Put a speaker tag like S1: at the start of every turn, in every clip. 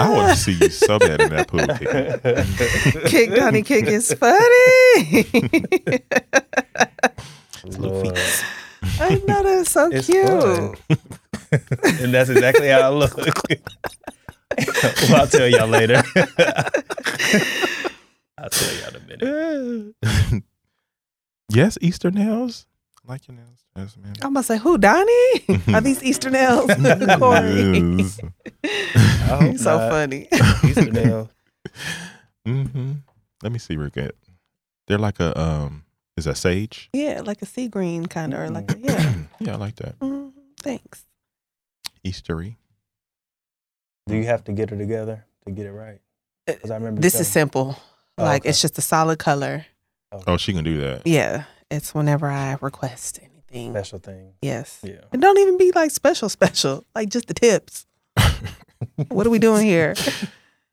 S1: I want to see you so bad in that pool kick.
S2: Kick Donnie Kick is funny.
S3: Lord.
S2: I know that's so
S3: It's
S2: cute.
S3: fun. and that's exactly how I look. well, I'll tell y'all later. I'll tell y'all in a minute.
S1: yes, Easter nails. I like your nails. Yes, man.
S2: I'm gonna say, who, Donnie? Are these Easter nails? Corey.
S1: Yes.
S3: I hope
S2: so
S3: not.
S2: funny.
S3: Easter nail.
S1: Mm-hmm. Let me see real good. They're like a um. Is that sage?
S2: Yeah, like a sea green kind of, or like a, yeah.
S1: yeah, I like that.
S2: Mhm. Thanks.
S1: Eastery.
S3: Do you have to get her together to get it right? Because I remember
S2: This is simple.
S3: Oh,
S2: like
S3: okay.
S2: it's just a solid color.
S1: Oh, she can do that.
S2: Yeah, it's whenever I request anything.
S3: special thing.
S2: Yes.
S3: Yeah.
S2: And don't even be like special, special. Like just the tips. what are we doing here?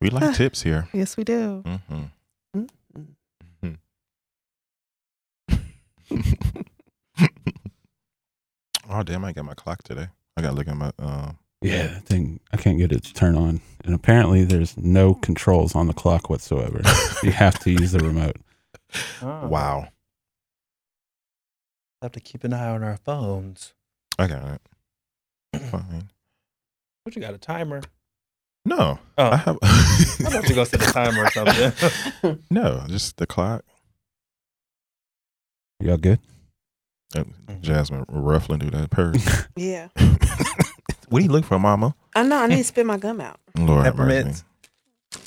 S1: We like tips here.
S2: Yes, we do.
S1: hmm
S2: Mm.
S1: oh damn! I got my clock today. I gotta look at my. Uh,
S4: Yeah, that thing I can't get it to turn on, and apparently there's no controls on the clock whatsoever. you have to use the remote.
S3: Oh.
S1: wow.
S3: Have to keep an eye on our phones.
S1: I got it. Fine.
S3: What you got a timer?
S1: No,
S3: Oh,
S1: I have.
S3: I thought you gonna set a timer or something.
S1: no, just the clock.
S4: Y'all good?
S1: Uh, Jasmine ruffling through that purse.
S2: Yeah.
S1: what do you look for, Mama?
S2: I know. I need to spit my gum out.
S1: Lord have mercy.
S3: Peppermint.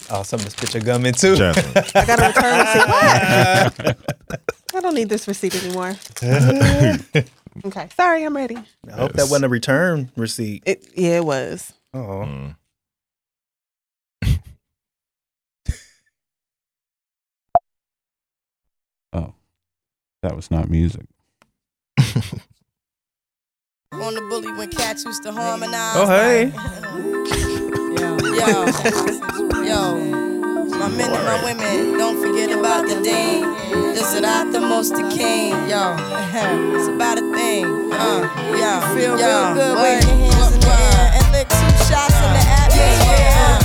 S3: Oh, something to spit your gum in too.
S1: Jasmine.
S2: I got a return receipt. I don't need this receipt anymore. Okay. Sorry, I'm ready.
S3: I hope that wasn't a return receipt.
S2: It yeah, it was.
S3: Oh,
S1: Mm.
S4: Oh, that was not music.
S5: On the bully when cats used to harmonize.
S3: Oh, hey.
S5: Yo, yo, my men and my women, don't forget about the deen. This is not the most the king. Yo, it's about a thing. Uh, yo, feel real good. Wave your hands in the air and lick two shots in the atmosphere.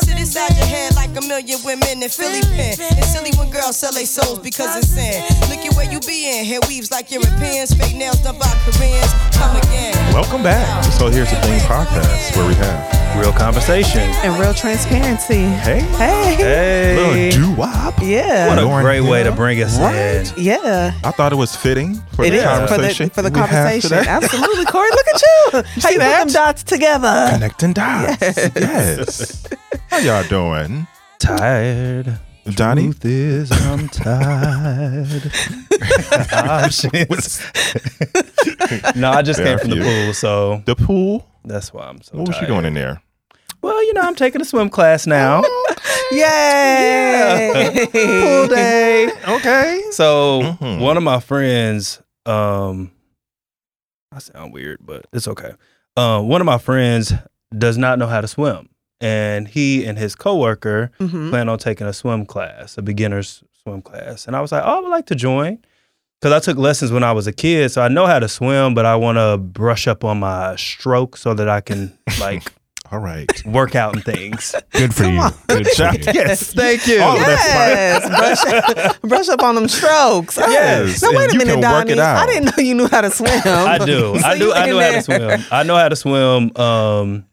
S5: million women in Philly pen. It's silly when girls sell their souls because it's sin. Look at where you be in. Hair weaves like Europeans. Fake nails done by Koreans. Come again.
S1: Welcome back. So here's the thing podcast where we have
S3: real conversation.
S2: And real transparency.
S1: hey,
S2: Hey.
S3: Hey,
S1: little doo wop.
S2: Yeah.
S3: what a
S1: Lauryn
S3: great way to bring us in.
S2: Yeah.
S1: I thought it was fitting for
S2: It
S1: the
S2: is for
S1: conversation.
S2: the for the conversation. Absolutely, Corey. Look at you. How you put
S1: that?
S2: them dots together?
S1: Connecting dots. Yes. How y'all doing?
S3: Tired.
S1: Donnie?
S3: Truth is, I'm tired. Options. no, I just
S1: There
S3: came from the pool, so
S1: The pool.
S3: that's why I'm so
S1: What was you
S3: tired.
S1: doing in there?
S3: Well, you know, I'm taking a swim class now.
S2: Yay!
S3: Pool day.
S1: Okay.
S3: So
S1: Mhm.
S3: one of my friends, um, I sound weird, but it's okay. Uh, one of my friends does not know how to swim, and he and his coworker
S2: Mhm.
S3: plan on taking a swim class, a beginner's swim class. And I was like, oh, I would like to join. Because I took lessons when I was a kid, so I know how to swim, but I want to brush up on my stroke so that I can like
S1: All right.
S3: work out and things.
S4: Good for you. Good for you.
S3: yes, thank you.
S1: All
S2: Yes, brush, brush up on them strokes.
S1: Yes,
S2: Now wait
S1: and
S2: a minute,
S1: can
S2: Donnie. I didn't know you knew how to swim.
S3: I do.
S2: So
S3: I do. I know how to swim. I know how to swim. Um,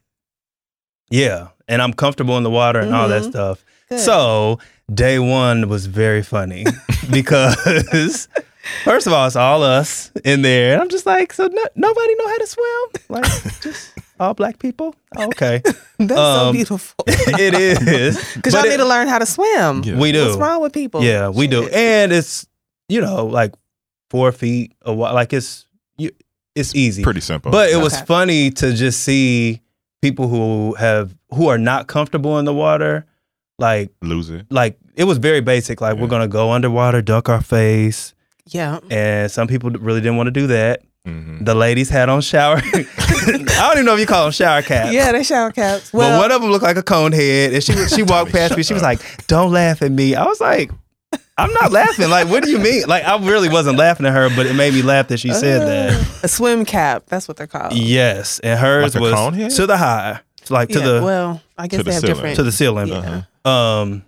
S3: yeah, and I'm comfortable in the water and all that
S2: Mhm.
S3: stuff.
S2: Good.
S3: So day one was very funny. because first of all, it's all us in there, and I'm just like, so no, nobody know how to swim, like just all black people. Oh, okay,
S2: That's so
S3: Um,
S2: beautiful.
S3: it is
S2: Because y'all
S3: it-
S2: need to learn how to swim.
S1: Yeah.
S3: We do.
S2: What's wrong with people?
S3: Yeah, we do, and it's you know like four feet a while, like it's you, it's easy.
S1: Pretty simple.
S3: But it was funny to just see people who have who are not comfortable in the water, like
S1: lose it.
S3: like it was very basic. Like we're gonna go underwater, duck our face,
S2: Yeah.
S3: and some people really didn't want to do that.
S1: hmm
S3: The ladies had on shower. I don't even know if you call them shower caps.
S2: Yeah, they shower caps.
S3: but
S2: Well,
S3: one of them looked like a cone head, and she she walked past me. She was like, "Don't laugh at me." I was like, "I'm not laughing. Like, what do you mean?" Like, I really wasn't laughing at her, but it made me laugh that she said that.
S2: a swim cap. That's what they're called.
S3: Yes, and hers
S1: Like a
S3: was
S1: cone head?
S3: to the high, like to
S2: Yeah,
S3: the
S2: well, I guess
S1: to the
S2: they have
S1: ceiling.
S2: different.
S3: to the ceiling.
S2: Yeah.
S1: Uh-huh.
S3: Um,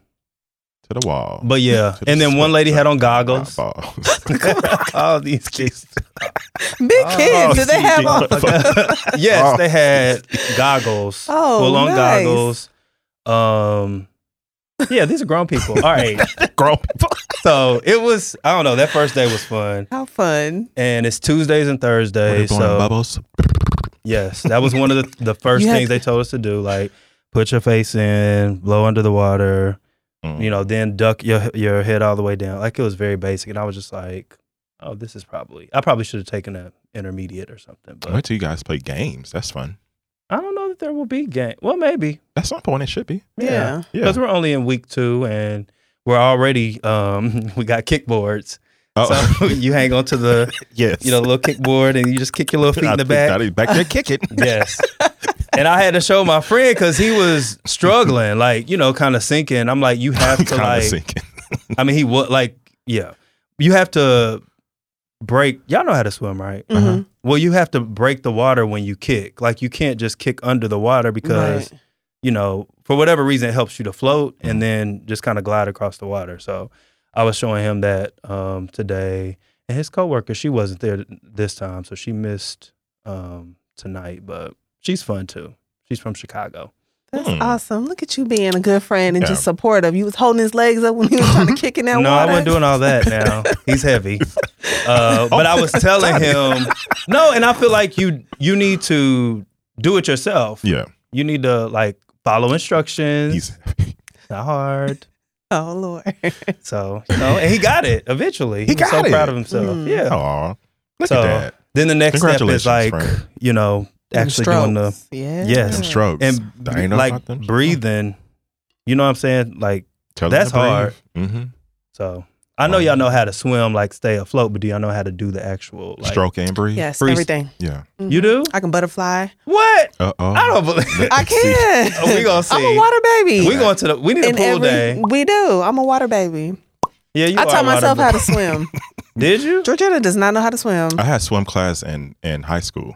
S1: To the wall.
S3: but yeah,
S1: To the
S3: and then one lady had on goggles.
S1: Balls.
S3: All these kids.
S2: Big kids. Did they have on?
S3: yes, they had goggles.
S2: Oh,
S3: full on
S2: nice.
S3: goggles. Um, yeah, these are grown people. All right,
S1: Grown people.
S3: so it was. I don't know. That first day was fun,
S2: How fun.
S3: and it's Tuesdays and Thursdays. So
S1: bubbles.
S3: yes, that was one of the the first
S2: You had
S3: things they told us to do. Like put your face in, blow under the water.
S1: Mm.
S3: you know, then duck your your head all the way down. Like it was very basic, and I was just like, "Oh, this is probably." I probably should have taken a intermediate or something, but
S1: Wait till you guys play games. That's fun.
S3: I don't know that there will be game. Well, maybe,
S1: At some point, it should be.
S2: Yeah.
S1: Yeah.
S3: because we're only in week two, and we're already um we got kickboards.
S1: Oh,
S3: So you hang on to the
S1: yes.
S3: you know little kickboard, and you just kick your little feet in the back.
S1: Got it back there, kick it.
S3: Yes. And I had to show my friend because he was struggling, like you know, kind of sinking. I'm like, you have to like
S1: sinking.
S3: I mean, he would like, yeah. You have to break. Y'all know how to swim, right?
S2: Mhm.
S1: Uh-huh.
S3: Well, you have to break the water when you kick. Like, you can't just kick under the water because
S2: Right.
S3: you know, for whatever reason, it helps you to float and then just kind of glide across the water. So, I was showing him that um, today, and his coworker, she wasn't there this time, so she missed um, tonight, but she's fun too. She's from Chicago.
S2: That's
S1: Hmm.
S2: awesome. Look at you being a good friend and
S1: Yeah.
S2: just supportive. You was holding his legs up when he was trying to kick in that
S3: no,
S2: water.
S3: I wasn't doing all that now. He's heavy. Uh, but I was telling him, no, and I feel like you you need to do it yourself.
S1: Yeah.
S3: You need to like follow instructions.
S1: He's
S3: not hard.
S2: Oh Lord.
S3: So, you know, and he got it eventually.
S1: He
S3: was so
S1: got it.
S3: proud of himself.
S2: Mm.
S3: Yeah.
S1: oh, look
S3: So,
S1: at that.
S3: Then the next step is like,
S1: friend.
S3: you know, actually doing the
S2: yeah.
S3: Yes.
S1: Them strokes.
S3: and
S1: I ain't know
S3: like
S1: about them.
S3: breathing. You know what I'm saying? Like
S1: Tell
S3: that's
S1: to breathe.
S3: hard.
S1: Mm-hmm.
S3: so. I know y'all know how to swim, like stay afloat, but do y'all know how to do the actual like,
S1: Stroke and breathe.
S2: Yes,
S3: Freeze-
S2: everything.
S1: Yeah.
S3: You do?
S2: I can butterfly.
S3: What?
S1: Uh oh.
S3: I don't believe.
S2: I can.
S3: Oh, we gonna see.
S2: I'm a water baby.
S3: We going to the. We need a
S2: In
S3: pool
S2: every-
S3: day.
S2: We do. I'm a water baby.
S3: Yeah, you.
S2: I
S3: are
S2: taught
S3: water
S2: myself
S3: ba-
S2: how to swim.
S3: Did you?
S2: Georgina does not know how to swim.
S1: I had swim class in in high school.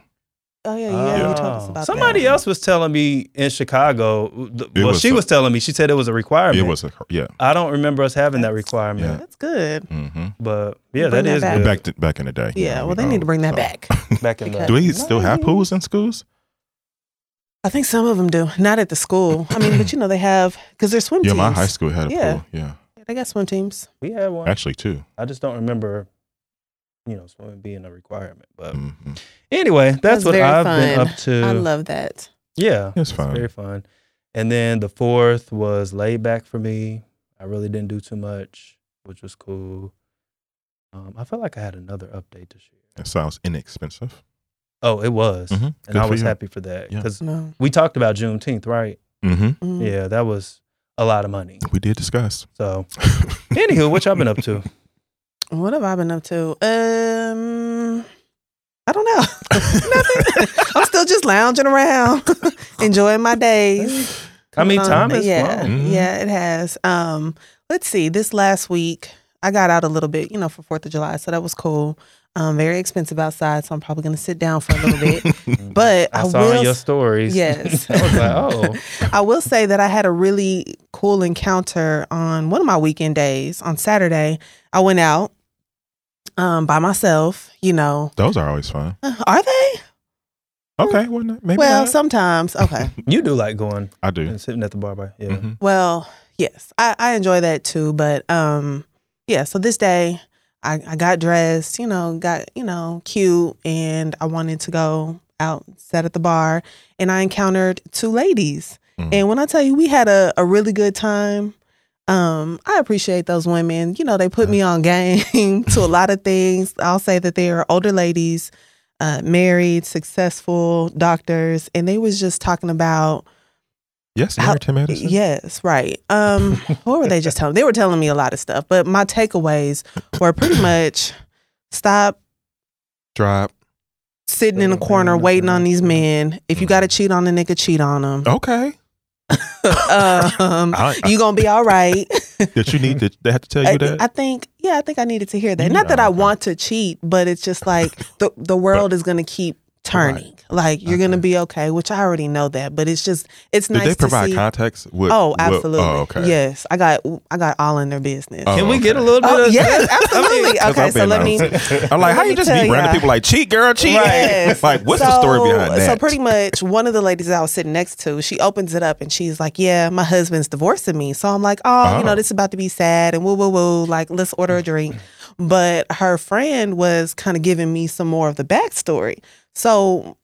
S2: Oh yeah, yeah. You told us
S3: Oh.
S2: about
S3: Somebody
S2: that.
S3: else was telling me in Chicago. th-
S1: It
S3: Well,
S1: was
S3: she
S1: a-
S3: was telling me. She said it was a requirement.
S1: It was a yeah.
S3: I don't remember us having that requirement.
S1: Yeah.
S2: That's good.
S1: Mm-hmm.
S3: But yeah, that
S2: that
S3: is
S2: back.
S3: good.
S1: Back to, back in the day.
S2: Yeah.
S1: you
S2: Well, they
S1: know,
S2: need to bring that
S1: so.
S2: back.
S3: Back in the.
S2: Because-
S1: Do we still have pools in schools?
S2: I think some of them do. Not at the school. I mean, but you know they have because they're swim
S1: Yeah,
S2: teams.
S1: my high school had a
S2: Yeah.
S1: pool. Yeah,
S2: They got swim teams.
S3: We had one.
S1: actually two.
S3: I just don't remember. You know, swimming being a requirement. But
S1: Mm-hmm.
S3: Anyway, that's
S2: That's
S3: what I've been up to.
S2: I love that.
S3: Yeah,
S1: It's fun.
S3: very fun. And then the fourth was laid back for me. I really didn't do too much, which was cool. Um, I felt like I had another update to share.
S1: It sounds inexpensive.
S3: Oh, it was,
S1: Mhm.
S3: and I was
S1: you.
S3: happy for that
S1: Yeah.
S3: because
S2: No.
S3: we talked about Juneteenth, right?
S1: Mm-hmm.
S2: Mm.
S3: Yeah, that was a lot of money.
S1: We did discuss.
S3: So, anywho, what y'all been up to?
S2: What have I been up to? Um, I don't know. Nothing. I'm still just lounging around, enjoying my days.
S3: I mean,
S2: Um,
S3: time has
S2: yeah.
S1: Mhm.
S2: yeah, it has. Um, let's see. This last week, I got out a little bit, you know, for Fourth of July, so that was cool. Um, very expensive outside, so I'm probably gonna sit down for a little bit. But I,
S3: I, saw
S2: will.
S3: your stories.
S2: Yes.
S3: I was like, oh,
S2: I will say that I had a really cool encounter on one of my weekend days. On Saturday, I went out um, by myself. You know,
S1: Those are always fun.
S2: are they?
S1: Okay, well, maybe
S2: well,
S1: not.
S2: sometimes. Okay.
S3: you do like going
S1: I do.
S3: and sitting at the bar, bar. Yeah.
S1: Mhm.
S2: Well, yes, I, I enjoy that too. But um, yeah, so this day I, I got dressed, you know, got, you know, cute, and I wanted to go out, sat at the bar, and I encountered two ladies.
S1: Mhm.
S2: And when I tell you we had a, a really good time, um, I appreciate those women. You know, they put me on game to a lot of things. I'll say that they are older ladies, uh, married, successful doctors, and they was just talking about
S1: Yes,
S2: How-
S1: Mary Tim Edison.
S2: Yes, right. Um, what were they just telling? They were telling me a lot of stuff, but my takeaways were pretty much stop
S1: Drop.
S2: sitting in a corner waiting on these men. If you got to cheat on a nigga, cheat on them.
S1: Okay.
S2: Um,
S1: I,
S2: you gonna be all right.
S1: I, did you need to? They had to tell you that.
S2: I think, yeah, I think I needed to hear that.
S1: You
S2: Not that I
S1: know.
S2: want to cheat, but it's just like the the world is gonna keep turning. Like you're gonna be okay, which I already know that. But it's just it's
S1: Did
S2: nice
S1: they
S2: to
S1: provide
S2: see.
S1: context? With,
S2: Oh,
S1: what- oh,
S2: absolutely.
S1: oh, okay.
S2: Yes, I got I got all in their business.
S1: Oh,
S3: Can we
S1: okay.
S3: get a little bit
S2: Oh,
S3: of
S2: yes, absolutely. Okay,
S1: I've
S2: so let
S1: on-
S2: me.
S1: I'm like, how
S2: let
S1: you just
S2: tell
S1: be random
S2: ya.
S1: people like cheat, girl, cheat?
S2: Yes.
S1: like, what's the story behind that?
S2: So pretty much, one of the ladies I was sitting next to, she opens it up and she's like, "Yeah, my husband's divorcing me." So I'm like, "Oh, you know,
S1: Oh.
S2: this is about to be sad and woo woo woo. Like, let's order a drink." But her friend was kind of giving me some more of the backstory. So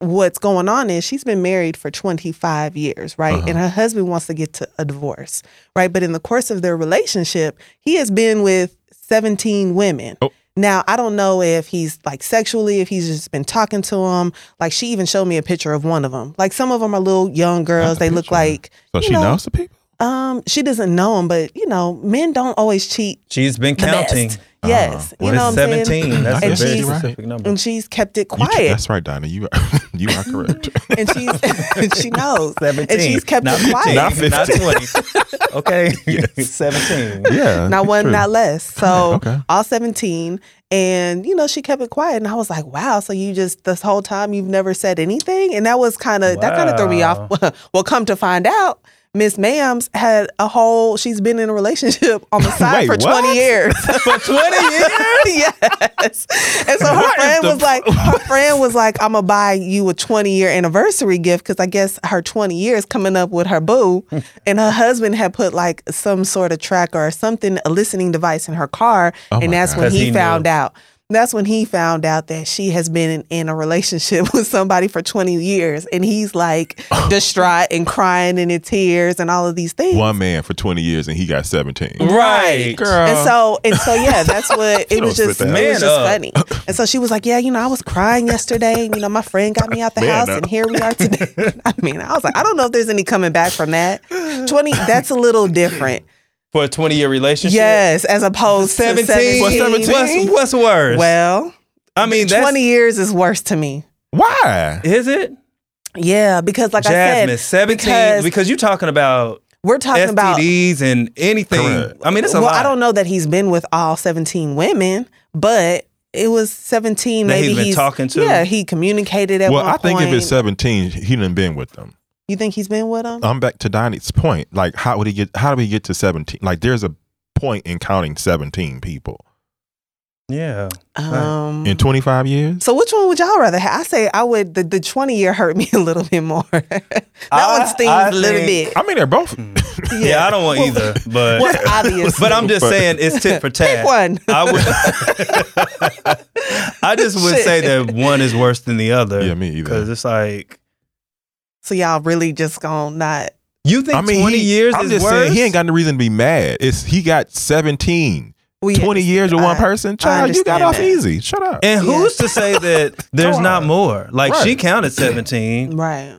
S2: what's going on is she's been married for 25 years, right?
S1: Uh-huh.
S2: And her husband wants to get to a divorce, right? But in the course of their relationship, he has been with 17 women.
S1: Oh.
S2: Now, I don't know if he's like sexually, if he's just been talking to them. Like, she even showed me a picture of one of them. Like, some of them are little young girls.
S1: a
S2: They look like,
S1: so she
S2: know,
S1: knows the people.
S2: um, she doesn't know them, but you know, men don't always cheat
S3: She's been counting.
S2: best. Yes.
S1: Uh-huh.
S2: you know what I'm saying?
S3: That's
S2: And
S3: a very
S2: she's-
S3: specific number.
S2: And she's kept it
S1: You tr-
S2: quiet.
S1: that's right, Donna. You are you are correct.
S2: and she's and she knows.
S3: 17.
S2: And she's kept
S3: not
S2: it quiet.
S3: Not 15,
S1: Not
S3: not 20. Okay. 17.
S1: yeah,
S2: not one,
S1: true.
S2: not less. So
S1: Okay.
S2: all 17. And, you know, she kept it quiet. And I was like, wow, so you just, this whole time, you've never said anything? And that was kind of, that kind of threw me off. well, come to find out, Miss Ma'ams had a whole, she's been in a relationship on the side
S1: Wait,
S2: for 20 years.
S3: For 20 years?
S2: yes. And so her
S1: What
S2: friend
S1: the-
S2: was like, her friend was like, I'm gonna buy you a 20 year anniversary gift because I guess her 20 years coming up with her boo, and her husband had put like some sort of tracker or something, a listening device in her car,
S1: Oh
S2: and that's
S1: God.
S2: when he,
S3: he
S2: found out. That's when he found out that she has been in, in a relationship with somebody for 20 years, and he's like distraught and crying and in tears and all of these things.
S1: One man for twenty years and he got seventeen.
S3: Right.
S1: Girl.
S2: And so and so yeah, that's what it was just
S1: spit
S2: it was just
S3: Man
S2: funny. And so she was like, Yeah, you know, I was crying yesterday, and you know, my friend got me out the
S1: Man
S2: house
S1: up.
S2: and here we are today. I mean, I was like, I don't know if there's any coming back from that. Twenty that's a little different.
S3: For a 20 year relationship?
S2: Yes, as opposed
S3: 17.
S2: to 17.
S3: What's, 17? What's, what's worse?
S2: Well,
S3: I mean, that's,
S2: 20 years is worse to me.
S1: Why?
S3: Is it?
S2: Yeah, because like
S3: Jasmine,
S2: I said,
S3: 17.
S2: because-
S3: Because, you're talking about
S2: we're talking about
S3: STDs and anything.
S1: Correct.
S3: I mean, it's a
S2: well,
S3: lot.
S2: I don't know that he's been with all 17 women, but it was 17
S3: That
S2: maybe
S3: he's been talking to?
S2: Yeah, he communicated at
S1: well,
S2: one
S1: I think
S2: point.
S1: if it's seventeen, he done been with them.
S2: You think he's been with him?
S1: I'm back to Donnie's point. Like, how would he get? How do we get to seventeen? Like, there's a point in counting seventeen people
S3: Yeah.
S2: Um,
S1: in 25 years.
S2: so which one would y'all rather have? I say I would. The, the 20 year hurt me a little bit more. that
S3: I-
S2: one stings
S3: I
S2: a little
S3: think-
S2: bit.
S1: I mean, they're both.
S3: Yeah, I don't want
S2: Well,
S3: either. But
S2: Well, obviously.
S3: but I'm just
S1: But-
S3: saying it's tit for tat.
S2: Pick one.
S3: I would. I just would
S2: Shit.
S3: say that one is worse than the other.
S1: Yeah, me either.
S3: Because it's like
S2: So y'all really just gonna not.
S3: you think
S1: I mean,
S3: 20
S1: he-
S3: years
S1: I'm
S3: is
S1: just
S3: worse.
S1: saying he ain't got no reason to be mad. It's he got 17,
S2: We
S1: 20 years with one
S2: I-
S1: person. Child, you got
S2: understand
S1: off
S2: that.
S1: easy. Shut up.
S3: and
S2: Yeah.
S3: who's to say that there's not more? Like she counted 17.
S2: Right.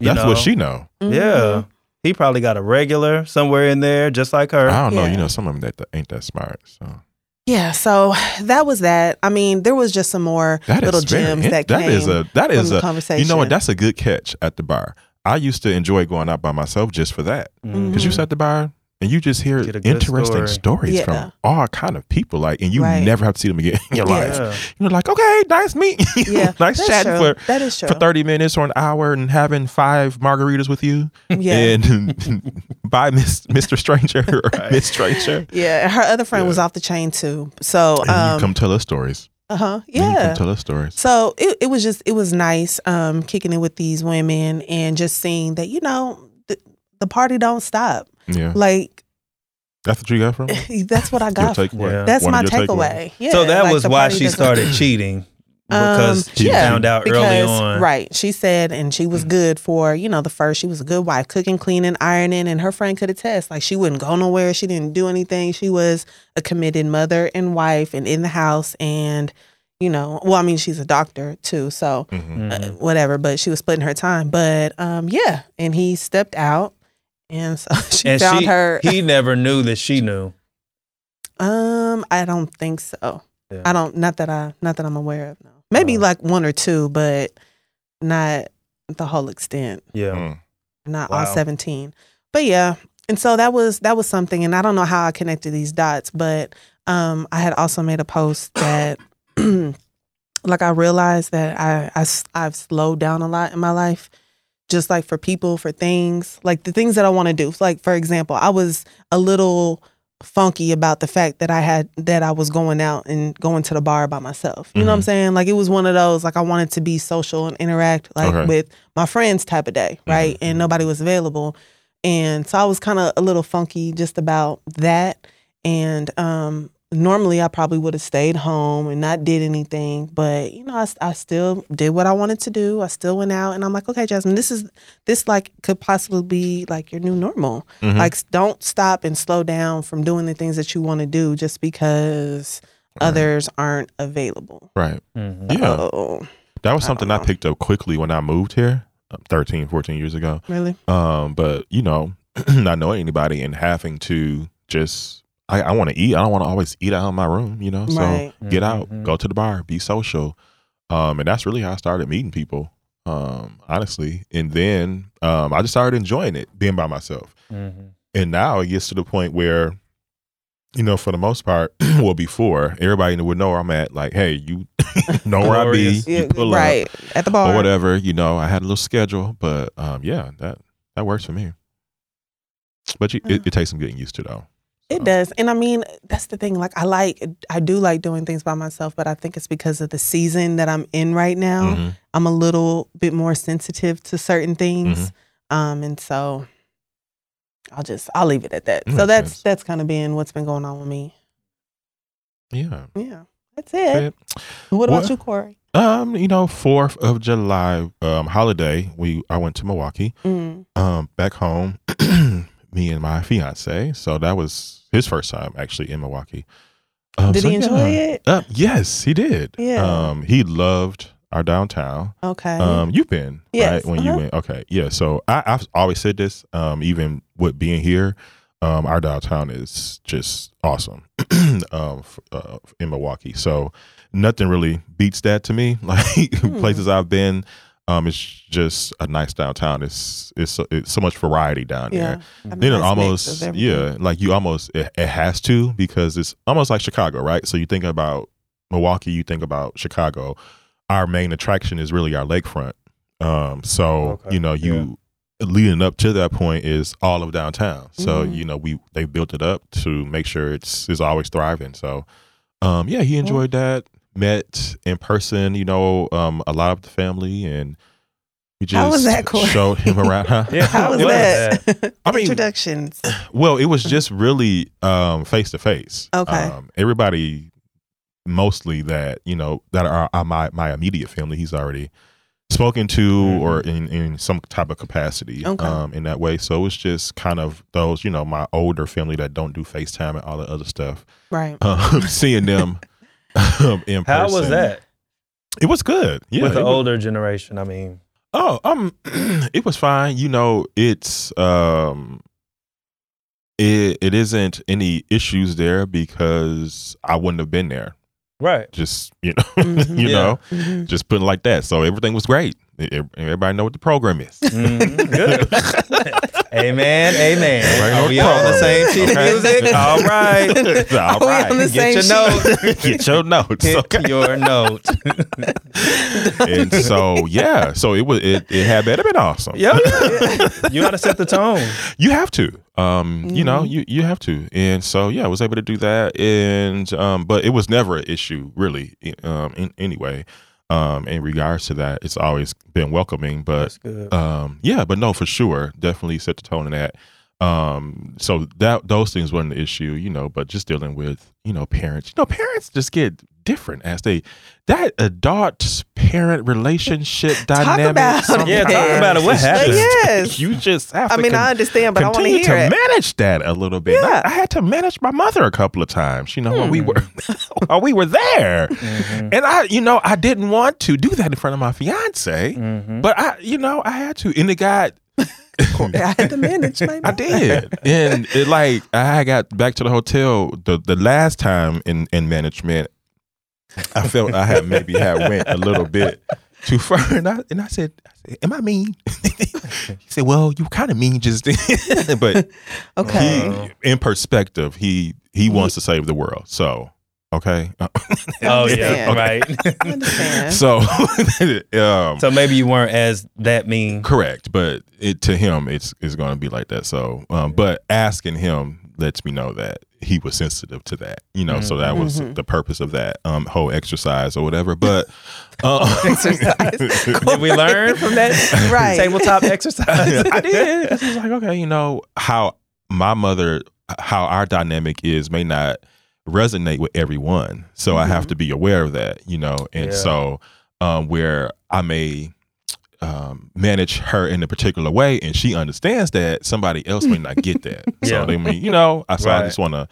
S3: you
S1: That's
S3: know?
S1: what she know.
S2: Mhm.
S3: Yeah. He probably got a regular somewhere in there, just like her.
S1: I don't know.
S2: Yeah.
S1: You know, some of them that, that ain't that smart. So
S2: Yeah. So that was that. I mean, there was just some more
S1: that is
S2: little gems
S1: it-
S2: that
S1: that
S2: came
S1: is a that
S2: from
S1: is
S2: the
S1: a
S2: conversation.
S1: you know what? That's a good catch at the bar. I used to enjoy going out by myself just for that
S3: mm-hmm.
S1: because you sit at the bar and you just hear
S3: Get a good
S1: interesting
S3: story.
S1: stories
S2: Yeah.
S1: from all kind of people. Like, and you
S2: Right.
S1: never have to see them again in your
S2: Yeah.
S1: life. You're like, okay, nice meeting you.
S2: Yeah,
S1: nice
S2: that's
S1: chatting
S2: true.
S1: for
S2: that is true.
S1: for 30 minutes or an hour and having five margaritas with you
S2: yeah.
S1: and by Miss Mr. Stranger or
S3: Right.
S1: Miss Stranger.
S2: yeah. Her other friend
S1: Yeah.
S2: was off the chain too. So
S1: And
S2: um,
S1: you come tell us stories.
S2: uh huh.
S1: And You
S2: Yeah.
S1: come tell us stories.
S2: So it, it was just it was nice um kicking it with these women and just seeing that you know the, the party don't stop.
S1: Yeah.
S2: Like
S1: That's what you got from it?
S2: That's what I
S1: Your
S2: got.
S1: takeaway?
S3: Yeah.
S2: That's
S1: One
S2: my
S1: of your
S2: takeaway. Yeah,
S3: so that
S2: like
S3: was why
S2: party
S3: she
S2: doesn't-
S3: started cheating because
S2: Um,
S3: she
S2: yeah,
S3: found out early on.
S2: Right. She said, and she was good for, you know, the first, she was a good wife, cooking, cleaning, ironing, and her friend could attest. Like, she wouldn't go nowhere. She didn't do anything. She was a committed mother and wife and in the house. And, you know, well, I mean, she's a doctor too. So,
S1: Mhm.
S2: uh, whatever, but she was splitting her time. But, um, yeah. And he stepped out. And so she
S3: and
S2: found
S3: she,
S2: her.
S3: he never knew that she knew.
S2: Um, I don't think so.
S3: Yeah.
S2: I don't not that I not that I'm aware of. No, maybe
S3: Oh.
S2: like one or two, but not the whole extent.
S3: Yeah.
S1: Mm.
S2: Not all seventeen. But yeah, and so that was that was something, and I don't know how I connected these dots, but um, I had also made a post that. like I realized that I, I I've slowed down a lot in my life, just like for people, for things, like the things that I want to do. Like for example, I was a little funky about the fact that I had that I was going out and going to the bar by myself. You know what I'm
S1: Mhm.
S2: saying? Like it was one of those like I wanted to be social and interact like
S1: Okay.
S2: with my friends type of day, right?
S1: Mhm.
S2: And nobody was available. And so I was kind of a little funky just about that. And um normally I probably would have stayed home and not did anything, but you know, I, I still did what I wanted to do. I still went out and I'm like, okay, Jasmine, this is this like could possibly be like your new normal.
S1: Mhm.
S2: Like, don't stop and slow down from doing the things that you want to do just because
S1: Right.
S2: others aren't available.
S1: Right.
S3: Mhm.
S1: Yeah.
S2: Oh,
S1: That was something
S2: don't
S1: I picked up quickly when I moved here uh, 13, 14 years ago.
S2: really?
S1: Um, but you know, not knowing anybody and having to just I, I want to eat. I don't want to always eat out in my room, you know. So
S2: right.
S1: get out,
S3: Mhm.
S1: go to the bar, be social. Um, and that's really how I started meeting people. Um, honestly. And then um I just started enjoying it, being by myself.
S3: Mhm.
S1: And now it gets to the point where, you know, for the most part, well, before everybody would know where I'm at. Like, hey, you know where I be,
S3: Glorious.
S1: you
S2: Yeah,
S1: pull up
S2: right. At the bar.
S1: or whatever. You know, I had a little schedule, but um, yeah, that that works for me. But you, it, it takes some getting used to, though.
S2: It does. And I mean, that's the thing. Like, I like, I do like doing things by myself, but I think it's because of the season that I'm in right now.
S1: Mhm.
S2: I'm a little bit more sensitive to certain things.
S1: Mm-hmm.
S2: Um, and so I'll just, I'll leave it at that. So that's, that's kind of been what's been going on with me.
S1: Yeah.
S2: Yeah. That's it.
S1: But,
S2: What about
S1: What?
S2: you, Corey?
S1: um, you know, Fourth of July um holiday, we I went to Milwaukee,
S2: Mm.
S1: um, back home. me and my fiance. So that was his first time actually in Milwaukee. Um,
S2: Did
S1: so
S2: he enjoy
S1: yeah.
S2: it?
S1: Uh, yes, he did.
S2: Yeah.
S1: Um, he loved our downtown.
S2: Okay.
S1: Um, you've been
S2: Yes,
S1: right when you
S2: uh-huh.
S1: went. Okay, yeah. So I, I've always said this. Um, even with being here, um, our downtown is just awesome. um, uh, in Milwaukee, so nothing really beats that to me. Like
S2: Hmm.
S1: places I've been, um, it's just a nice downtown. It's it's so, it's so much variety down
S2: yeah.
S1: there.
S2: A
S1: Then it almost yeah, like you almost it, it has to because it's almost like Chicago, right? So you think about Milwaukee, you think about Chicago. Our main attraction is really our lakefront. Um, so
S3: Okay,
S1: you know you leading up to that point is all of downtown. So
S2: Mhm.
S1: you know we they built it up to make sure it's is always thriving. So um, yeah, he enjoyed that. Met in person, you know, um, a lot of the family and. We just
S2: How was that, Corey?
S1: showed him around. Huh?
S3: Yeah,
S2: How was
S3: it
S2: that?
S1: I mean-
S2: Introductions.
S1: Well, it was just really um face to face.
S2: Okay.
S1: Um, everybody, mostly that you know that are, are my my immediate family. He's already spoken to
S3: Mhm.
S1: or in in some type of capacity.
S2: Okay.
S1: Um, in that way. So it's just kind of those you know my older family that don't do FaceTime and all the other stuff.
S2: Right.
S1: Um, seeing them in
S3: How
S1: person.
S3: was that
S1: It was good. Yeah.
S3: with the
S1: was-
S3: older generation? I mean,
S1: Oh, um, it was fine. You know, it's um, it it isn't any issues there because I wouldn't have been there.
S3: right?
S1: Just you know,
S2: Mhm.
S1: you
S3: Yeah.
S1: know,
S2: Mhm.
S1: just putting it like that. So everything was great. Everybody know what the program is.
S3: Mhm, good. amen, amen. Are we on the same sheet
S1: okay.
S3: of music? All right.
S1: All
S2: Are we
S1: right.
S2: on the
S3: Get your
S2: same
S3: notes.
S1: Get your notes.
S3: Hit
S1: Okay.
S3: your note.
S1: And so yeah, so it was it, it had better been awesome.
S3: yeah, yeah. you got to set the tone.
S1: You have to. Um, you know,
S2: Mhm.
S1: you you have to. And so yeah, I was able to do that and um but it was never an issue really um in anyway. Um in regards to that, it's always been welcoming, but um yeah, but no for sure, definitely set the tone in that. Um, so that those things weren't an issue, you know, but just dealing with, you know, parents. You know, parents just get different as they that adult parent relationship dynamic.
S2: about
S1: sometimes
S3: Yeah, talk about it. What happened?
S1: just-
S2: Yes.
S1: You just have
S2: I
S1: to
S2: mean,
S1: con-
S2: I understand, but I want to
S1: continue
S2: hear
S1: to
S2: it.
S1: manage that a little bit. And I-
S2: Yeah.
S1: I, had to manage my mother a couple of times, you know, while
S2: Hmm.
S1: we were while we were there.
S3: Mm-hmm.
S1: And I, you know, I didn't want to do that in front of my fiance,
S3: Mm-hmm.
S1: but I, you know, I had to. And it got
S2: I had to manage my
S1: I did. and it like I got back to the hotel the the last time in in management. I felt I had maybe had went a little bit too far, and I and I said, I said "Am I mean?" he said, "Well, you kind of mean just then." but
S2: Okay.
S1: he, in perspective, he he wants to save the world. So okay,
S3: Oh yeah,
S2: understand.
S3: right.
S2: I understand.
S1: so um,
S3: so maybe you weren't as that mean.
S1: Correct, but it to him it's it's going to be like that. So, um, but asking him lets me know that he was sensitive to that. You know, so that was
S2: Mhm.
S1: the purpose of that um, whole exercise or whatever. But uh,
S2: Exercise.
S3: Did we learn from that
S2: Right.
S3: tabletop exercise?
S1: I did. 'Cause It's like okay, you know how my mother, how our dynamic is may not resonate with everyone. So I have to be aware of that. You know, and
S3: Yeah.
S1: so um, where I may um, manage her in a particular way, and she understands that somebody else may not get that.
S3: Yeah.
S1: So they mean, you know, I so I just want to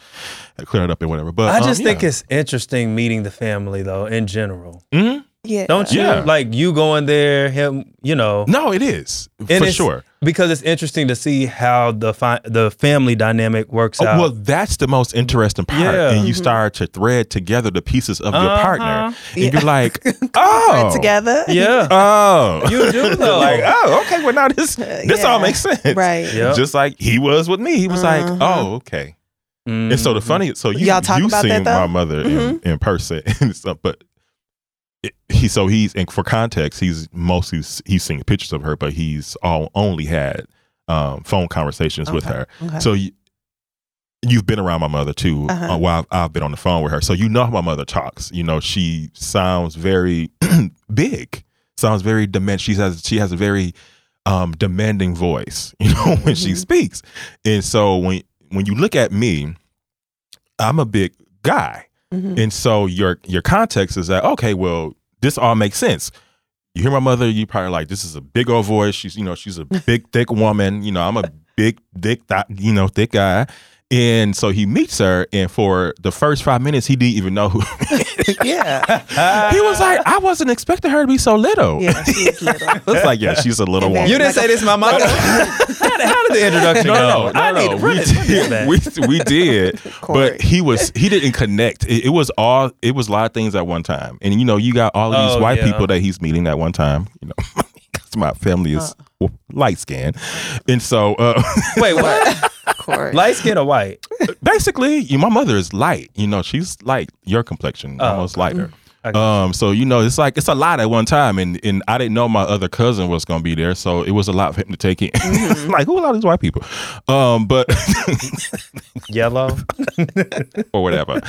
S1: clear it up and whatever. But
S3: I
S1: um,
S3: just think
S1: yeah.
S3: it's interesting meeting the family though in general.
S1: Mhm.
S2: Yeah.
S3: Don't you?
S1: Yeah.
S3: Like you going there, him, you know.
S1: no, it is
S3: And
S1: for sure.
S3: Because it's interesting to see how the fi- the family dynamic works
S1: Oh,
S3: out.
S1: well, that's the most interesting part,
S3: Yeah.
S1: and you start to thread together the pieces of your
S3: Uh-huh.
S1: partner,
S2: Yeah.
S1: and you're like, oh,
S2: together.
S3: yeah.
S1: Oh,
S3: You do, though.
S1: like, oh, okay. Well, now this this all makes sense,
S2: Right.
S3: Yeah.
S1: Just like he was with me, he was like,
S2: Uh-huh.
S1: oh, okay. And so the
S3: Mhm.
S1: funny, so you
S2: Y'all talk
S1: you
S2: about
S1: seen
S2: that, though? Mm-hmm.
S1: my mother in, in person and stuff, but it, he so he's and for context, he's mostly he's seen pictures of her, but he's all only had um, phone conversations with her.
S2: Okay.
S1: So you, you've been around my mother too,
S2: Uh-huh.
S1: uh, while I've, I've been on the phone with her. So you know how my mother talks. You know, she sounds very big, sounds very demand. She has she has a very um, demanding voice. You know, when she
S2: Mhm.
S1: speaks, and so when when you look at me, I'm a big guy,
S2: Mhm.
S1: and so your your context is that okay, well, this all makes sense. You hear my mother, you probably like this is a big old voice. She's you know she's a big thick woman. You know I'm a big thick th- you know thick guy, and so he meets her, and for the first five minutes he didn't even know who.
S2: yeah.
S1: he was like, I wasn't expecting her to be so little.
S2: Yeah. She is little.
S1: I was like, yeah, she's a little
S2: And then-
S1: woman.
S3: You didn't say this, my mother. how, did, how did the introduction
S1: no,
S3: go?
S1: no, no,
S3: I
S1: no, no. We
S3: it- run
S1: did, we, we did, but he was he didn't connect. It, it was all it was a lot of things at one time, and you know, you got all of these
S3: Oh,
S1: white
S3: yeah.
S1: people that he's meeting at one time. You know, 'cause my family is light skinned and so uh,
S3: Wait, what?
S2: Corey.
S3: Light skin or white?
S1: basically, you, my mother is light. You know, she's like your complexion,
S3: Oh,
S1: almost lighter.
S3: I got
S1: Um, so you know, it's like it's a lot at one time, and and I didn't know my other cousin was gonna be there, so it was a lot for him to take in.
S2: Mm-hmm.
S1: like, who are all these white people? Um, but
S3: Yellow.
S1: or whatever.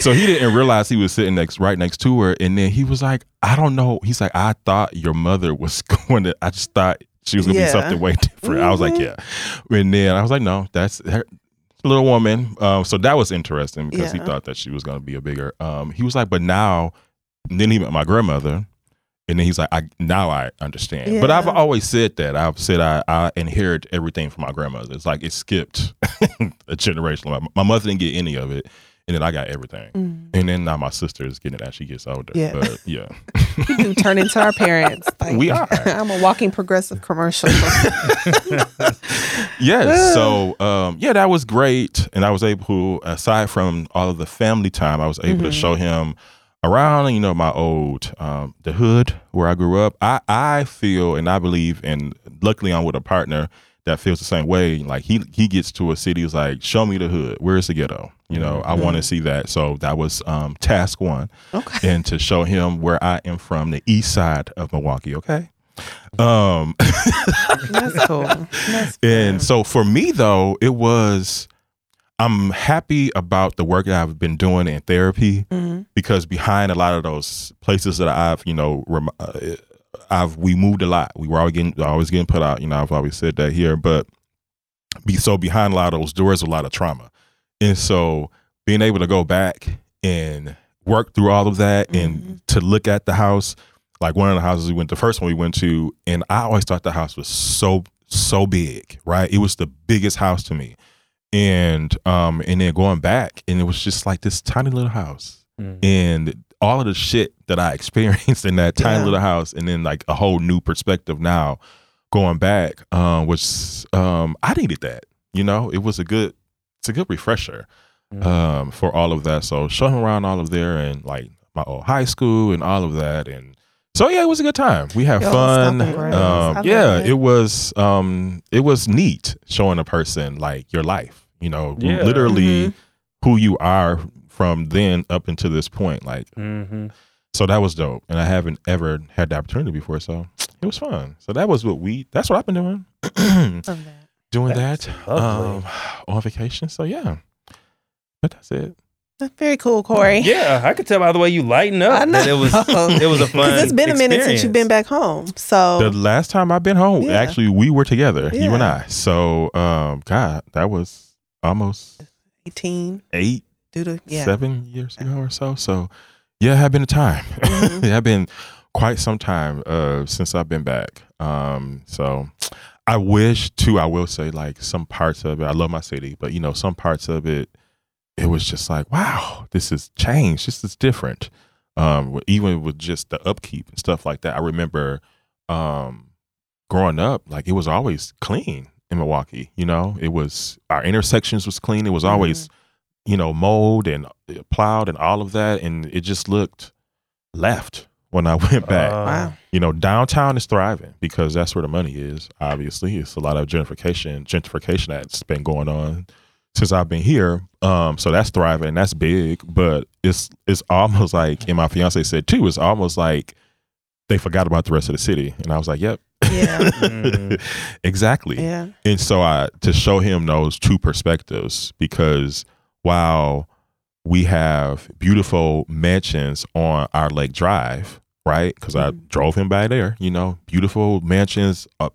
S1: so he didn't realize he was sitting next right next to her, and then he was like, I don't know. He's like, I thought your mother was going to. I just thought she was gonna
S2: Yeah.
S1: be something way different. I was like,
S2: Mhm.
S1: yeah, and then I was like, no, that's her. Little woman, um, so that was interesting because he thought that she was going to be a bigger. Um, he was like, but now, and then he met my grandmother, and then he's like, I now I understand. But I've always said that. I've said I, I inherit everything from my grandmother. It's like it skipped a generation. My, my mother didn't get any of it, and then I got everything.
S2: Mm.
S1: And then now my sister is getting it as she gets older.
S2: Yeah.
S1: But yeah.
S2: We do turn into our parents. Like,
S1: We are.
S2: I'm a walking progressive commercial.
S1: yes. So um, yeah, that was great, and I was able, aside from all of the family time, I was able to
S2: Mhm.
S1: show him around, you know, my old um, the hood where I grew up. I I feel and I believe, and luckily I'm with a partner that feels the same way. Like he he gets to a city, is like, show me the hood. Where's the ghetto? You know, I want to see that. So that was um, task one,
S2: okay.
S1: and to show him where I am from, the east side of Milwaukee. Okay. Um,
S2: That's cool. That's
S1: and so for me though, it was I'm happy about the work that I've been doing in therapy
S2: Mhm.
S1: because behind a lot of those places that I've, you know, rem- uh, I've we moved a lot. We were always getting always getting put out. You know, I've always said that here, but be so behind a lot of those doors, a lot of trauma, and so being able to go back and work through all of that and to look at the house, like one of the houses we went, the first one we went to, and I always thought the house was so so big, right? It was the biggest house to me, and um and then going back, and it was just like this tiny little house,
S3: Mhm.
S1: and all of the shit that I experienced in that tiny
S2: Yeah.
S1: little house, and then like a whole new perspective now going back, um, was um I needed that. You know, it was a good it's a good refresher
S3: Mhm.
S1: um for all of that. So showing around all of there and like my old high school and all of that and so yeah, it was a good time. We had
S2: Yo,
S1: fun. Um, yeah,
S2: it.
S1: it was um it was neat showing a person like your life, you know,
S3: Yeah.
S1: literally
S2: Mhm.
S1: who you are from then up until this point. Like
S3: Mhm.
S1: so that was dope. And I haven't ever had the opportunity before, so it was fun. So that was what we that's what I've been doing.
S2: Love that.
S1: doing
S3: That's
S1: that um on vacation. So yeah. But that's it.
S2: That's very cool, Corey.
S3: Yeah, I could tell by the way you lighten up
S2: I know.
S3: that it was it was a fun.
S2: Because it's been a minute since you've been back home. So
S1: The last time I've been home.
S2: Yeah.
S1: actually, we were together, you and I. So, um, God, that was almost
S2: 18
S1: eight,
S2: due to yeah.
S1: seven years ago or so. So, yeah, it had been a time.
S2: Mhm.
S1: it had been quite some time uh, since I've been back. Um, so, I wish too. I will say, like some parts of it. I love my city, but you know, some parts of it, it was just like, wow, this has changed. This is different. Um, even with just the upkeep and stuff like that. I remember, um, growing up, like it was always clean in Milwaukee. You know, it was our intersections was clean. It was always, you know, mowed and uh, plowed and all of that, and it just looked left when I went back.
S3: Uh,
S2: Wow.
S1: you know, downtown is thriving because that's where the money is. Obviously, it's a lot of gentrification, gentrification that's been going on since I've been here. Um, so that's thriving, that's big. But it's it's almost like, and my fiance said too, it's almost like they forgot about the rest of the city. And I was like, yep,
S2: Yeah.
S3: Mm.
S1: exactly.
S2: Yeah.
S1: And so I to show him those two perspectives because while we have beautiful mansions on our Lake Drive, right? Because I
S2: Mhm.
S1: drove him by there, you know, beautiful mansions, uh,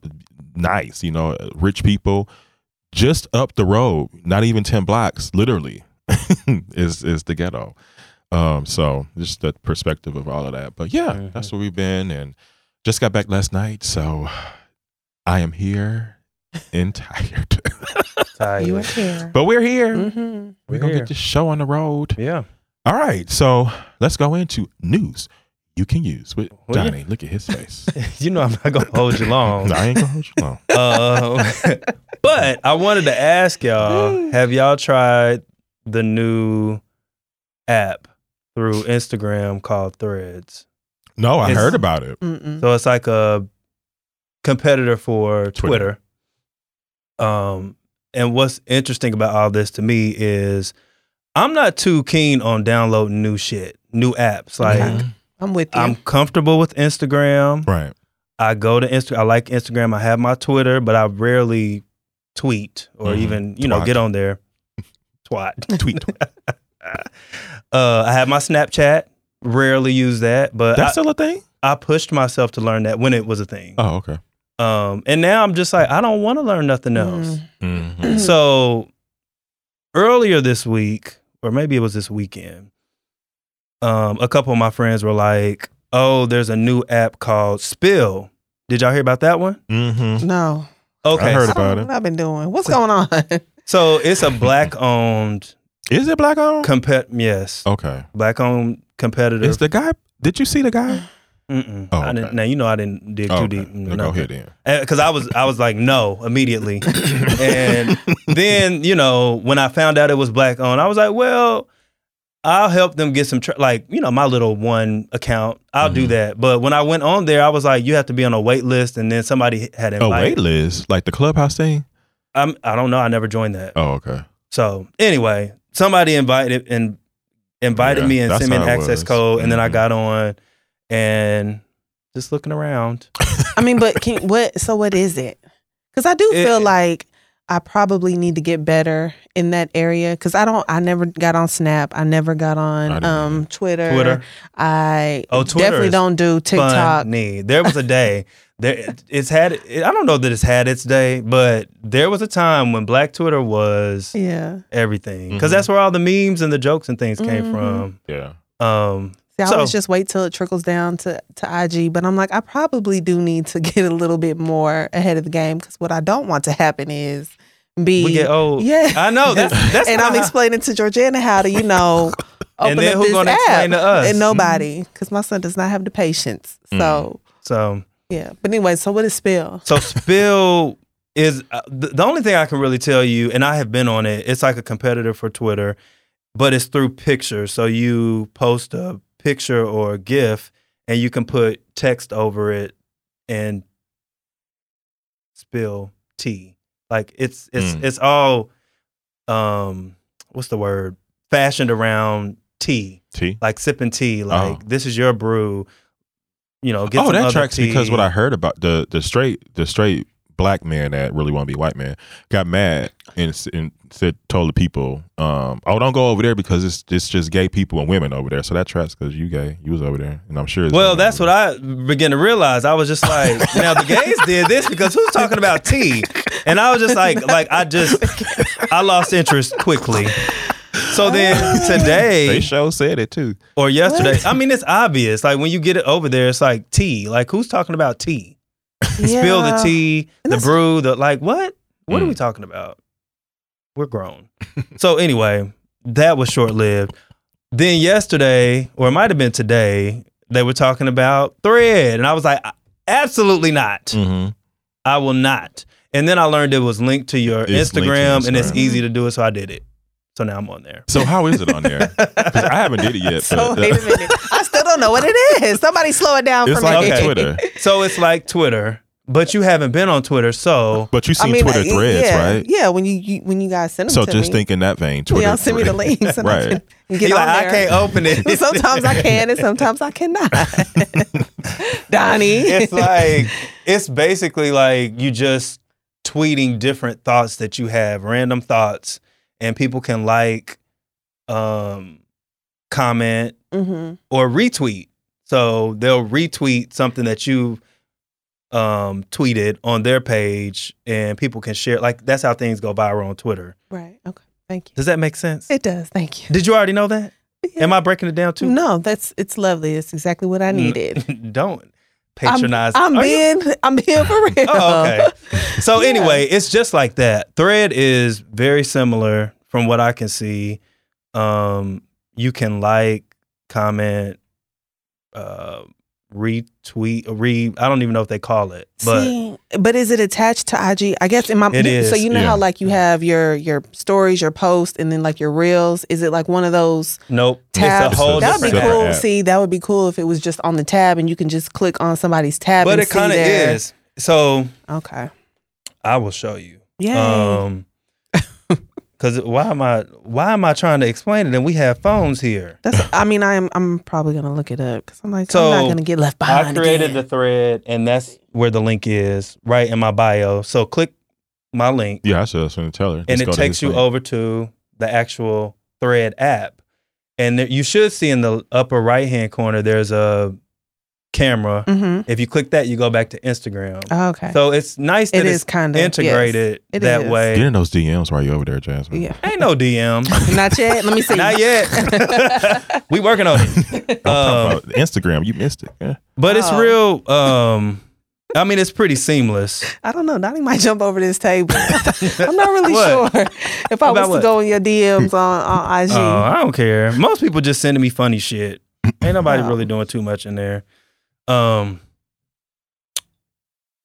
S1: nice, you know, rich people. Just up the road, not even ten blocks, literally, is is the ghetto. Um, so just the perspective of all of that. But yeah,
S3: Mhm.
S1: that's where we've been, and just got back last night, so I am here and tired.
S3: tired.
S2: You were here.
S1: but we're here.
S2: hmm
S1: We're
S3: We're
S1: gonna
S3: here.
S1: get this show on the road.
S3: Yeah.
S1: All right, so let's go into news you can use with
S3: Well, yeah.
S1: Johnny. Look at his face.
S3: you know I'm not gonna hold you long.
S1: no, I ain't gonna hold you long.
S3: Um, but I wanted to ask y'all: Have y'all tried the new app through Instagram called Threads?
S1: No, I
S3: It's-
S1: heard about it.
S2: Mm-mm.
S3: So it's like a competitor for
S1: Twitter.
S3: Twitter. Um, and what's interesting about all this to me is I'm not too keen on downloading new shit, new apps. Like
S2: Okay. I'm with you.
S3: I'm comfortable with Instagram.
S1: Right.
S3: I go to Insta. I like Instagram. I have my Twitter, but I rarely tweet or
S1: Mhm.
S3: even you know get on there. Twat.
S1: Tweet.
S3: uh, I have my Snapchat. Rarely use that, but
S1: That's
S3: I,
S1: still a thing?
S3: I pushed myself to learn that when it was a thing.
S1: Oh, okay.
S3: Um, and now I'm just like I don't want to learn nothing else.
S2: Mm.
S1: Mhm.
S3: So earlier this week, or maybe it was this weekend, um, a couple of my friends were like, "Oh, there's a new app called Spill." Did y'all hear about that one?
S1: mm-hmm.
S2: no.
S3: Okay,
S1: I heard about
S2: don't
S1: it.
S2: what I've been doing. What's going on?
S3: so it's a black-owned
S1: Is it black owned?
S3: compet. Yes,
S1: Okay.
S3: black-owned competitor.
S1: Is the guy? Did you see the guy?
S3: Mm-mm.
S1: Oh,
S3: I didn't,
S1: okay.
S3: now you know I didn't dig
S1: Oh,
S3: too
S1: okay.
S3: deep.
S1: Then go ahead then.
S3: because I was I was like no immediately, and then you know when I found out it was black owned, I was like, well, I'll help them get some tra- like you know my little one account. I'll do
S1: Mhm.
S3: that. But when I went on there, I was like, you have to be on a wait list, and then somebody had invited.
S1: wait, Liz, like the clubhouse thing.
S3: I'm, I don't know. I never joined that.
S1: Oh, okay.
S3: So anyway, somebody invited and invited
S1: Yeah,
S3: me and sent me an access
S1: was.
S3: code, and then I
S1: Mhm.
S3: got on and just looking around.
S2: I mean, but can what? So what is it? Because I do
S3: It-
S2: feel like I probably need to get better in that area because I don't. I never got on Snap. I never got on um, Twitter.
S3: Twitter.
S2: I
S3: Oh, Twitter
S2: definitely don't do TikTok.
S3: Funny. There was a day. There, it's had. I don't know that it's had its day, but there was a time when Black Twitter was
S2: Yeah.
S3: everything because
S1: Mhm.
S3: that's where all the memes and the jokes and things came
S2: Mhm.
S3: from.
S1: Yeah.
S3: Um,
S2: See, I
S3: So-
S2: always just wait till it trickles down to, to IG, but I'm like, I probably do need to get a little bit more ahead of the game because what I don't want to happen is be
S3: we get old.
S2: Yeah.
S3: I know. That's, that's
S2: and I'm explaining to Georgiana how to, you know, open
S3: And then
S2: up
S3: who
S2: this
S3: gonna
S2: app.
S3: explain to us?
S2: And nobody, because my son does not have the patience. So
S3: So
S2: yeah. But anyway, so what is spill?
S3: So Spill is uh, the, the only thing I can really tell you, and I have been on it. It's like a competitor for Twitter, but it's through pictures. So you post a picture or a GIF, and you can put text over it and spill tea. Like it's it's
S1: Mm.
S3: it's all um what's the word fashioned around tea,
S1: Tea.
S3: like sipping tea. Like
S1: Oh.
S3: this is your brew. You know, get
S1: oh, that tracks because what I heard about the the straight the straight black man that really want to be white man got mad and, and said told the people, um, "Oh, don't go over there because it's it's just gay people and women over there." So that tracks because you gay, you was over there, and I'm sure. it's
S3: Well, that's what I began to realize. I was just like, now the gays did this because who's talking about tea? And I was just like, like I just I lost interest quickly. So then
S1: today, They show said it too.
S3: or yesterday, I mean, it's obvious. Like when you get it over there, it's like tea. Like who's talking about tea? Spill the tea,
S2: And
S3: the brew, the like what? What are
S1: Mm.
S3: we talking about? We're grown. so anyway, that was short lived. Then yesterday, or it might have been today, they were talking about thread. And I was like, absolutely not.
S1: Mm-hmm.
S3: I will not. And then I learned it was linked to your
S1: It's linked to
S3: Instagram, and it's easy to do it. So I did it. So now I'm on there.
S1: So how is it on there? I haven't did it yet.
S2: So
S1: but, uh,
S2: wait a minute. I still don't know what it is. Somebody slow it down
S1: it's
S2: for
S1: like
S2: me.
S3: Okay.
S1: Twitter,
S3: So it's like Twitter, but you haven't been on Twitter. So
S1: but you
S2: I
S1: seen
S2: mean,
S1: Twitter threads,
S2: yeah,
S1: right?
S2: Yeah, when you, you when you guys send them
S1: So
S2: to
S1: just
S2: me.
S1: think in that vein, Twitter.
S2: Y'all send me the links and I
S1: Right.
S2: can get on
S3: like, I can't open it.
S2: sometimes I can and sometimes I cannot. Donnie.
S3: it's like it's basically like you just tweeting different thoughts that you have, random thoughts, and people can like, um, comment
S2: hmm
S3: or retweet. So they'll retweet something that you um tweeted on their page and people can share like that's how things go viral on Twitter.
S2: Right. Okay. Thank you.
S3: Does that make sense?
S2: It does. Thank you.
S3: Did you already know that? Am I breaking it down too?
S2: No, that's it's lovely. It's exactly what I needed.
S3: Don't patronize.
S2: I'm, I'm
S3: Are you-
S2: being I'm being for real.
S3: Oh, okay. So
S2: Yeah.
S3: anyway, it's just like that. Thread is very similar from what I can see. Um, you can like, comment, uh, retweet, re. I don't even know if they call it, but
S2: See, but is it attached to IG? I guess in my
S3: It
S2: you- so you know
S1: yeah.
S2: how like you have your your stories, your posts, and then like your reels. Is it like one of those
S3: nope.
S2: tabs?
S3: It's a whole
S2: that would be cool.
S1: app.
S2: See, that would be cool if it was just on the tab and you can just click on somebody's tab.
S3: But it kind of is. So
S2: Okay.
S3: I will show you.
S2: Yeah.
S3: Um, because why am I why am I trying to explain it? And we have phones here.
S2: That's. I mean, I am. I'm probably gonna look it up because I'm like,
S3: So,
S2: I'm not gonna get left behind.
S3: I created
S2: again.
S3: the thread, and that's where the link is, right in my bio. So click my link,
S1: Yeah, I should have seen tell her.
S3: and it takes you
S1: link.
S3: over to the actual thread app. And there, you should see in the upper right hand corner, there's a camera.
S2: Mhm.
S3: If you click that, you go back to Instagram.
S2: Oh, okay.
S3: So it's nice that
S2: it
S3: it's
S2: kind of
S3: integrated
S2: it
S3: that
S2: is.
S3: way.
S1: Get in those DMs while you over there, Jasmine.
S2: Yeah.
S3: Ain't no DM.
S2: Not yet. Let me see.
S3: Not yet. we working on it. Um,
S1: Instagram. You missed it. Yeah.
S3: but it's
S2: Oh.
S3: real. Um, I mean, it's pretty seamless.
S2: I don't know. Donnie might jump over this table. I'm not really sure if I
S3: About
S2: was to
S3: what?
S2: go in your DMs on, on IG.
S3: Oh, I don't care. Most people just sending me funny shit. Ain't nobody
S2: Oh.
S3: really doing too much in there. Um,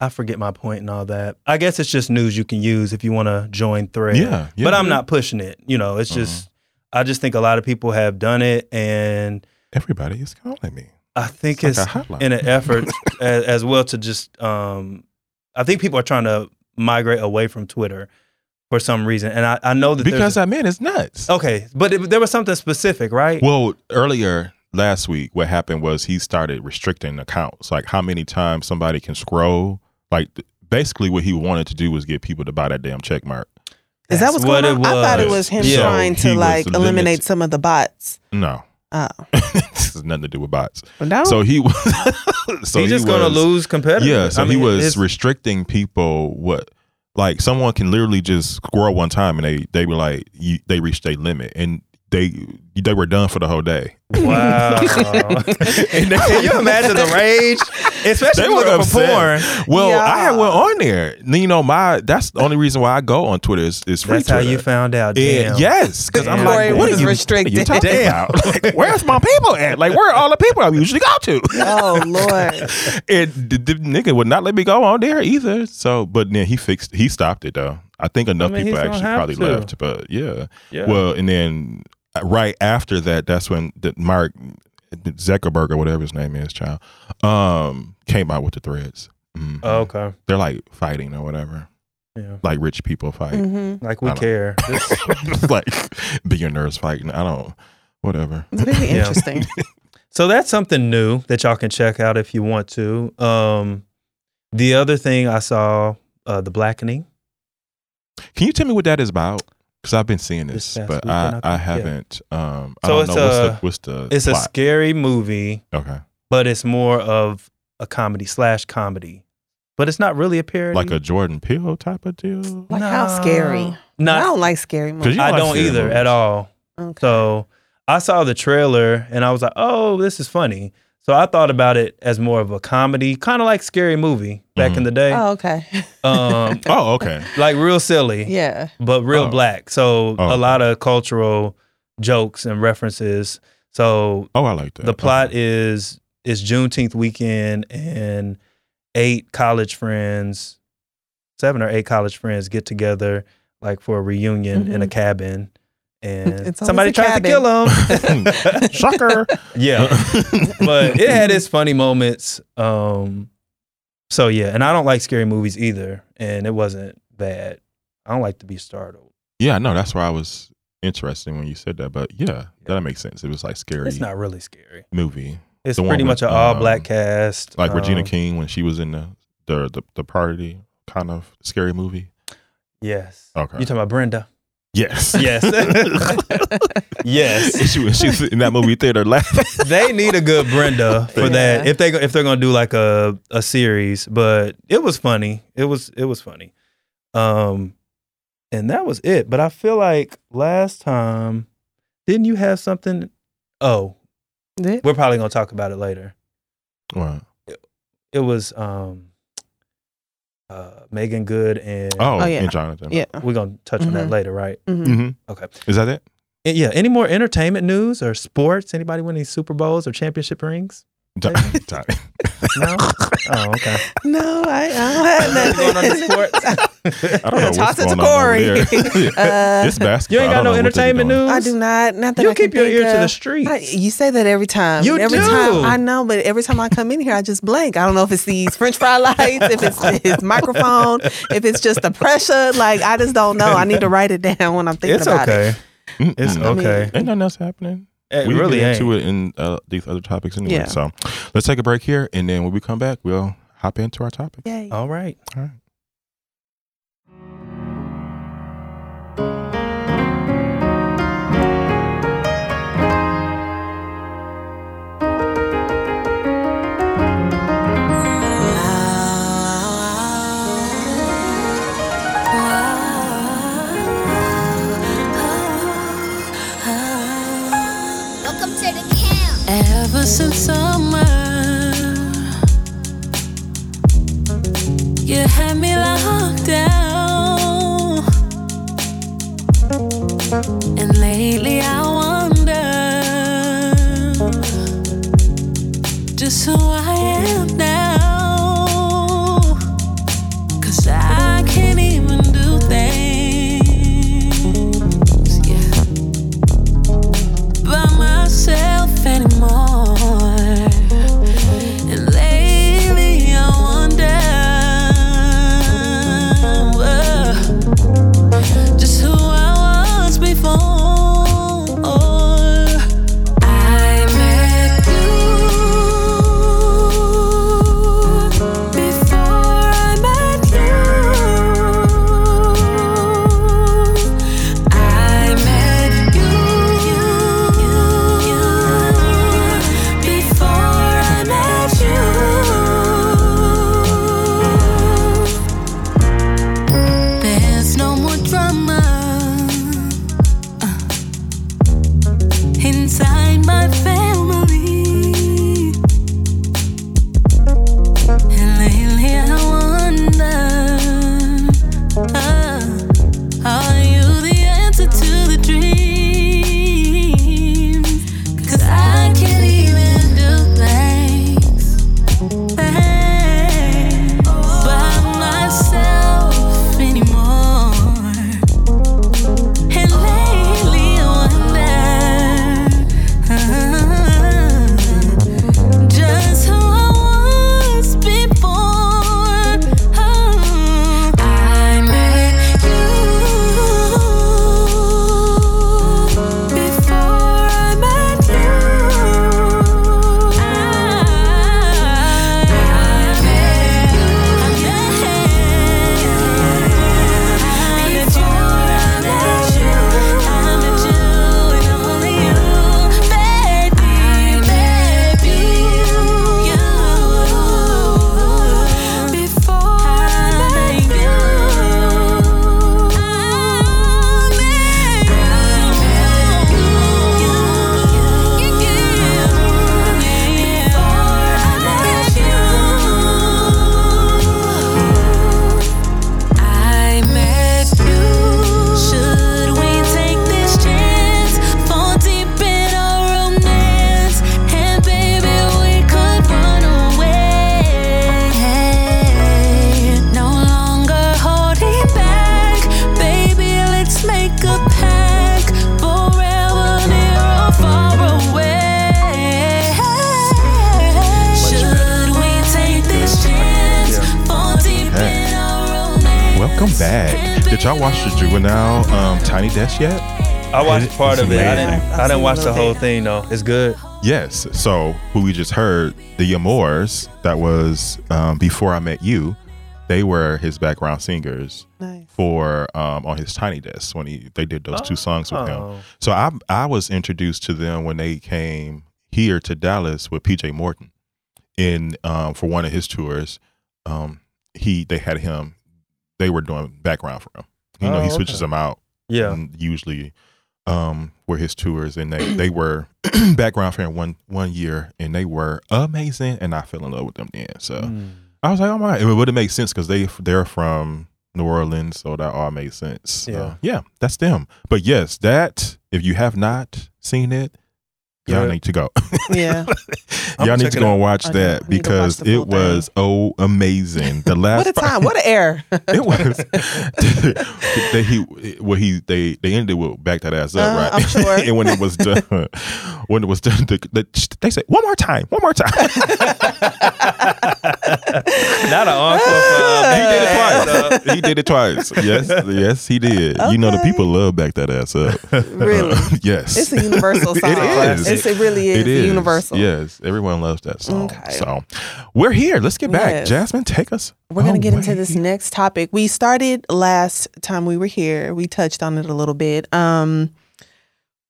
S3: I forget my point and all that. I guess it's just news you can use if you want to join Thread.
S1: Yeah, yeah.
S3: But I'm not pushing it. You know, it's just I just think a lot of people have done it, and
S1: Everybody is calling me.
S3: I think
S1: It's
S3: it's,
S1: like
S3: in an effort as, as well to just. Um, I think people are trying to migrate away from Twitter for some reason, and I, I know that
S1: because I mean it's nuts.
S3: okay, but it, there was something specific, right?
S1: Well, earlier last week, what happened was he started restricting accounts, like how many times somebody can scroll. Like basically, what he wanted to do was get people to buy that damn check mark.
S2: Is that what's
S3: what
S2: going on?
S3: it
S2: I thought it
S3: was.
S2: was him
S3: Yeah.
S2: trying
S1: So
S2: to like
S1: limit-
S2: eliminate some of the bots.
S1: No,
S2: Oh,
S1: this has nothing to do with bots.
S2: no.
S1: So he was. so
S3: He's
S1: he
S3: just gonna
S1: was-
S3: lose competitors.
S1: Yeah, so
S3: I mean,
S1: he was
S3: his-
S1: restricting people. What like someone can literally just squirrel one time and they they were like you, they reached their limit and they they were done for the whole day.
S3: Wow. Can you imagine the rage? Especially
S1: They were
S3: you look for
S1: upset.
S3: porn.
S1: Well,
S2: Yeah.
S1: I had one on there. You know, my that's the only reason why I go on Twitter is, is free
S3: That's how you found out.
S1: And yes, because I'm
S3: Damn.
S1: like,
S2: Corey
S1: what are you,
S2: restricted.
S1: what are you talking
S3: Damn.
S1: about? Like, where's my people at? Like, where are all the people I usually go to?
S2: oh Lord.
S1: and the, the nigga would not let me go on there either. So, but then he fixed, he stopped it though. I think enough
S3: mean,
S1: people actually probably
S3: to.
S1: left. But yeah.
S3: Yeah.
S1: well, and then right after that, that's when the Mark Zuckerberg or whatever his name is, child, um, came out with the threads. Mhm.
S3: Oh, okay.
S1: They're like fighting or whatever,
S3: Yeah.
S1: like rich people fight,
S2: hmm
S3: Like we
S1: I don't-
S3: care. This-
S1: like billionaires fighting. I don't, whatever.
S2: It's very
S3: Yeah.
S2: interesting.
S3: So that's something new that y'all can check out if you want to. Um, the other thing I saw, uh, the blackening.
S1: Can you tell me what that is about? Because I've been seeing
S3: This
S1: this, but
S3: weekend,
S1: I,
S3: I
S1: I
S3: think, yeah.
S1: haven't. Um, I
S3: So
S1: don't
S3: it's
S1: know what's
S3: a-
S1: the what's the
S3: It's a scary movie,
S1: okay,
S3: but it's more of a comedy slash comedy. But it's not really a parody.
S1: like a Jordan Peele type of deal.
S2: Like how scary? No,
S3: I
S2: don't like scary movies.
S1: you
S3: I
S1: like
S3: don't either
S1: movies.
S3: at all.
S2: Okay.
S3: So I saw the trailer and I was like, oh, this is funny. So I thought about it as more of a comedy, kind of like Scary Movie back in
S1: Mhm.
S3: the day.
S2: oh, okay.
S3: Um,
S1: Oh, okay.
S3: like real silly,
S2: yeah.
S3: but real
S1: Oh.
S3: black. So
S1: Oh,
S3: a lot of cultural jokes and references. So
S1: Oh, I like that.
S3: the plot
S1: Okay.
S3: is it's Juneteenth weekend and eight college friends, seven or eight college friends get together like for a reunion in a cabin. And somebody
S2: a
S3: tries to kill him.
S1: shocker.
S3: yeah. but it had its funny moments. Um, so yeah, and I don't like scary movies either, and it wasn't bad. I don't like to be startled.
S1: yeah, no, that's why I was interested when you said that. But yeah, that makes sense. It was like scary
S3: It's not really scary.
S1: movie,
S3: It's
S1: The one
S3: pretty
S1: with,
S3: much an all
S1: um,
S3: black cast,
S1: like Regina
S3: Um,
S1: King when she was in the the the, the party kind of scary movie.
S3: Yes.
S1: Okay.
S3: You talking about Brenda?
S1: Yes.
S3: Yes. yes.
S1: she was she was in that movie theater laughing.
S3: They need a good Brenda for that if they if they're gonna do like a a series. But it was funny. It was it was funny. Um, and that was it. But I feel like last time, didn't you have something? Oh,
S2: Yeah.
S3: we're probably gonna talk about it later.
S1: What?
S3: It was um, uh, Meagan Good and
S1: Oh,
S2: Oh, yeah.
S1: and Jonathan.
S2: Yeah.
S3: we're gonna touch on that
S2: Mhm.
S3: later, right?
S2: Mhm.
S1: hmm
S3: Okay.
S1: Is that it?
S3: And yeah. Any more entertainment news or sports? Anybody winning any Super Bowls or championship rings?
S1: Ti- ti-
S3: No. oh, okay.
S2: No, I, I don't have nothing.
S3: Going on to sports?
S1: I don't know
S2: Toss
S1: what's
S2: it to
S1: going on
S2: Corey.
S1: there.
S2: Uh,
S1: it's basketball.
S3: You ain't got no
S1: know what they be
S3: entertainment news.
S2: I do not. Not that
S3: You
S2: I
S3: keep your
S2: think
S3: ear to the
S2: street. you say that every time.
S3: You
S2: every
S3: do.
S2: time I know, but every time I come in here, I just blank. I don't know if it's these French fry lights, if it's his microphone, if it's just the pressure. Like I just don't know. I need to write it down when I'm thinking
S3: it's
S2: about
S3: okay.
S2: it.
S1: Mm-mm.
S3: It's okay.
S1: Ain't nothing else happening.
S3: It
S1: we
S3: really
S1: get
S3: ain't.
S1: into it in uh, these other topics anyway.
S2: Yeah.
S1: So let's take a break here, and then when we come back, we'll hop into our topic.
S2: Yay.
S3: All right.
S1: All right.
S6: Ever since summer, you had me locked down. And lately I
S1: Welcome back. Did y'all watch the Juvenile um, Tiny Desk yet?
S3: I watched
S4: It-
S3: part of it. I didn't.
S2: I've
S3: didn't watch the whole thing though. It's good.
S1: Yes. So who we just heard, the Amores, that was um, before I met you. They were his background singers
S2: Nice.
S1: for um, on his Tiny Desk when he they did those two songs with him.
S3: Oh.
S1: So I I was introduced to them when they came here to Dallas with PJ Morton in um, for one of his tours. Um, he they had him. They were doing background for him. You know,
S3: Oh,
S1: he switches
S3: okay.
S1: them out
S3: Yeah.
S1: usually um were his tours and they they were background for him one one year and they were amazing and I fell in love with them then. So
S3: Mm.
S1: I was like, oh my, it would have made sense because they they're from New Orleans, so that all made sense.
S3: Yeah.
S1: Uh, yeah, that's them. But yes, that if you have not seen it, y'all need to go.
S2: Yeah.
S1: Y'all need to go and watch
S2: I
S1: that
S2: I need to watch
S1: because it was oh amazing. The last
S2: what a time. What an air.
S1: it was they he well he they they ended with back that ass up
S2: Uh,
S1: right
S2: I'm sure.
S1: and when it was done when it was done the, the, they said one more time one more time
S3: Not an encore for. Uh,
S1: he did it
S3: Back That Ass
S1: twice
S3: Up.
S1: he did it twice yes yes he did you know the people love back that ass up
S2: Really.
S1: yes
S2: It's a universal song.
S1: It is.
S2: It's, it really is,
S1: it is
S2: universal.
S1: yes everyone loves that song
S2: Okay.
S1: so we're here let's get back
S2: Yes.
S1: Jasmine take us
S2: We're going to get into this next topic. We started last time we were here. We touched on it a little bit. Um,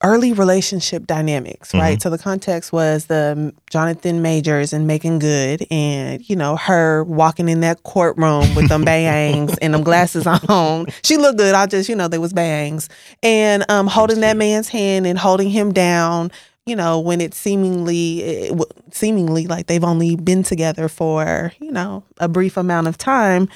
S2: early relationship dynamics, right?
S1: Mm-hmm.
S2: So the context was the Jonathan Majors and Meagan Good, and you know her walking in that courtroom with them bangs and them glasses on. She looked good. I just, you know, there was bangs and um, holding that man's hand and holding him down. You know, when it's seemingly it, seemingly like they've only been together for you know a brief amount of time,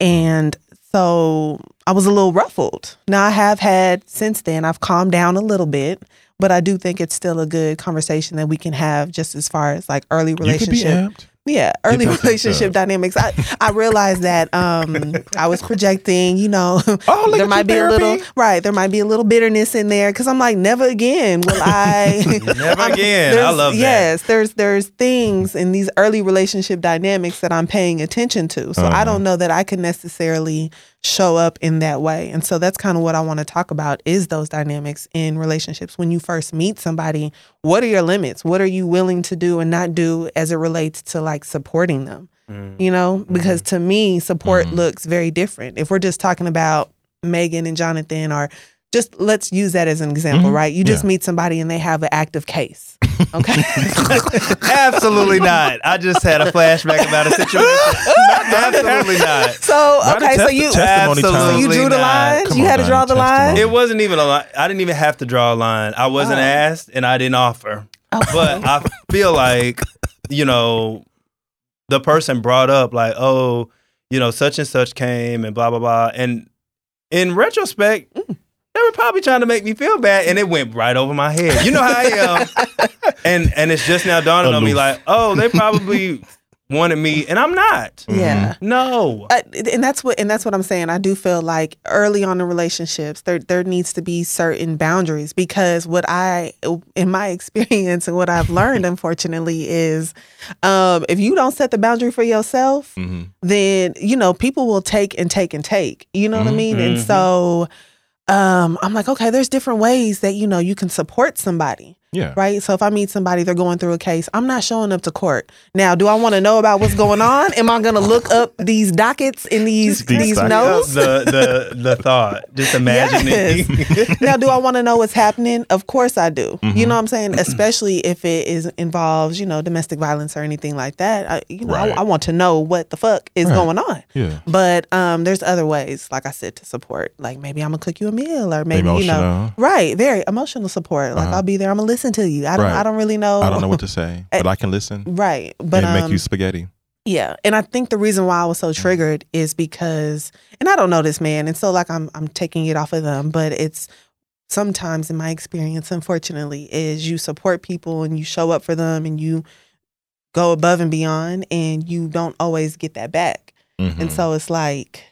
S2: and so I was a little ruffled. Now I have had since then, I've calmed down a little bit, but I do think it's still a good conversation that we can have just as far as like early relationship. Yeah, early relationship dynamics. I, I realized that um I was projecting, you know,
S1: Oh,
S2: there might be a little right, there might be a little bitterness in there cuz I'm like never again will I
S3: Never
S2: I'm-
S3: again. I love that.
S2: Yes, there's there's things in these early relationship dynamics that I'm paying attention to. So I
S1: Uh-huh.
S2: don't know that I can necessarily show up in that way. And so that's kind of what I want to talk about is those dynamics in relationships. When you first meet somebody, what are your limits? What are you willing to do and not do as it relates to like supporting them?
S3: Mm.
S2: You know, because to me, support
S1: Mhm.
S2: looks very different. If we're just talking about Meagan and Jonathan or just let's use that as an example,
S1: Mhm.
S2: right? You just
S1: Yeah.
S2: meet somebody and they have an active case. Okay.
S3: Absolutely not. I just had a flashback about a situation. Absolutely not.
S2: So okay, so you
S3: Absolutely
S2: so you drew the
S3: not.
S2: line. You had to draw the line.
S3: It wasn't even a line. I didn't even have to draw a line. I wasn't
S2: Oh.
S3: asked and I didn't offer. But I feel like, you know, the person brought up like, oh, you know, such and such came and blah blah blah. And in retrospect,
S2: Mm.
S3: They were probably trying to make me feel bad, and it went right over my head. You know how I am. and and it's just now dawning on me like, oh, they probably wanted me, and I'm not.
S2: Yeah.
S3: No.
S2: Uh, and that's what and that's what I'm saying. I do feel like early on in relationships there there needs to be certain boundaries because what I in my experience and what I've learned unfortunately is um, if you don't set the boundary for yourself,
S1: Mhm.
S2: then you know people will take and take and take. You know what I
S1: Mhm.
S2: mean? And
S3: Mhm.
S2: so um, I'm like, okay, there's different ways that you know you can support somebody
S1: yeah
S2: right? So if I meet somebody, they're going through a case, I'm not showing up to court. Now, do I want to know about what's going on? Am I going to look up these dockets in these
S1: These
S2: these notes?
S3: the the the thought. Just imagining.
S2: now, do I want to know what's happening? Of course I do. You
S1: Mhm.
S2: know what I'm saying? Especially if it is involves, you know, domestic violence or anything like that. I, you know,
S1: Right.
S2: I, I want to know what the fuck is
S1: Right.
S2: going on.
S1: yeah
S2: But um, there's other ways, like I said, to support. Like maybe I'm gonna cook you a meal, or maybe you know, right? Very emotional support. Like
S1: Uh-huh.
S2: I'll be there. I'm gonna listen to you. I don't.
S1: Right.
S2: I don't really know.
S1: I don't know what to say, but I can listen
S2: Right, but
S1: and make
S2: um,
S1: you spaghetti.
S2: yeah, and I think the reason why I was so triggered is because, and I don't know this man, and so like I'm I'm taking it off of them, but it's sometimes in my experience, unfortunately, is you support people and you show up for them and you go above and beyond, and you don't always get that back,
S1: Mhm.
S2: and so it's like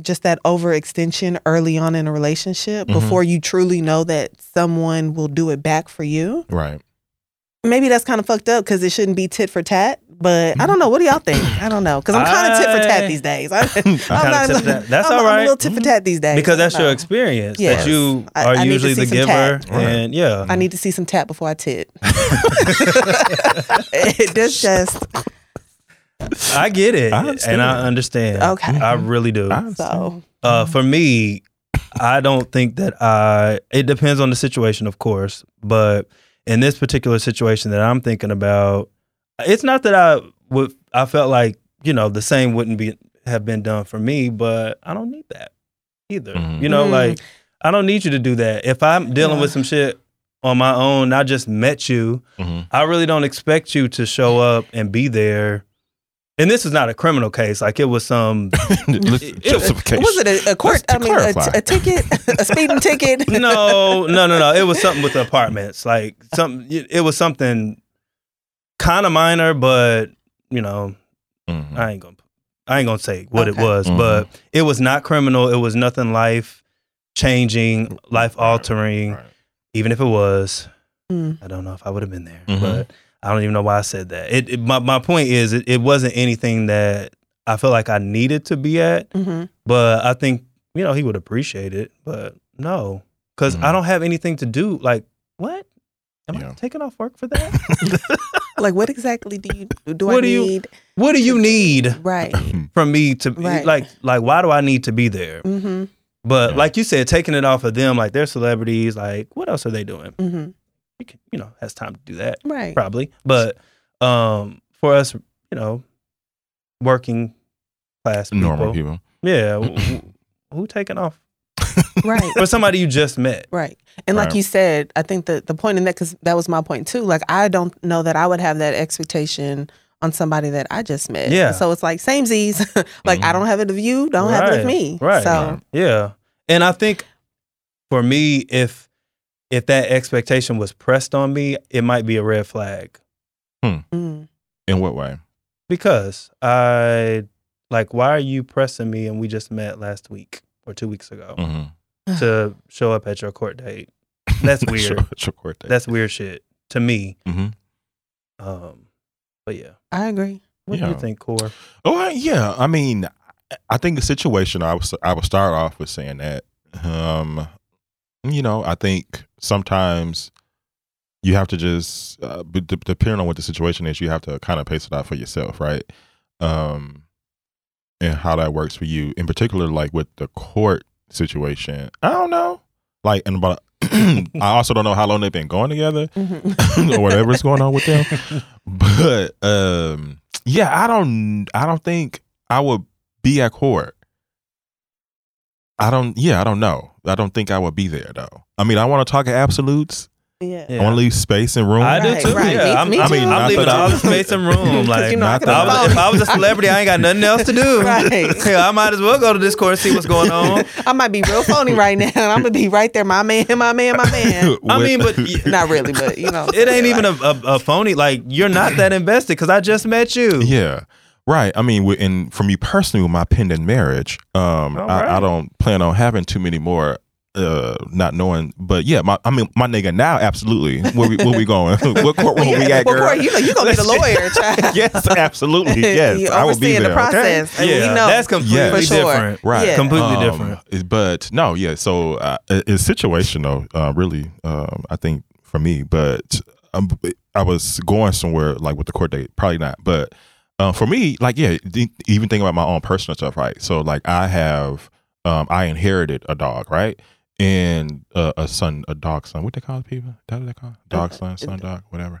S2: just that overextension early on in a relationship
S1: Mhm.
S2: before you truly know that someone will do it back for you
S1: right.
S2: maybe that's kind of fucked up because it shouldn't be tit for tat. But I don't know. What do y'all think? I don't know because I'm kind of tit for tat these days. I, am
S3: Kinda tit for tat. That's
S2: I'm,
S3: all
S2: I'm a little tit for tat these days.
S3: because that's
S2: I
S3: your experience
S2: Yes.
S3: that you are
S2: I need to
S3: usually the giver,
S2: tat.
S3: and yeah,
S2: I need to see some tat before I tit. That's just
S3: I get it,
S1: I
S3: and I understand.
S2: Okay.
S3: I really do.
S1: I
S2: so.
S3: Uh, for me, I don't think that I. It depends on the situation, of course, but in this particular situation that I'm thinking about, it's not that I would. I felt like you know the same wouldn't be have been done for me, but I don't need that either.
S1: Mhm.
S3: You know,
S2: Mm.
S3: like I don't need you to do that. If I'm dealing
S2: Yeah.
S3: with some shit on my own, I just met you.
S1: Mhm.
S3: I really don't expect you to show up and be there. And this is not a criminal case. Like it was some It-
S1: justification.
S2: Was it a, a court? I mean, a,
S1: clarify.
S2: t- a ticket, a speeding ticket.
S3: no, no, no, no. It was something with the apartments. Like some, it was something kind of minor, but you know,
S1: Mhm.
S3: I ain't gonna, I ain't gonna say what it
S2: Okay.
S3: was,
S1: Mhm.
S3: but it was not criminal. It was nothing life changing, life altering.
S1: Right.
S3: Even if it was,
S2: Mm.
S3: I don't know if I would have been there,
S1: Mhm.
S3: but I don't even know why I said that. It, it my my point is, it, it wasn't anything that I felt like I needed to be at.
S2: hmm
S3: But I think you know he would appreciate it. But no, because I
S1: Mhm.
S3: don't have anything to do. Like what? Am
S1: Yeah.
S3: I taking off work for that?
S2: Like, what exactly do you do? I
S3: What do you-
S2: need?
S3: what do you need
S2: Right.
S3: from me to
S2: Right.
S3: like like why do I need to be there?
S2: hmm
S3: But
S1: Yeah.
S3: like you said, taking it off of them, like they're celebrities. Like what else are they doing? You, can, you know, has time to do that
S2: Right.
S3: probably. But um, for us, you know, working class people,
S1: Normal people.
S3: yeah, who, who taking off
S2: Right.
S3: for somebody you just met?
S2: Right. And like
S1: Right.
S2: you said, I think the the point in that because that was my point too. Like I don't know that I would have that expectation on somebody that I just met.
S3: Yeah.
S2: So it's like same Z's. like I
S1: Mhm.
S2: don't have it of you, don't have it of me.
S3: right.
S2: So
S3: Yeah. And I think for me, if if that expectation was pressed on me, it might be a red flag.
S2: mm,
S1: In what way?
S3: Because I like, why are you pressing me and we just met last week or two weeks ago
S1: Mm-hmm.
S3: to show up at your court date? That's weird. your court date. That's weird shit to me.
S1: hmm
S3: Um, but yeah.
S2: I agree.
S3: What do you think, Core?
S1: Oh I- yeah, I mean, I think the situation. I was I would start off with saying that, um, you know, I think sometimes you have to just, uh, d- depending on what the situation is, you have to kind of pace it out for yourself, right? Um, and how that works for you, in particular, like with the court situation. I don't know, like, and but I also don't know how long they've been going together
S2: Mhm.
S1: or whatever's going on with them. But um yeah, I don't I don't think I would be at court. I don't yeah, I don't know. I don't think I would be there though. I mean, I want to talk absolutes.
S2: yeah.
S1: I want to leave space and room.
S3: I do too.
S2: right.
S3: Yeah,
S2: Me-
S3: I'm,
S2: me
S3: I
S2: too.
S3: mean, I'm leaving all the space and room. Like,
S2: you know I
S1: not
S3: I was, if I was a celebrity, I ain't got nothing else to do.
S2: Right.
S3: Yeah, I might as well go to this court and see what's going on.
S2: I might be real phony right now. I'm gonna be right there, my man, my man, my man.
S3: I mean, but
S2: Not really, but you know,
S3: it ain't even a, a, a phony. Like you're not that invested because I just met you.
S1: Yeah. Right. I mean, and for me personally, with my pending marriage, um,
S3: All
S1: I, I don't plan on having too many more. Uh, not knowing, but yeah, my I mean, my nigga now, absolutely. Where we where we going? what courtroom we at,
S2: well,
S1: girl?
S2: Corey, you know, you gonna be the lawyer, child.
S1: yes, absolutely. Yes,
S2: you
S1: I will be
S2: overseeing
S1: there.
S2: the process.
S1: Okay?
S3: Yeah,
S2: we know.
S3: that's completely
S1: Yeah.
S2: For sure.
S3: different.
S1: Right.
S2: Yeah.
S3: Completely
S1: Um,
S3: different.
S1: But no, yeah. So uh, it- it's situational, uh, really. Um, I think for me, but um, I was going somewhere like with the court date, probably not. But uh, for me, like yeah, even thinking about my own personal stuff, right? So like I have, um, I inherited a dog, right? And uh, a son, a dog son. What they call it, people? That what they call dog son, son dog, whatever.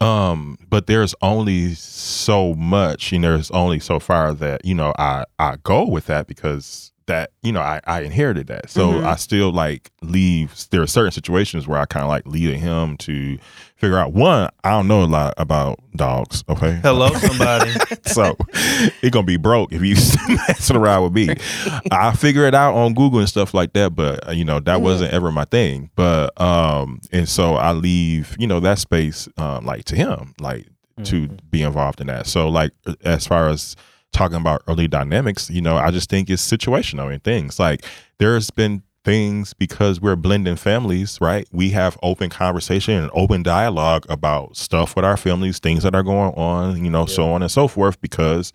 S1: Um, but there's only so much, and there's only so far that you know I I go with that because that you know I I inherited that. So
S2: Mhm.
S1: I still like leave. There are certain situations where I kind of like lead him to figure out. One, I don't know a lot about dogs. Okay,
S3: Hello, somebody.
S1: so it gonna be broke if you messing around with me. I figure it out on Google and stuff like that, but uh, you know that
S2: Mhm.
S1: wasn't ever my thing. But um, and so I leave you know that space um like to him, like to be involved in that. So like as far as talking about early dynamics, you know, I just think it's situational and things like there's been things because we're blending families, right? We have open conversation and open dialogue about stuff with our families, things that are going on, you know, so on and so forth. Because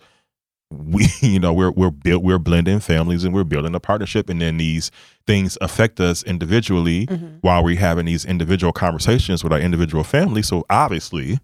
S1: we, you know, we're we're built we're blending families and we're building a partnership, and then these things affect us individually
S2: Mhm.
S1: while we're having these individual conversations with our individual families. So obviously,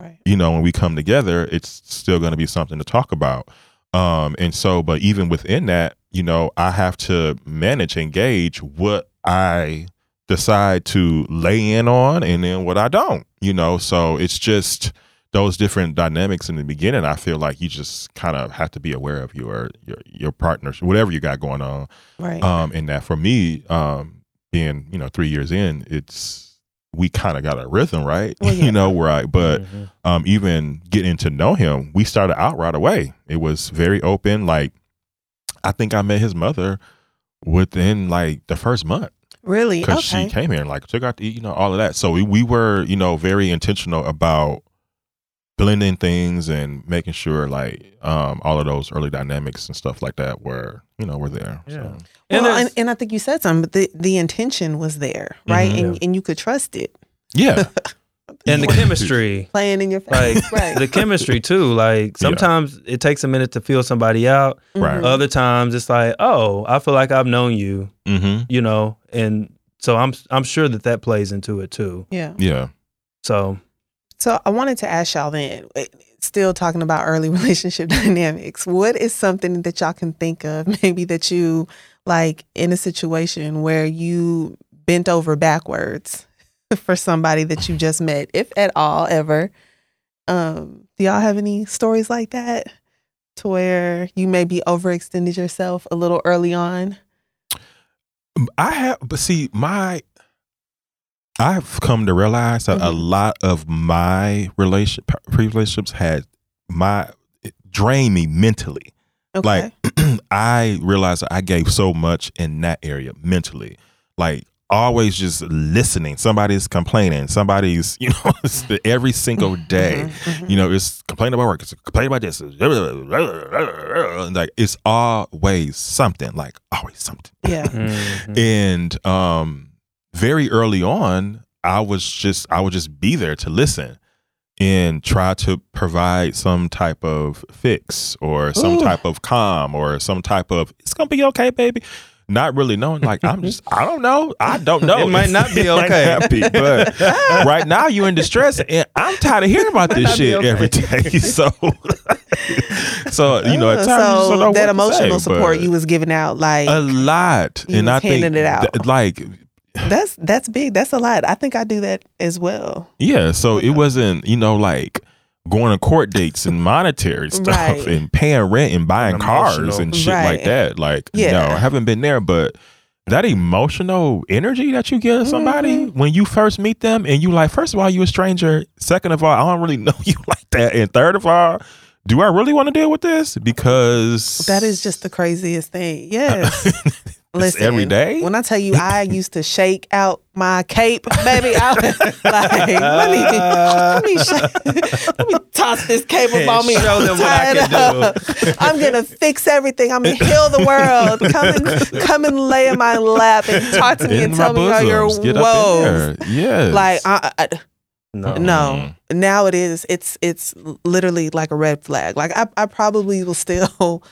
S2: Right.
S1: you know, when we come together, it's still going to be something to talk about. Um, and so, but even within that, you know, I have to manage and gauge what I decide to lay in on and then what I don't, you know. So it's just those different dynamics in the beginning. I feel like you just kind of have to be aware of your your your partners, whatever you got going on.
S2: Right.
S1: Um, and that for me, um, being you know three years in, it's we kind of got a rhythm, right?
S2: Well, yeah.
S1: you know, right. But
S3: Mhm.
S1: um, even getting to know him, we started out right away. It was very open. Like, I think I met his mother within like the first month
S2: really?
S1: because
S2: Okay.
S1: she came here and like took out to eat, you know, all of that. So we, we were, you know, very intentional about blending things and making sure like um, all of those early dynamics and stuff like that were, you know, were there.
S3: Yeah.
S1: So.
S2: well,
S3: And
S2: and, and I think you said something, but the, the intention was there, right?
S1: Mhm.
S2: And and you could trust it.
S1: Yeah.
S3: and the chemistry.
S2: Playing in your
S3: Like
S2: face. right.
S3: the chemistry too. Like
S1: Yeah.
S3: sometimes it takes a minute to feel somebody out.
S1: Right.
S2: Mhm.
S3: Other times it's like, oh, I feel like I've known you,
S1: mm-hmm.
S3: you know, and so I'm I'm sure that that plays into it too.
S2: yeah.
S1: Yeah.
S3: So
S2: So I wanted to ask y'all then, eh, still talking about early relationship dynamics, what is something that y'all can think of maybe that you like in a situation where you bent over backwards for somebody that you just met, if at all ever? Um, do y'all have any stories like that to where you maybe overextended yourself a little early on?
S1: I have, but see, my, I've come to realize that a
S2: Mhm.
S1: lot of my relation, pre relationships had my it drained me mentally.
S2: Okay.
S1: Like, I realized that I gave so much in that area mentally. Like, always just listening. Somebody's complaining. Somebody's, you know, the- every single day.
S2: Mhm, mhm.
S1: You know, it's complaining about work. It's complaining about this. Like, it's always something. Like, always something.
S2: yeah.
S1: And um very early on, I was just I would just be there to listen and try to provide some type of fix or some
S2: Ooh.
S1: type of calm or some type of it's gonna be okay, baby. Not really knowing, like I'm just I don't know, I don't know.
S3: It might not be okay.
S1: not be, but right now you're in distress, and I'm tired of hearing about this shit
S3: okay.
S1: every day. So, so you know, at
S2: Uh,
S1: times
S2: so that emotional
S1: say,
S2: support you was giving out, like
S1: a lot, and I think
S2: handing it out.
S1: th- like
S2: that's that's big. That's a lot. I think I do that as well.
S1: yeah. So it wasn't you know like going to court dates and monetary stuff
S2: Right.
S1: and paying rent and buying cars and shit
S2: Right.
S1: like that. Like
S2: Yeah.
S1: no, I haven't been there, but. That emotional energy that you give somebody
S2: Mm-hmm.
S1: when you first meet them, and you like, first of all, you a stranger. Second of all, I don't really know you like that. And third of all, do I really want to deal with this? Because
S2: That is just the craziest thing. Yes. Listen,
S1: every day?
S2: When I tell you, I used to shake out my cape, baby. I was like, let me, let me, sh- let me toss this cape up on me.
S3: Show them what I can
S2: up. I'm gonna fix everything. I'm gonna heal the world. Come and come and lay in my lap and talk to me
S1: in
S2: and tell me how your
S1: get
S2: woes.
S1: Yes.
S2: Like, I, I,
S3: no.
S2: no. Now it is. It's it's literally like a red flag. Like I, I probably will still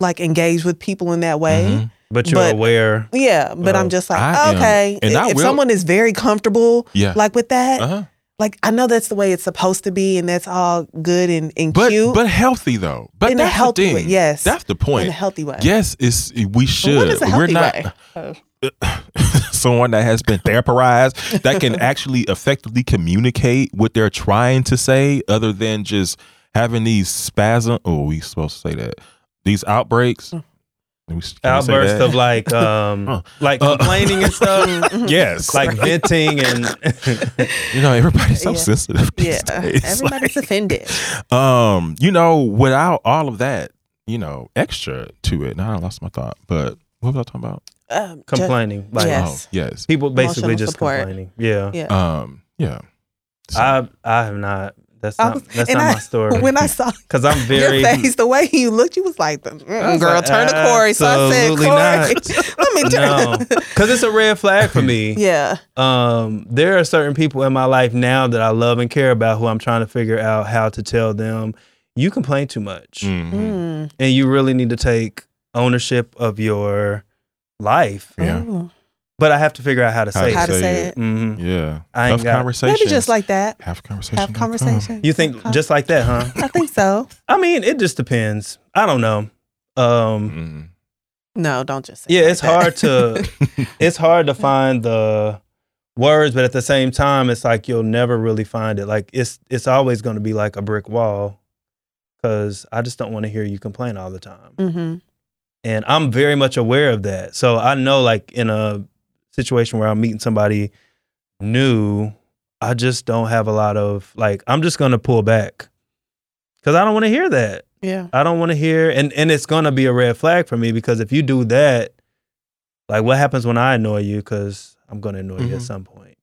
S2: like engage with people in that way.
S1: Mhm.
S3: But you're
S2: But-
S3: aware.
S2: Yeah, but I'm just like,
S1: I am.
S2: okay.
S1: And I
S2: if someone is very comfortable,
S1: Yeah.
S2: like with that,
S1: uh-huh.
S2: like I know that's the way it's supposed to be, and that's all good and, and
S1: but
S2: cute
S1: but healthy though. But
S2: in a healthy
S1: thing.
S2: way. Yes,
S1: that's the
S2: in
S1: point.
S2: a healthy way.
S1: Yes, it's we should.
S2: is
S1: We're not?
S2: Oh.
S1: someone that has been therapized that can actually effectively communicate what they're trying to say, other than just having these spasm. Oh, we supposed to say that these outbreaks.
S3: Outburst of like um
S1: Huh.
S3: like
S1: Uh,
S3: complaining and stuff.
S1: yes,
S3: like venting and
S1: you know everybody's so
S2: Yeah.
S1: sensitive.
S2: Yeah,
S1: days.
S2: everybody's
S1: Like-
S2: offended.
S1: um, you know, without all of that, you know, extra to it. Now I lost my thought, but what was I talking about?
S2: Um, ju-
S3: complaining. Like
S2: Yes.
S1: Oh, yes.
S3: people basically
S2: Emotional
S3: just
S2: support.
S3: complaining. Yeah.
S2: Yeah.
S1: Um, yeah. So,
S3: I I have not That's
S2: I
S3: not
S2: was-
S3: that's not
S2: I-
S3: my story.
S2: When I saw
S3: Because I'm very
S2: your face, the way you looked, you was like, mm,
S3: was
S2: "Girl,
S3: like,
S2: turn to Corey." So I said,
S3: absolutely
S2: "Corey,
S3: not.
S2: let me turn."
S3: no, because it's a red flag for me.
S2: yeah,
S3: um, there are certain people in my life now that I love and care about who I'm trying to figure out how to tell them you complain too much
S1: Mhm.
S2: Mm.
S3: and you really need to take ownership of your life.
S1: Yeah.
S2: Ooh.
S3: But I have to figure out how to
S1: How
S3: say
S1: to
S2: How
S3: it.
S2: to
S1: say
S2: say
S1: it.
S2: it?
S3: hmm
S1: Yeah.
S3: I ain't
S1: Tough
S3: got-
S1: conversation.
S2: Maybe just like that.
S1: have conversation.
S2: Have conversation.
S3: You think just like that, huh?
S2: I think so.
S3: I mean, it just depends. I don't know. Um,
S1: Mm.
S2: No, don't just. Say
S3: yeah,
S2: like
S3: it's
S2: that.
S3: hard to it's hard to find the words, but at the same time, it's like you'll never really find it. Like it's it's always going to be like a brick wall because I just don't want to hear you complain all the time,
S2: Mhm.
S3: and I'm very much aware of that. So I know, like in a situation where I'm meeting somebody new, I just don't have a lot of like. I'm just to pull back because I don't want to hear that.
S2: Yeah.
S3: I don't want to hear, and and it's gonna be a red flag for me because if you do that, like what happens when I annoy you? Because I'm gonna annoy you at
S1: Mhm.
S3: some point.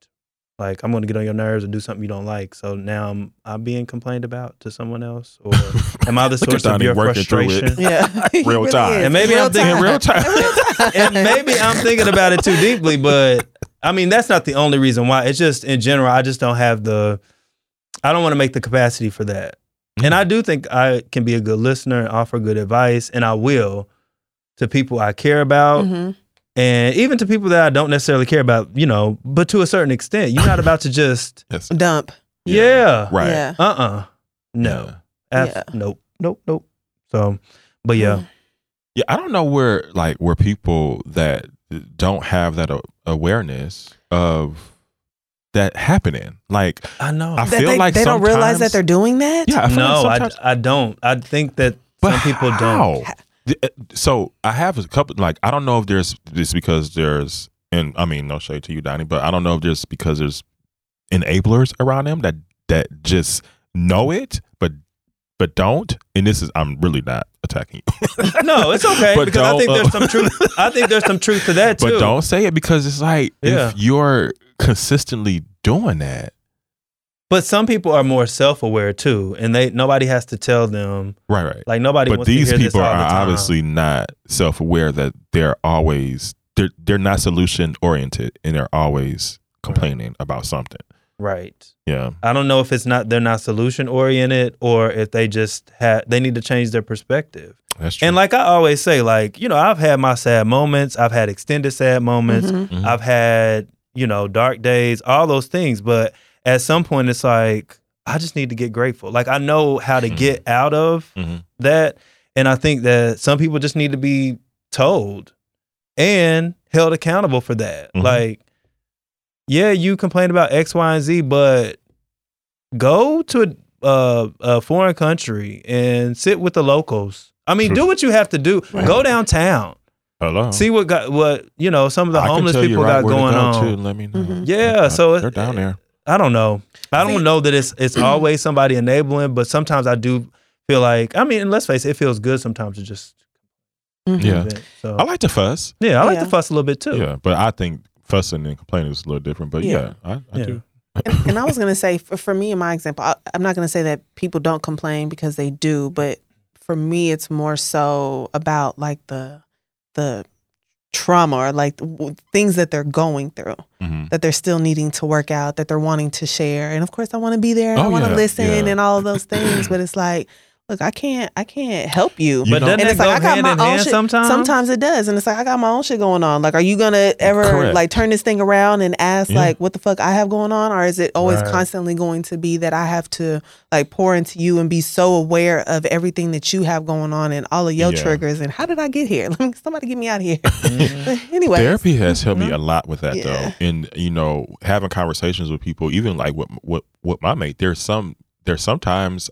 S3: Like I'm gonna get on your nerves or do something you don't like. So now I'm I'm being complained about to someone else, or am I the source of your
S1: working through it.
S3: frustration?
S2: Yeah. He
S1: Real time.
S2: is.
S3: And maybe I'm thinking
S1: real time.
S3: and maybe I'm thinking about it too deeply, but I mean that's not the only reason why. It's just in general, I just don't have the I don't want to make the capacity for that. And I do think I can be a good listener and offer good advice, and I will to people I care about,
S2: Mhm.
S3: And even to people that I don't necessarily care about, you know, but to a certain extent. You're not about to just,
S1: Yes.
S2: Dump.
S3: yeah,
S1: Right.
S2: Yeah.
S3: uh uh no,
S1: Yeah.
S3: Abs-
S2: Yeah.
S3: nope, nope, nope. So, but yeah,
S1: Yeah, I don't know where like where people that don't have that a- awareness of that happening. Like
S3: I know.
S1: I
S2: That
S1: feel
S2: they,
S1: like
S2: they don't realize that they're doing that.
S1: yeah, I feel
S3: no,
S1: like
S3: I, I don't. I think that
S1: but
S3: some people
S1: how?
S3: don't.
S1: Uh, So I have a couple. Like I don't know if there's this because there's and I mean no shade to you, Donnie, but I don't know if there's because there's enablers around them that that just know it, but but don't. And this is I'm really not attacking you,
S3: No, it's okay
S1: But
S3: because I think there's
S1: uh,
S3: some truth. I think there's some truth to that too.
S1: but don't say it because it's like
S3: Yeah.
S1: if you're consistently doing that,
S3: But some people are more self-aware too, and they nobody has to tell them.
S1: right, right.
S3: Like nobody.
S1: but
S3: wants
S1: these
S3: to hear
S1: people
S3: this all
S1: are
S3: the
S1: obviously not self-aware that they're always they're they're not solution oriented and they're always complaining about something.
S3: right.
S1: Yeah.
S3: I don't know if it's not they're not solution oriented or if they just had they need to change their perspective.
S1: That's true.
S3: And like I always say, like you know, I've had my sad moments. I've had extended sad moments.
S2: Mhm.
S1: Mhm.
S3: I've had you know dark days, all those things. But at some point, it's like I just need to get grateful. Like I know how to
S1: Mhm.
S3: get out of
S1: Mhm.
S3: that, and I think that some people just need to be told and held accountable for that.
S1: Mhm.
S3: Like, yeah, you complain about X, Y, and Z, but go to a, uh, a foreign country and sit with the locals. I mean,
S1: True.
S3: do what you have to do.
S1: Right.
S3: Go downtown.
S1: Hello.
S3: See what got what you know. Some of the
S1: I
S3: homeless people
S1: right
S3: got going
S1: go,
S3: on.
S1: Too. Let me know.
S2: Mhm.
S3: Yeah, so
S1: they're down there.
S3: I don't know. I don't know that it's it's always somebody enabling, but sometimes I do feel like I mean, and let's face it, it feels good sometimes to just
S2: Mhm.
S1: Yeah.
S3: vent. So
S1: I like to fuss.
S3: yeah, I like
S2: Yeah.
S3: to fuss a little bit too.
S1: Yeah, but I think fussing and complaining is a little different. But yeah,
S2: Yeah.
S1: I, I
S3: Yeah.
S1: do.
S2: and, and I was gonna say for, for me in my example, I, I'm not gonna say that people don't complain because they do, but for me, it's more so about like the the trauma or like w- things that they're going through
S1: hmm
S2: that they're still needing to work out that they're wanting to share. And of course i want to be there and i
S1: Oh,
S2: want to
S1: yeah,
S2: listen
S1: yeah.
S2: and all of those things but it's like look i can't i can't help you
S1: You
S3: But
S1: know-
S3: doesn't
S2: and
S3: it
S2: it's
S3: go
S2: like I got
S3: hand
S2: my
S3: in
S2: own
S3: hand
S2: shit.
S3: sometimes?
S2: Sometimes it does, and it's like I got my own shit going on. Like, are you gonna ever
S1: Correct.
S2: like turn this thing around and ask
S1: Yeah.
S2: like what the fuck I have going on, or is it always
S3: Right.
S2: constantly going to be that I have to like pour into you and be so aware of everything that you have going on and all of your
S1: Yeah.
S2: triggers and how did I get here? Somebody get me out of here.
S3: Mhm.
S2: anyway,
S1: Therapy has helped me
S2: Mhm.
S1: a lot with that
S2: Yeah.
S1: though. And you know, having conversations with people, even like what what what my mate, there's some there's sometimes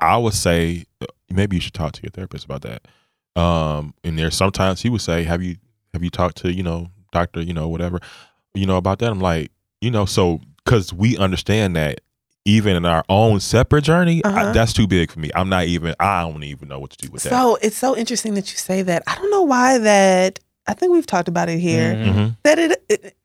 S1: I would say uh, maybe you should talk to your therapist about that. Um and there's sometimes he would say, Have you have you talked to, you know, doctor, you know, whatever, you know, about that? I'm like, you know, so cause we understand that even in our own separate journey,
S2: Uh-huh.
S1: that's too big for me. I'm not even I don't even know what to do with that.
S2: so it's so interesting that you say that. I don't know why that. I think we've talked about it here.
S3: Mhm.
S1: Mhm.
S2: That it, it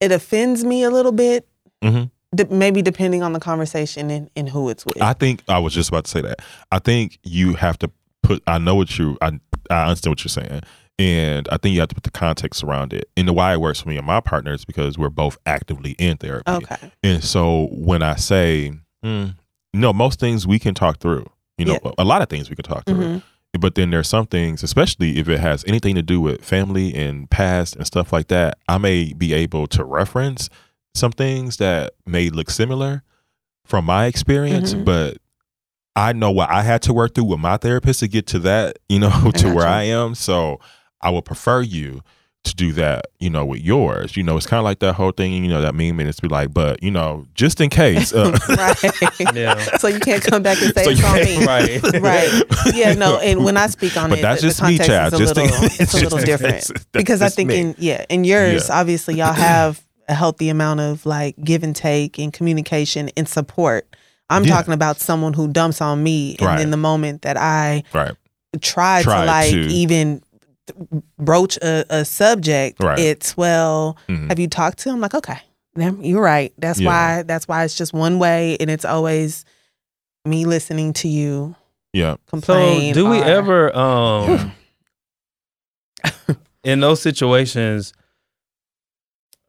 S2: it offends me a little bit
S1: Mhm.
S2: Maybe depending on the conversation and, and who it's with.
S1: I think I was just about to say that. I think you have to put. I know what you. I I understand what you're saying, and I think you have to put the context around it. And the why it works for me and my partner is because we're both actively in therapy.
S2: okay.
S1: And so when I say, mm, no, most things we can talk through. You know, a lot of things we can talk through.
S2: Mhm.
S1: But then there's some things, especially if it has anything to do with family and past and stuff like that, I may be able to reference some things that may look similar from my experience,
S2: Mhm.
S1: but I know what I had to work through with my therapist to get to that, you know, to where
S2: gotcha.
S1: I am. So I would prefer you to do that, you know, with yours. You know, it's kind of like that whole thing, you know, that meme, and it's be like, but you know, just in case, uh,
S2: right.
S3: Yeah.
S2: So you can't come back and say
S1: So
S2: it's on me.
S3: Right.
S2: Right. Yeah, no, and when I speak on
S1: But
S2: it,
S1: that's
S2: the,
S1: just
S2: the
S1: me,
S2: context
S1: child.
S2: is a
S1: Just in-
S2: little, it's a little different.
S1: case.
S2: Because I think
S1: me.
S2: in yeah, in yours,
S1: Yeah.
S2: obviously y'all have a healthy amount of like give and take and communication and support. I'm
S1: Yeah.
S2: talking about someone who dumps on me, and
S1: Right.
S2: in the moment that I
S1: right,
S2: try,
S1: Try
S2: to like
S1: to-
S2: even broach a, a subject,
S1: Right.
S2: it's well,
S1: Mhm.
S2: have you talked to him? Like, okay, you're right. That's
S1: Yeah.
S2: why. That's why it's just one way, and it's always me listening to you
S1: yeah,
S3: So do we
S2: or-
S3: ever um in those situations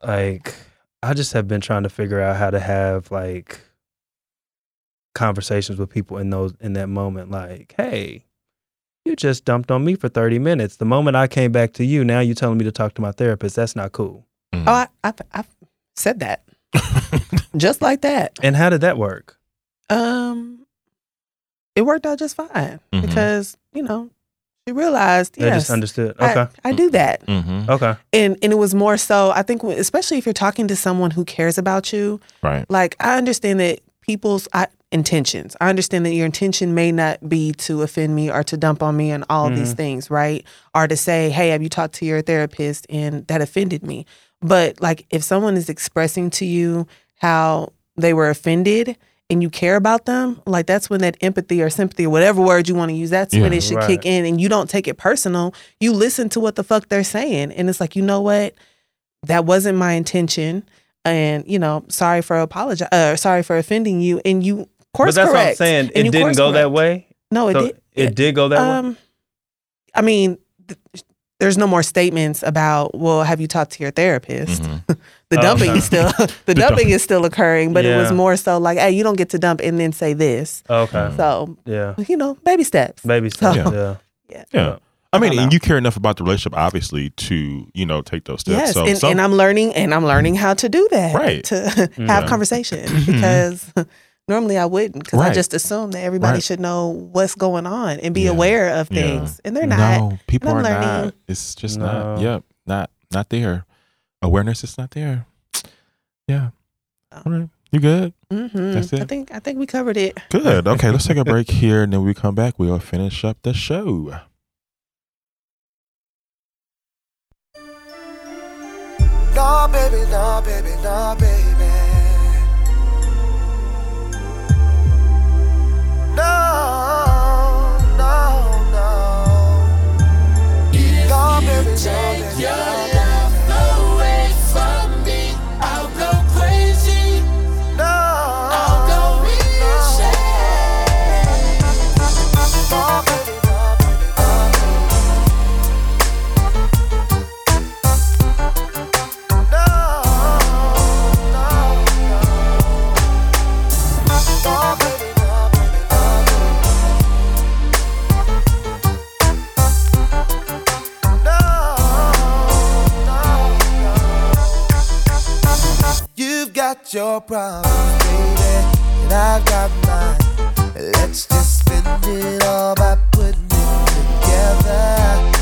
S3: like I just have been trying to figure out how to have like conversations with people in those in that moment like hey you just dumped on me for 30 minutes the moment I came back to you now you're telling me to talk to my therapist that's not cool
S1: Mhm.
S2: Oh, I, I've, I've said that just like that.
S3: and how did that work
S2: Um, it worked out just fine
S1: Mhm.
S2: because you know she realized
S3: they
S2: yes,
S3: just understood okay
S2: I do that,
S1: Mhm.
S3: okay
S2: and and it was more so. I think, especially if you're talking to someone who cares about you,
S1: right,
S2: like I understand that people's I, intentions. I understand that your intention may not be to offend me or to dump on me and all these things, right? Or to say, "Hey, have you talked to your therapist?" and that offended me. But like, if someone is expressing to you how they were offended and you care about them, like that's when that empathy or sympathy or whatever word you want to use, that's when it should
S3: Right.
S2: kick in, and you don't take it personal. You listen to what the fuck they're saying, and it's like, you know what? That wasn't my intention and you know, sorry for apologize, uh, sorry for offending you, and you course
S3: but that's
S2: correct.
S3: what I'm saying
S2: And
S3: it didn't
S2: course
S3: go that way
S2: No, it
S3: So
S2: did.
S3: it did go that way
S2: Um, I mean, th- there's no more statements about, well, have you talked to your therapist?
S1: Mhm.
S2: The
S3: Oh,
S2: dumping
S3: okay.
S2: is still the dumping is still occurring, but it was more so like, hey, you don't get to dump and then say this.
S3: okay
S2: So
S3: yeah
S2: you know, baby steps.
S3: baby
S2: So-
S3: stuff
S1: Yeah.
S3: yeah
S1: yeah. I mean,
S2: don't
S1: and you care enough about the relationship, obviously, to you know take those steps.
S2: Yes,
S1: so
S2: and,
S1: some-
S2: and I'm learning, and I'm learning how to do that,
S1: Right.
S2: To
S3: Yeah.
S2: have conversation mm-hmm. because normally I wouldn't, because I just assume that everybody
S1: Right.
S2: should know what's going on and be
S1: Yeah.
S2: aware of
S1: Yeah.
S2: things, and they're not.
S1: No, people are
S2: learning.
S1: not. It's just
S3: No.
S1: not. Yep, not not there. Awareness is not there. Yeah.
S2: Oh.
S1: All right. You good?
S2: hmm
S1: That's
S2: I think I think we covered it.
S1: Good. Okay, let's take a break here, and then when we come back. We'll finish up the show.
S7: No, baby, no, baby, no, baby. No, no, no. No, baby, no, baby, no, baby. Got your problems, baby, and I've got mine. Let's just spend it all by putting it together.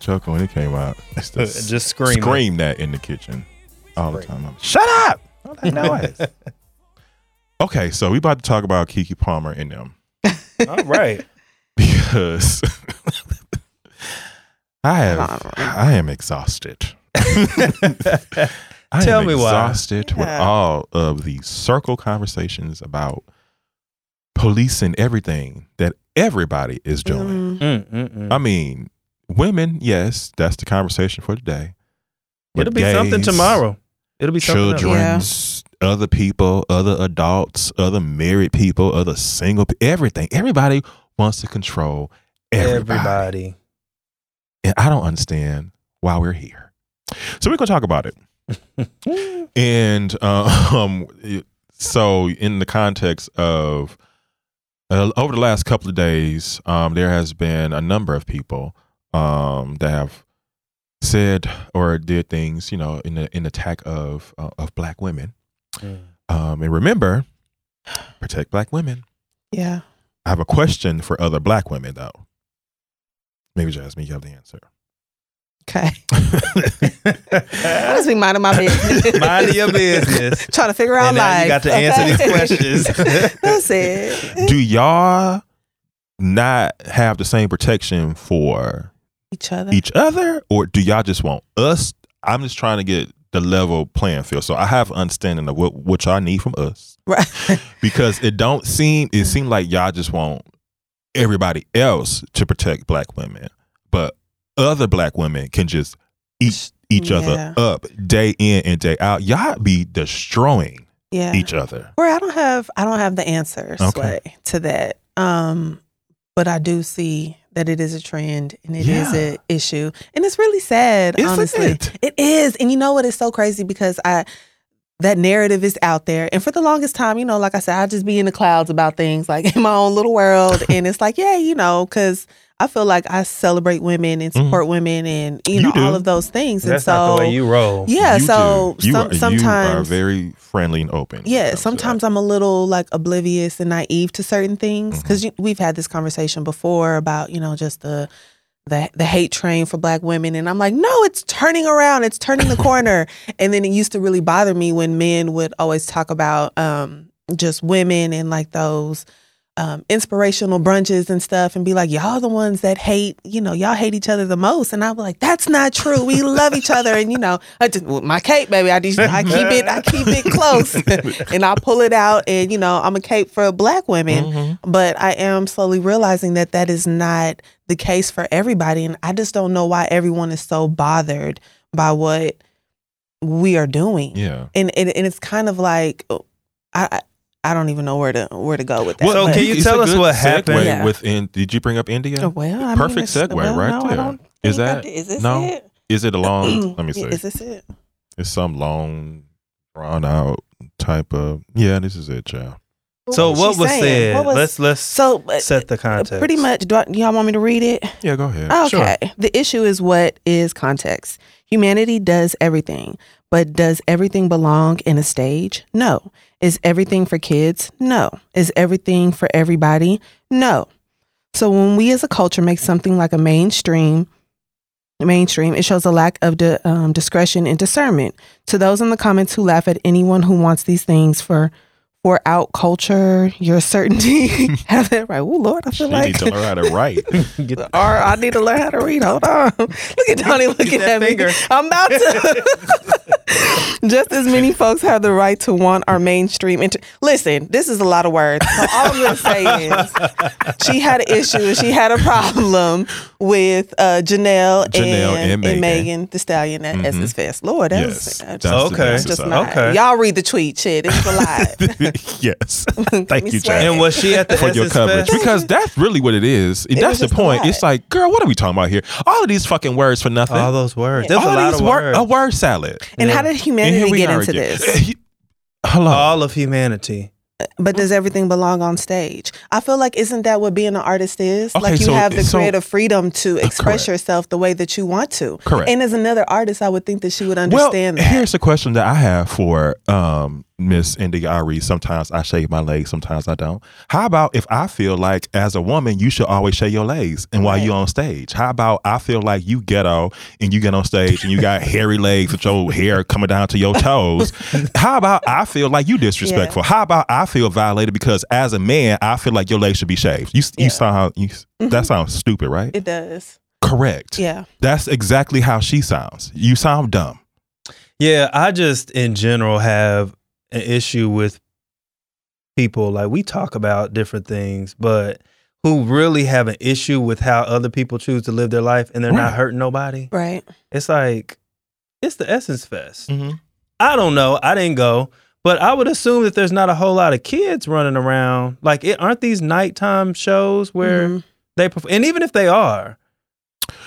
S1: Song had a choke when it came out. It's the
S3: Just screaming.
S1: Scream that in the kitchen all the time. I'm, Shut up! All that noise. okay, so we about to talk about Keke Palmer and them
S3: All right.
S1: because I have I am exhausted. I
S3: Tell
S1: am
S3: me why.
S1: exhausted with
S2: Yeah.
S1: all of these circle conversations about policing everything that everybody is doing.
S2: Mm,
S3: Mm, mm, mm.
S1: I mean, women, yes, that's the conversation for today. But
S3: It'll be something tomorrow. It'll be something else.
S1: Children's, other people, other adults, other married people, other single, pe- everything. Everybody wants to control everybody.
S3: Everybody.
S1: And I don't understand why we're here. So we're gonna talk about it. and uh, um, so in the context of uh, over the last couple of days, um, there has been a number of people um, that have said or did things, you know, in the in attack of uh, of black women.
S3: Mm.
S1: Um, and remember, protect black women.
S2: yeah.
S1: I have a question for other black women though. Maybe Jasmine, you have the answer.
S2: Okay. I just be minding my business.
S3: Mind your business.
S2: Trying to figure out
S3: And now
S2: life.
S3: you got to answer these questions.
S2: That's it.
S1: Do y'all not have the same protection for
S2: Each other.
S1: each other, or do y'all just want us? I'm just trying to get the level playing field, so I have understanding of what what y'all need from us,
S2: Right.
S1: because it don't seem it seem like y'all just want everybody else to protect black women, but other black women can just eat each
S2: Yeah.
S1: other up day in and day out. Y'all be destroying
S2: yeah.
S1: each other.
S2: Where I don't have I don't have the answers
S1: Okay.
S2: To that. Um, but I do see that it is a trend and it is
S1: Yeah.
S2: a issue. And it's really sad,
S1: Isn't
S2: honestly.
S1: it?
S2: It is. And you know what? It's so crazy because I that narrative is out there. And for the longest time, you know, like I said, I just be in the clouds about things like in my own little world. and it's like, yeah, you know, because I feel like I celebrate women and support women and, you,
S1: Mm-hmm. You
S2: know, all of those things.
S3: That's
S2: and so
S3: not the way you roll.
S2: Yeah,
S1: You
S2: so some,
S1: are,
S2: sometimes
S1: you are very friendly and open.
S2: yeah, sometimes. I'm a little like oblivious and naive to certain things
S1: Mm-hmm.
S2: because we've had this conversation before about you know just the the the hate train for black women and I'm like, "No, it's turning around. It's turning the corner." and then it used to really bother me when men would always talk about um just women and like those um, inspirational brunches and stuff and be like, y'all the ones that hate, you know, y'all hate each other the most. And I'm like, that's not true. We love each other. And, you know, I just, with my cape, baby, I just, I keep it, I keep it close and I pull it out and, you know, I'm a cape for black women. But I am slowly realizing that that is not the case for everybody. And I just don't know why everyone is so bothered by what we are doing.
S1: Yeah.
S2: And, and, and it's kind of like, I, I I don't even know where to where to go with that.
S3: Well,
S2: but-
S3: can you tell us what happened?
S2: Yeah.
S1: Within, did you bring up India?
S2: Oh, well, I
S1: Perfect
S2: it's-
S1: segue
S2: well,
S1: right
S2: no, I
S1: there.
S2: don't
S1: Is
S2: think I
S1: that
S2: did. is this
S1: no?
S2: it?
S1: Is it a long? let me see.
S2: Is this it?
S1: It's some long, drawn out type of. Yeah, this is it, child.
S3: So
S2: was
S3: what was
S2: saying?
S3: said?
S2: What was-
S3: let's let's
S2: so uh,
S3: set the
S2: uh,
S3: context.
S2: Pretty much. Do I, y'all want me to read it?
S1: Yeah, go ahead.
S2: Okay. The issue is what is context. Humanity does everything, but does everything belong in a stage? No. Is everything for kids? No. Is everything for everybody? No. So when we as a culture make something like a mainstream, mainstream, it shows a lack of di- um, discretion and discernment. To those in the comments who laugh at anyone who wants these things for for out culture, your certainty, have that right. Oh Lord, I
S1: She
S2: feel like
S1: need to learn how to write.
S2: or I need to learn how to read. Hold on. Look at Donnie looking
S3: that
S2: at me. I'm about to. Just as many folks have the right to want our mainstream. Inter- Listen, this is a lot of words. So all I'm going to say is she had an issue. She had a problem with uh, Janelle,
S1: Janelle
S2: and,
S1: and
S2: and
S1: Megan.
S2: Thee Stallion at Essence Fest. Lord, that
S1: yes.
S2: was uh,
S1: That's
S2: just,
S1: the-
S3: Okay.
S1: that's
S2: just not.
S3: Okay.
S2: Y'all read the tweet. Shit, it's a lot.
S1: yes. Thank you,
S2: sweating.
S1: Jack.
S3: and was she at the
S1: for your
S3: Essence
S1: coverage
S3: Fest?
S1: because that's really what it is.
S2: was
S1: that's the point. It's like, girl, what are we talking about here? All of these fucking words for nothing.
S3: all those words. There's
S1: All
S3: a lot
S1: these
S3: of
S1: wor-
S3: words.
S1: a word salad.
S2: And how
S3: Yeah.
S2: did
S1: And
S2: humanity
S1: here we
S2: get into
S1: again.
S2: this?
S1: Hello.
S3: all of humanity.
S2: But does everything belong on stage? I feel like isn't that what being an artist is?
S1: Okay,
S2: like you
S1: so-
S2: have the
S1: so-
S2: creative freedom to express
S1: correct.
S2: yourself the way that you want to.
S1: Correct.
S2: And as another artist, I would think that she would
S1: well,
S2: understand that.
S1: here's a question that I have for um, Miss India Arie. Sometimes I shave my legs, sometimes I don't. How about if I feel like as a woman you should always shave your legs, and while
S2: Right.
S1: you're on stage, how about I feel like you ghetto and you get on stage and you got hairy legs with your hair coming down to your toes? how about I feel like you disrespectful? How about I feel violated because as a man I feel like your legs should be shaved? You
S2: Yeah.
S1: you saw how you that mm-hmm. sounds stupid, right?
S2: it does.
S1: Correct.
S2: Yeah.
S1: That's exactly how she sounds. You sound dumb.
S3: Yeah, I just in general have an issue with people like we talk about different things, but who really have an issue with how other people choose to live their life and they're not hurting nobody.
S2: Right.
S3: It's like it's the Essence Fest.
S1: Mm-hmm.
S3: I don't know. I didn't go, but I would assume that there's not a whole lot of kids running around. Like, it, aren't these nighttime shows where
S2: Mhm.
S3: they perform? And even if they are,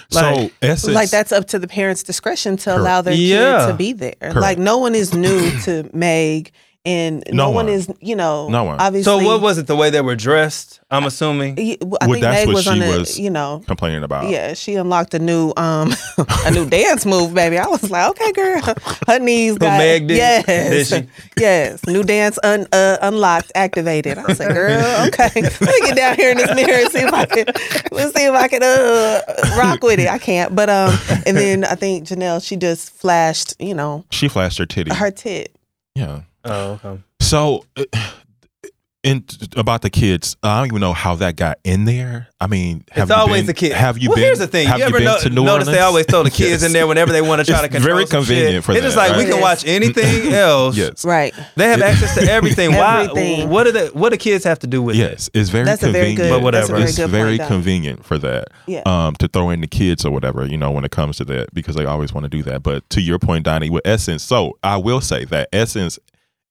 S1: So
S3: Like-
S1: essence,
S2: Like that's up to the parents' discretion to
S1: Correct.
S2: allow their
S3: Yeah.
S2: kid to be there.
S1: Correct.
S2: Like no one is new to Meg and no,
S1: No
S2: one.
S1: one.
S2: is, you know,
S1: No one.
S2: obviously.
S3: so what was it? The way they were dressed? I'm assuming.
S2: I
S1: Well,
S2: think
S1: that's
S2: Meg
S1: what
S2: was on
S1: she
S2: the,
S1: was-
S2: you know,
S1: complaining about.
S2: Yeah, she unlocked a new um a new dance move, baby. I was like, okay, girl, her knees got
S3: Meg did?
S2: yes,
S3: Did she?
S2: yes, new dance un, uh, unlocked, activated. I was like, girl, okay, let me get down here in this mirror and see if I can let's see if I can uh rock with it. I can't, but um, and then I think Janelle she just flashed, you know,
S1: She flashed her titty.
S2: her tit.
S1: yeah.
S3: Oh, okay.
S1: So, uh, in about the kids, I don't even know how that got in there. I mean, have
S3: it's
S1: you
S3: always
S1: been,
S3: the kids.
S1: Have you
S3: well,
S1: been?
S3: here's the thing.
S1: Have
S3: you ever
S1: been
S3: no-
S1: to New
S3: notice they always throw the kids
S1: Yes.
S3: in there whenever they want to try
S1: It's
S3: to control
S1: very
S3: some
S1: convenient
S3: shit.
S1: for
S3: It's
S1: that,
S3: just like we can watch anything else.
S1: Yes.
S2: Right.
S3: They have access to everything. Why? What do the what do kids have to do with it?
S1: Yes, it's very
S2: That's a very
S1: convenient.
S2: good-
S3: But whatever.
S2: That's a very
S1: it's
S2: good
S1: very
S2: point, Don.
S1: convenient for that.
S2: Yeah.
S1: Um, to throw in the kids or whatever, you know, when it comes to that, because they always want to do that. But to your point, Donnie, with Essence, so I will say that Essence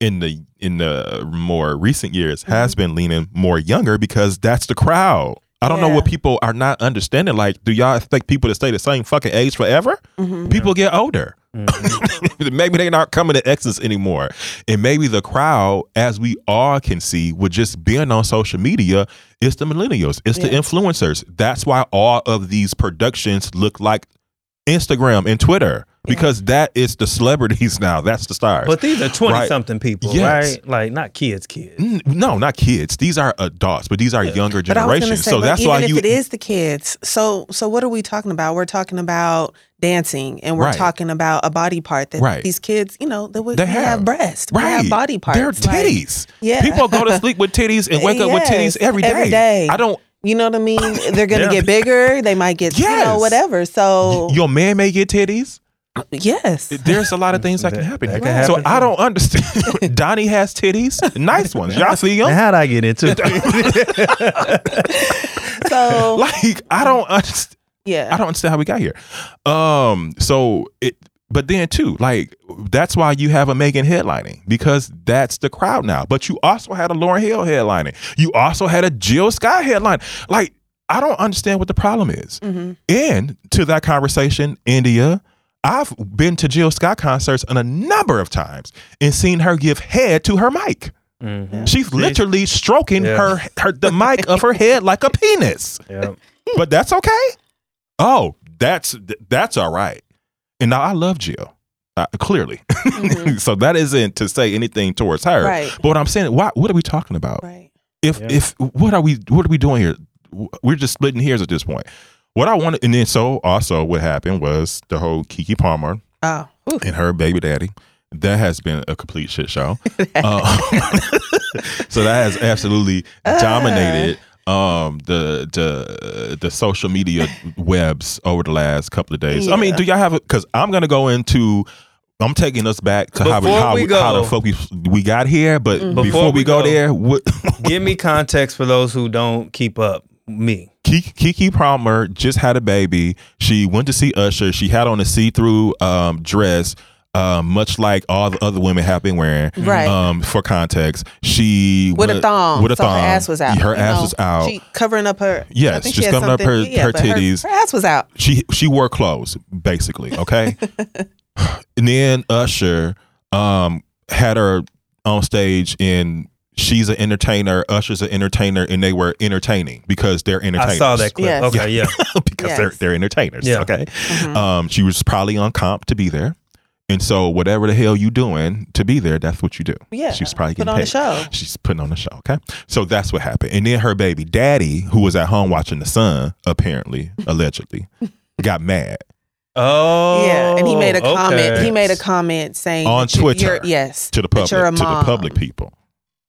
S1: in the in the more recent years
S2: Mm-hmm.
S1: has been leaning more younger because that's the crowd. I don't know what people are not understanding. Like, do y'all expect people to stay the same fucking age forever?
S2: Mm-hmm.
S1: People get older. maybe they're not coming to Exodus anymore. And maybe the crowd, as we all can see, with just being on social media, it's the millennials, it's the influencers. That's why all of these productions look like Instagram and Twitter. Because that is the celebrities now. That's the stars.
S3: But these are twenty
S1: Right.
S3: something people,
S1: Yes.
S3: right? Like not kids, kids.
S1: N- no, not kids. These are adults, but these are younger
S2: But I was
S1: generations.
S2: say,
S1: so
S2: but
S1: that's
S2: even
S1: why
S2: if
S1: you
S2: it is the kids, so so what are we talking about? We're talking about dancing, and we're
S1: Right.
S2: talking about a body part that
S1: Right.
S2: these kids, you know, they, would,
S1: They
S2: they
S1: have.
S2: have, breasts, they
S1: right
S2: have body parts,
S1: They're
S2: like-
S1: titties.
S2: yeah,
S1: People go to sleep with titties and wake up with titties every day.
S2: every day.
S1: I don't.
S2: You know what I mean? They're gonna
S3: Yeah.
S2: get bigger. They might get, you know, whatever. So
S1: Your man may get titties.
S2: Yes,
S1: There's a lot of things that can happen.
S3: that
S1: here.
S3: can
S1: so
S3: happen,
S1: I don't understand. Donnie has titties, nice ones. Y'all see them?
S3: how'd I get into it?
S2: so
S1: Like I don't understand.
S2: yeah,
S1: I don't understand how we got here. Um, so it, but then too, like that's why you have a Megan headlining because that's the crowd now. But you also had a Lauryn Hill headlining. You also had a Jill Scott headline. Like I don't understand what the problem is.
S2: Mhm.
S1: And to that conversation, India. I've been to Jill Scott concerts a number of times and seen her give head to her mic.
S3: Mhm.
S1: She's literally stroking
S3: Yeah.
S1: her, her the mic of her head like a penis
S3: Yeah.
S1: but that's okay. Oh, that's that's all right. And now I love Jill, uh, clearly. so that isn't to say anything towards her.
S2: Mm-hmm. Right.
S1: But what I'm saying, why, what are we talking about?
S2: right.
S1: If
S3: Yeah.
S1: if what are we what are we doing here? We're just splitting hairs at this point. What I wanted, and then so also what happened was the whole Keke Palmer
S2: Oh, whew.
S1: and her baby daddy. That has been a complete shit show. Uh, so that has absolutely dominated um the the the social media webs over the last couple of days. I mean, do y'all have it? Because I'm gonna go into. I'm taking us back to how we how
S3: we
S1: we, how the fuck we, we got here, but
S2: Mm-hmm.
S1: before,
S3: Before
S1: we,
S3: we
S1: go,
S3: go-
S1: there, what,
S3: Give me context for those who don't keep up. Me.
S1: Keke, Keke Palmer just had a baby. She went to see Usher. She had on a see-through um, dress, um, much like all the other women have been wearing.
S2: Right.
S1: Um, for context, she
S2: with a
S1: went-
S2: thong.
S1: With a
S2: so
S1: thong.
S2: her ass was out.
S1: Her ass
S2: know?
S1: was out.
S2: She covering up her.
S1: Yes,
S2: I think
S1: just
S2: she had
S1: covering up her-
S2: yeah,
S1: her titties.
S2: Her, ass was out.
S1: she she wore clothes basically okay and then usher um had her on stage and she's an entertainer usher's an entertainer and they were entertaining because they're entertainers
S3: I saw that clip.
S2: Yes.
S3: Okay, yeah.
S1: because they're they're entertainers
S3: Yeah.
S1: okay
S2: Mhm.
S1: um she was probably on comp to be there and so whatever the hell you doing to be there that's what you do
S2: Yeah,
S1: she's probably
S2: put
S1: getting
S2: on a
S1: paid.
S2: show.
S1: she's putting on a show okay so that's what happened and then her baby daddy who was at home watching the son apparently allegedly got mad
S3: Oh.
S2: yeah, and he made a comment. He made a comment saying
S1: On Twitter.
S2: yes,
S1: to the public to the public people.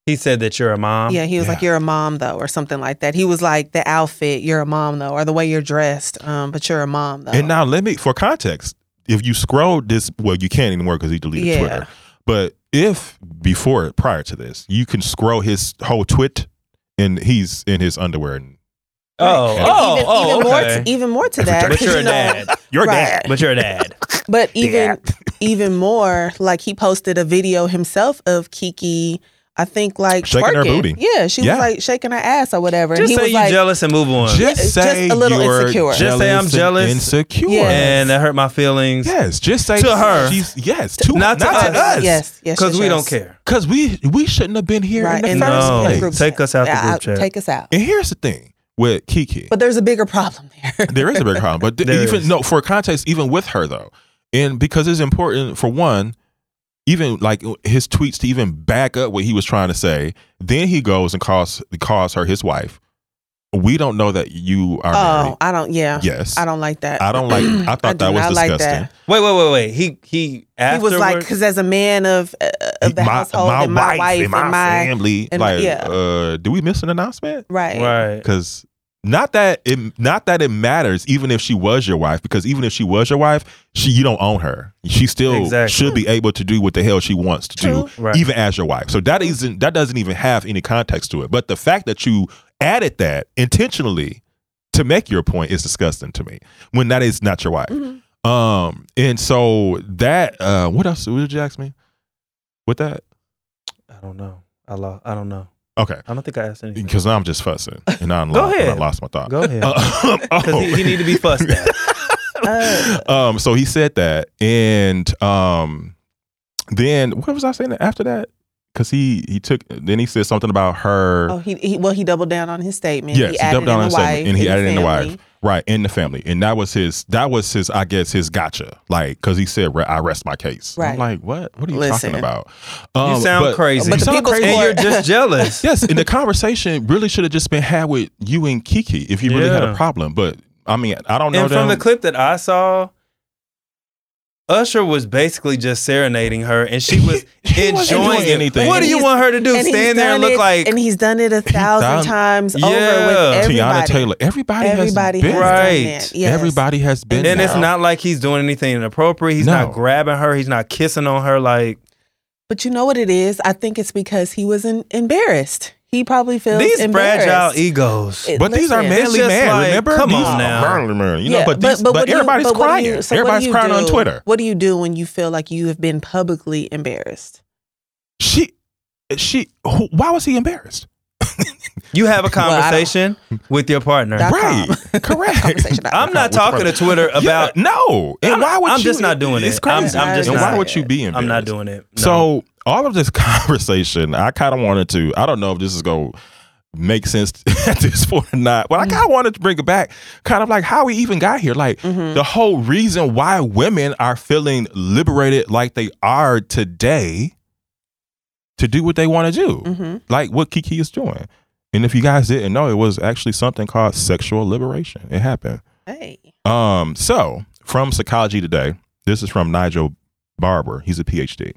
S3: He said that you're a mom.
S2: Yeah, he was like, "You're a mom, though," or something like that. He was like, "The outfit, you're a mom, though," or the way you're dressed, um, but you're a mom, though.
S1: And now let me for context, if you scroll this well, you can't anymore because he deleted
S2: Yeah.
S1: Twitter. But if before prior to this, you can scroll his whole twit and he's in his underwear and
S3: Oh,
S2: And
S3: oh,
S2: even,
S3: oh,
S2: even more, to, even more to that.
S3: But you're
S2: you
S3: a
S2: know,
S3: dad.
S1: you're
S2: Right.
S1: dad.
S3: But you're a dad.
S2: But even even more, like he posted a video himself of Keke. I think like
S1: Shaking her booty.
S2: Yeah, she
S1: Yeah.
S2: was like shaking her ass or whatever.
S3: Just
S2: and he
S3: say
S2: was
S3: you
S2: like,
S3: jealous and move on.
S1: Just
S2: it's
S1: say
S2: just a little
S1: you're
S2: insecure.
S3: Just say I'm jealous, and
S1: insecure.
S2: Yeah.
S3: and that hurt my feelings.
S1: Yes, just say
S3: To her.
S1: She's, yes, to her.
S3: Not to us.
S1: us.
S2: Yes, yes,
S3: Because
S2: yes,
S3: we
S2: yes.
S3: don't care.
S1: because we we shouldn't have been here
S2: Right,
S1: in the
S2: and
S1: first
S3: No.
S1: place.
S2: group
S3: Take
S2: chat.
S3: us out the group
S2: I-
S3: chat.
S2: Take us out.
S1: And here's the thing with Keke.
S2: But there's a bigger problem there.
S1: there is a big problem. But th- even
S3: is.
S1: no, for context, even with her though, and because it's important for one, even like his tweets to even back up what he was trying to say. Then he goes and calls calls her his wife. We don't know that you are
S2: oh,
S1: married.
S2: I don't. Yeah,
S1: Yes,
S2: I don't like that.
S1: I don't like. I thought
S2: do
S1: that was
S2: not like
S1: disgusting.
S2: that.
S3: Wait, wait, wait, wait. He he
S2: He was like, because as a man of uh, of the
S1: my,
S2: household
S1: my
S2: and my
S1: wife
S2: wife
S1: and my, family.
S2: and-
S1: like,
S2: yeah.
S1: uh, do we miss an announcement?
S2: right,
S3: right.
S1: because not that it not that it matters even if she was your wife because even if she was your wife she you don't own her she still
S3: Exactly.
S1: should be able to do what the hell she wants to
S2: True.
S1: do
S3: Right.
S1: even as your wife so that isn't that doesn't even have any context to it but the fact that you added that intentionally to make your point is disgusting to me when that is not your wife
S2: Mm-hmm.
S1: um and so that uh what else what did you ask me with that
S3: I don't know. I lost. I don't know.
S1: Okay
S3: I don't think I asked anything.
S1: because now I'm just fussing and now I'm
S3: Go
S1: lost,
S3: ahead.
S1: I lost my thought
S3: Go ahead.
S1: Uh, oh.
S3: he, he need to be fussed at.
S2: Uh,
S1: um so he said that and um then what was i saying after that because he he took then he said something about her.
S2: Oh, he, he well, he doubled down on his statement.
S1: yes,
S2: he
S1: he doubled down on his
S2: wife,
S1: statement, and he added in the wife, right, in the family, and that was his that was his I guess his gotcha, like because he said I rest my case. I'm like, what? What are you
S2: Listen.
S1: talking about?
S3: You
S1: Um,
S3: sound
S1: but-
S3: crazy.
S2: but the
S1: sound crazy.
S3: and you're just jealous.
S1: yes, and the conversation really should have just been had with you and Kiki if you really had a problem. But I mean, I don't know
S3: and from the clip that I saw, Usher was basically just serenading her, and she was
S1: He
S3: enjoying
S1: doing anything.
S3: What do you want her to do? Stand there and look
S2: it-
S3: like
S2: and he's done it a thousand
S1: done-
S2: times
S3: Yeah.
S2: over with everybody.
S1: Teyana Taylor. Everybody,
S2: Everybody
S1: has
S2: has
S1: been.
S3: Right.
S2: done that. Yes.
S1: Everybody has been.
S3: and it's not like he's doing anything inappropriate. He's
S1: No.
S3: not grabbing her. He's not kissing on her. Like
S2: But you know what it is? I think it's because he was in, embarrassed. He probably feels
S3: these fragile egos.
S2: It-
S1: But these are
S2: listen.
S1: manly
S3: just
S1: men.
S3: like,
S1: remember?
S3: come
S1: These
S3: on
S1: are
S3: now.
S1: manly men. You know, but, these, but,
S2: what do you-
S1: everybody's
S2: but what do
S1: crying.
S2: you- so what do
S1: everybody's
S2: you
S1: crying on
S2: do-
S1: Twitter.
S2: What do you do when you feel like you have been publicly embarrassed?
S1: She, she. Who, why was he embarrassed?
S3: You have a
S2: Well, I don't-
S3: conversation with your partner.
S2: Dot
S1: Right. Correct.
S2: Conversation.
S3: I'm not talking to Twitter about.
S1: Yeah, no. And
S3: I'm-
S1: why would
S3: I'm
S1: you?
S3: just not doing
S1: It's
S3: it. I'm-
S1: crazy.
S3: I'm
S2: just
S1: and why
S2: not-
S1: would you be embarrassed?
S3: I'm not doing it. No.
S1: So all of this conversation, I kind of wanted to. I don't know if this is going to make sense at this point or not, but I kind of wanted to bring it back, kind of like how we even got here. Like the whole reason why women are feeling liberated like they are today to do what they want to do,
S2: hmm
S1: like what Keke is doing. And if you guys didn't know, it was actually something called sexual liberation. It happened.
S2: Hey.
S1: Um, so from Psychology Today, this is from Nigel Barber. He's a PhD.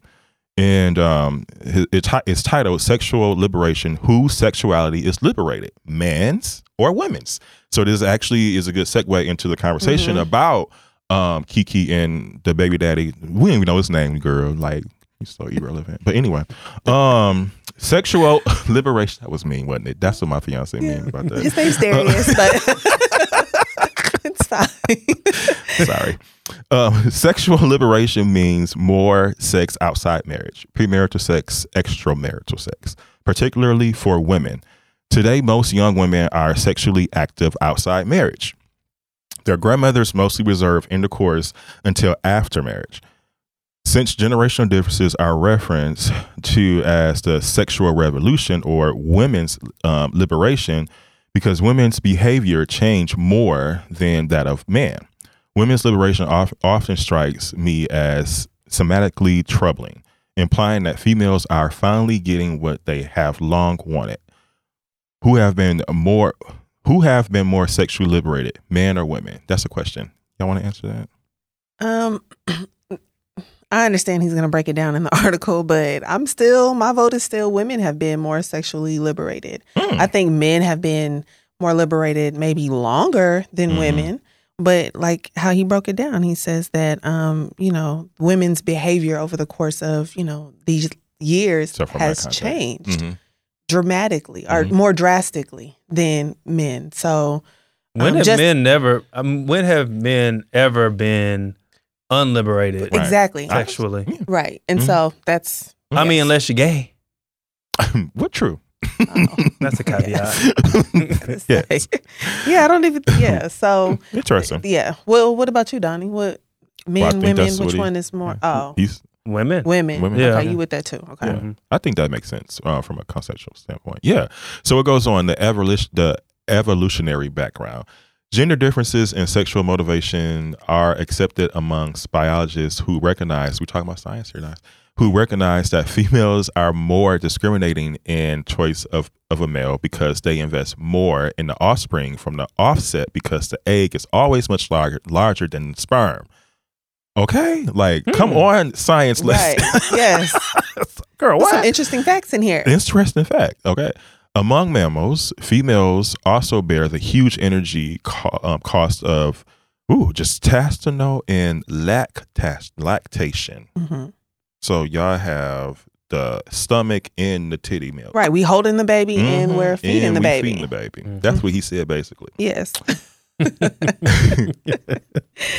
S1: And um, it's, it's titled Sexual Liberation Whose Sexuality is Liberated, Man's or Women's? So, this actually is a good segue into the conversation
S2: Mhm.
S1: about um, Keke and the baby daddy. We don't even know his name, girl. Like, he's so irrelevant. But anyway, um, sexual liberation. That was mean, wasn't it? That's what my fiance mean about that.
S2: His name's Darius, but it's fine.
S1: Sorry. Um, sexual liberation means more sex outside marriage, premarital sex, extramarital sex, particularly for women. Today, most young women are sexually active outside marriage. Their grandmothers mostly reserve intercourse until after marriage. Since generational differences are referenced to as the sexual revolution or women's um, liberation, because women's behavior change more than that of men. Women's liberation of, often strikes me as somatically troubling, implying that females are finally getting what they have long wanted. Who have been more who have been more sexually liberated, men or women? That's a question. Y'all want to answer that?
S2: Um, I understand he's going to break it down in the article, but I'm still, my vote is still women have been more sexually liberated.
S1: Hmm.
S2: I think men have been more liberated maybe longer than
S1: Mhm.
S2: women. But like how he broke it down, he says that um, you know, women's behavior over the course of, you know, these years
S1: So from that
S2: has
S1: context.
S2: changed
S1: Mhm.
S2: dramatically or
S1: Mhm.
S2: more drastically than men. So
S3: when
S2: um,
S3: have
S2: just-
S3: men never? Um, when have men ever been unliberated
S1: Right.
S2: exactly.
S3: sexually?
S2: Right. And
S1: Mhm.
S2: so that's
S3: I mean, unless you're gay.
S1: what true?
S2: Oh.
S3: That's a caveat.
S1: yes.
S2: yeah, I don't even. Yeah, so
S1: Interesting.
S2: yeah. Well, what about you, Donnie? What men,
S1: Well,
S2: women? Which
S1: he-
S2: one is more? Oh,
S1: He's,
S3: Women.
S2: women.
S1: Women.
S3: Yeah.
S2: Okay, you with that too? Okay.
S1: Yeah.
S3: Mhm.
S1: I think that makes sense uh, from a conceptual standpoint. Yeah. So it goes on the evolution, the evolutionary background. Gender differences in sexual motivation are accepted amongst biologists who recognize we're talking about science here, guys. Who recognize that females are more discriminating in choice of, of a male because they invest more in the offspring from the offset because the egg is always much larger larger than the sperm. Okay, like come
S3: Hmm.
S1: on, science.
S2: Right.
S1: Let's
S2: yes.
S1: girl. What?
S2: some interesting facts in here.
S1: Interesting fact. Okay. Among mammals, females also bear the huge energy co- um, cost of, ooh, just testosterone and lactas- lactation.
S2: hmm
S1: So y'all have the stomach and the titty milk.
S2: Right. We holding the baby and
S1: Mhm.
S2: we're feeding
S1: And
S2: the
S1: we
S2: baby.
S1: feeding the baby.
S3: Mhm.
S1: That's what he said basically.
S2: Yes.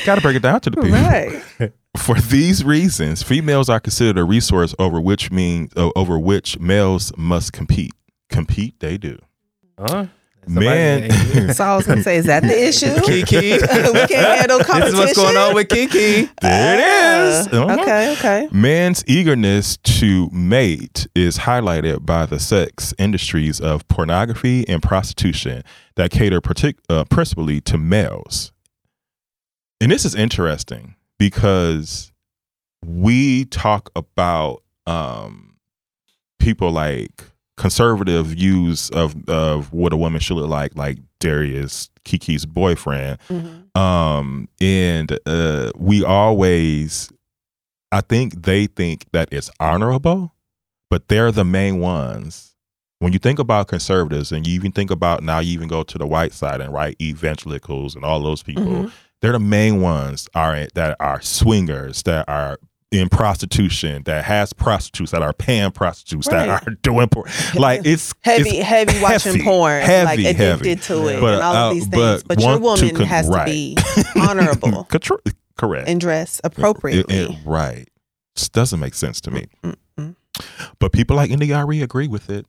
S1: Got to break it down to the people.
S2: right.
S1: For these reasons, females are considered a resource over which means uh, over which males must compete. Compete, they do.
S3: Huh?
S1: Man,
S2: So I was gonna say, is that the issue?
S3: Keke.
S2: we can't handle competition.
S3: This is what's going on with Keke.
S1: there it is.
S2: Uh,
S1: Uh-huh.
S2: Okay, okay.
S1: Man's eagerness to mate is highlighted by the sex industries of pornography and prostitution that cater partic- uh, principally to males. And this is interesting because we talk about um, people like conservative views of, of what a woman should look like, like Darius, Keke's boyfriend
S2: Mhm.
S1: um and uh we always i think they think that it's honorable but they're the main ones when you think about conservatives and you even think about now you even go to the white side and right evangelicals and all those people
S2: Mhm.
S1: they're the main ones are that are swingers that are in prostitution that has prostitutes that are paying prostitutes
S2: Right.
S1: that are doing porn. like it's
S2: Heavy,
S1: it's
S2: heavy watching
S1: heavy,
S2: porn,
S1: heavy,
S2: like addicted
S1: heavy.
S2: to it,
S1: But,
S2: and all
S1: uh,
S2: of these things. But, your
S1: want to
S2: woman
S1: con-
S2: has
S1: right.
S2: to be honorable
S1: correct
S2: and dress
S1: It-
S2: appropriately.
S1: it- right. Just doesn't make sense to me.
S2: Mm-mm.
S1: But people like India Arie agree with it.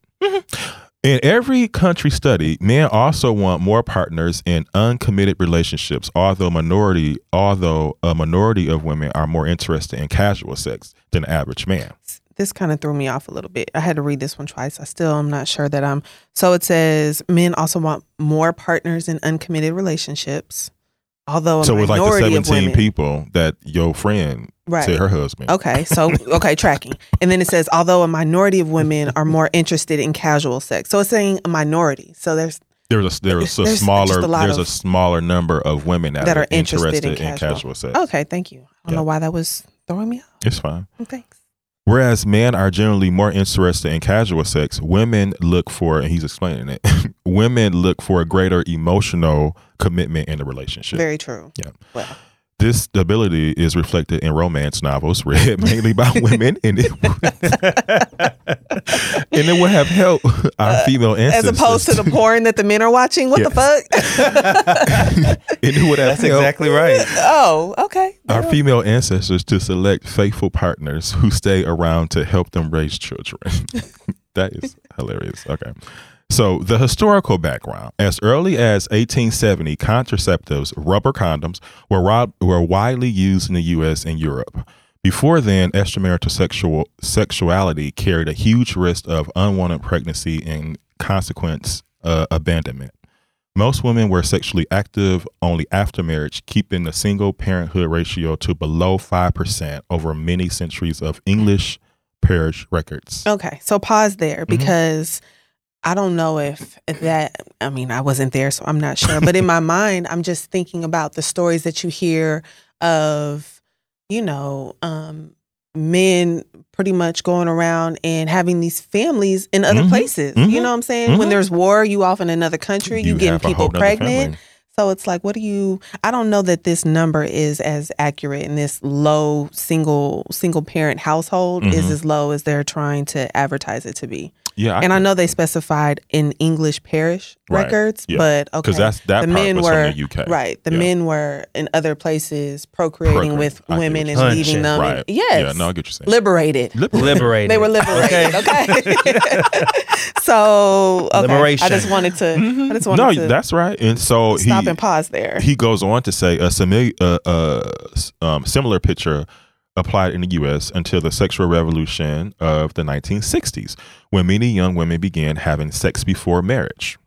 S1: In every country study, men also want more partners in uncommitted relationships, although minority although a minority of women are more interested in casual sex than the average man.
S2: this kind of threw me off a little bit. I had to read this one twice. I still am not sure that I'm. So it says men also want more partners in uncommitted relationships, although a
S1: so with like the 17 people that your friend
S2: Right.
S1: said her husband.
S2: Okay, so okay, tracking, and then it says although a minority of women are more interested in casual sex. So it's saying a minority. So there's
S1: There's a there's a
S2: There's
S1: smaller
S2: a
S1: there's a smaller number of women that,
S2: that
S1: are,
S2: are interested in
S1: in
S2: casual.
S1: casual sex.
S2: okay. Thank you. I don't
S1: Yeah.
S2: know why that was throwing me off.
S1: It's fine.
S2: Thanks.
S1: Whereas men are generally more interested in casual sex, women look for, and he's explaining it, women look for a greater emotional commitment in the relationship.
S2: Very true.
S1: Yeah.
S2: Well,
S1: this stability is reflected in romance novels read mainly by women, and it, and it would have helped our
S2: uh, female
S1: ancestors.
S2: as opposed to the porn that the men are watching. What the fuck?
S1: and it would have
S3: That's
S1: helped
S3: exactly right.
S2: oh, okay.
S1: our female ancestors to select faithful partners who stay around to help them raise children. that is hilarious. Okay. So, the historical background. As early as 1870, contraceptives, rubber condoms, were, were widely used in the US and Europe. Before then, extramarital sexual sexuality carried a huge risk of unwanted pregnancy and consequence uh, abandonment. Most women were sexually active only after marriage, keeping the single parenthood ratio to below 5% over many centuries of English parish records.
S2: Okay, so pause there
S1: Mm-hmm.
S2: I don't know if that. I mean, I wasn't there, so I'm not sure. But in my mind, I'm just thinking about the stories that you hear of, you know, um, men pretty much going around and having these families in other
S1: Mhm,
S2: places.
S1: mhm,
S2: You know what I'm saying? When
S1: mhm.
S2: there's war, you off in another country, you, getting people pregnant. So it's like, what do you? I don't know that this number is as accurate in this low single single parent household is
S1: Mhm.
S2: as low as they're trying to advertise it to be.
S1: Yeah,
S2: and I know they specified in English parish
S1: Right.
S2: records,
S1: Yeah.
S2: but okay,
S1: because that's that
S2: the
S1: part
S2: men
S1: was
S2: were
S1: from the UK.
S2: right. The
S1: Yeah.
S2: men were in other places procreating
S1: Procreating.
S2: with
S1: I
S2: women and
S3: you're
S2: leaving them.
S1: Right.
S2: Yes,
S1: Yeah, no, I get what you're saying.
S2: liberated.
S3: Liberated.
S2: They were liberated. Okay. so okay. I just wanted to. I just wanted
S1: no,
S2: to
S1: that's right. And so
S2: stop
S1: he,
S2: and pause there.
S1: he goes on to say a simi- uh, uh, um, similar picture applied in the U.S. until the sexual revolution of the 1960s, when many young women began having sex before marriage.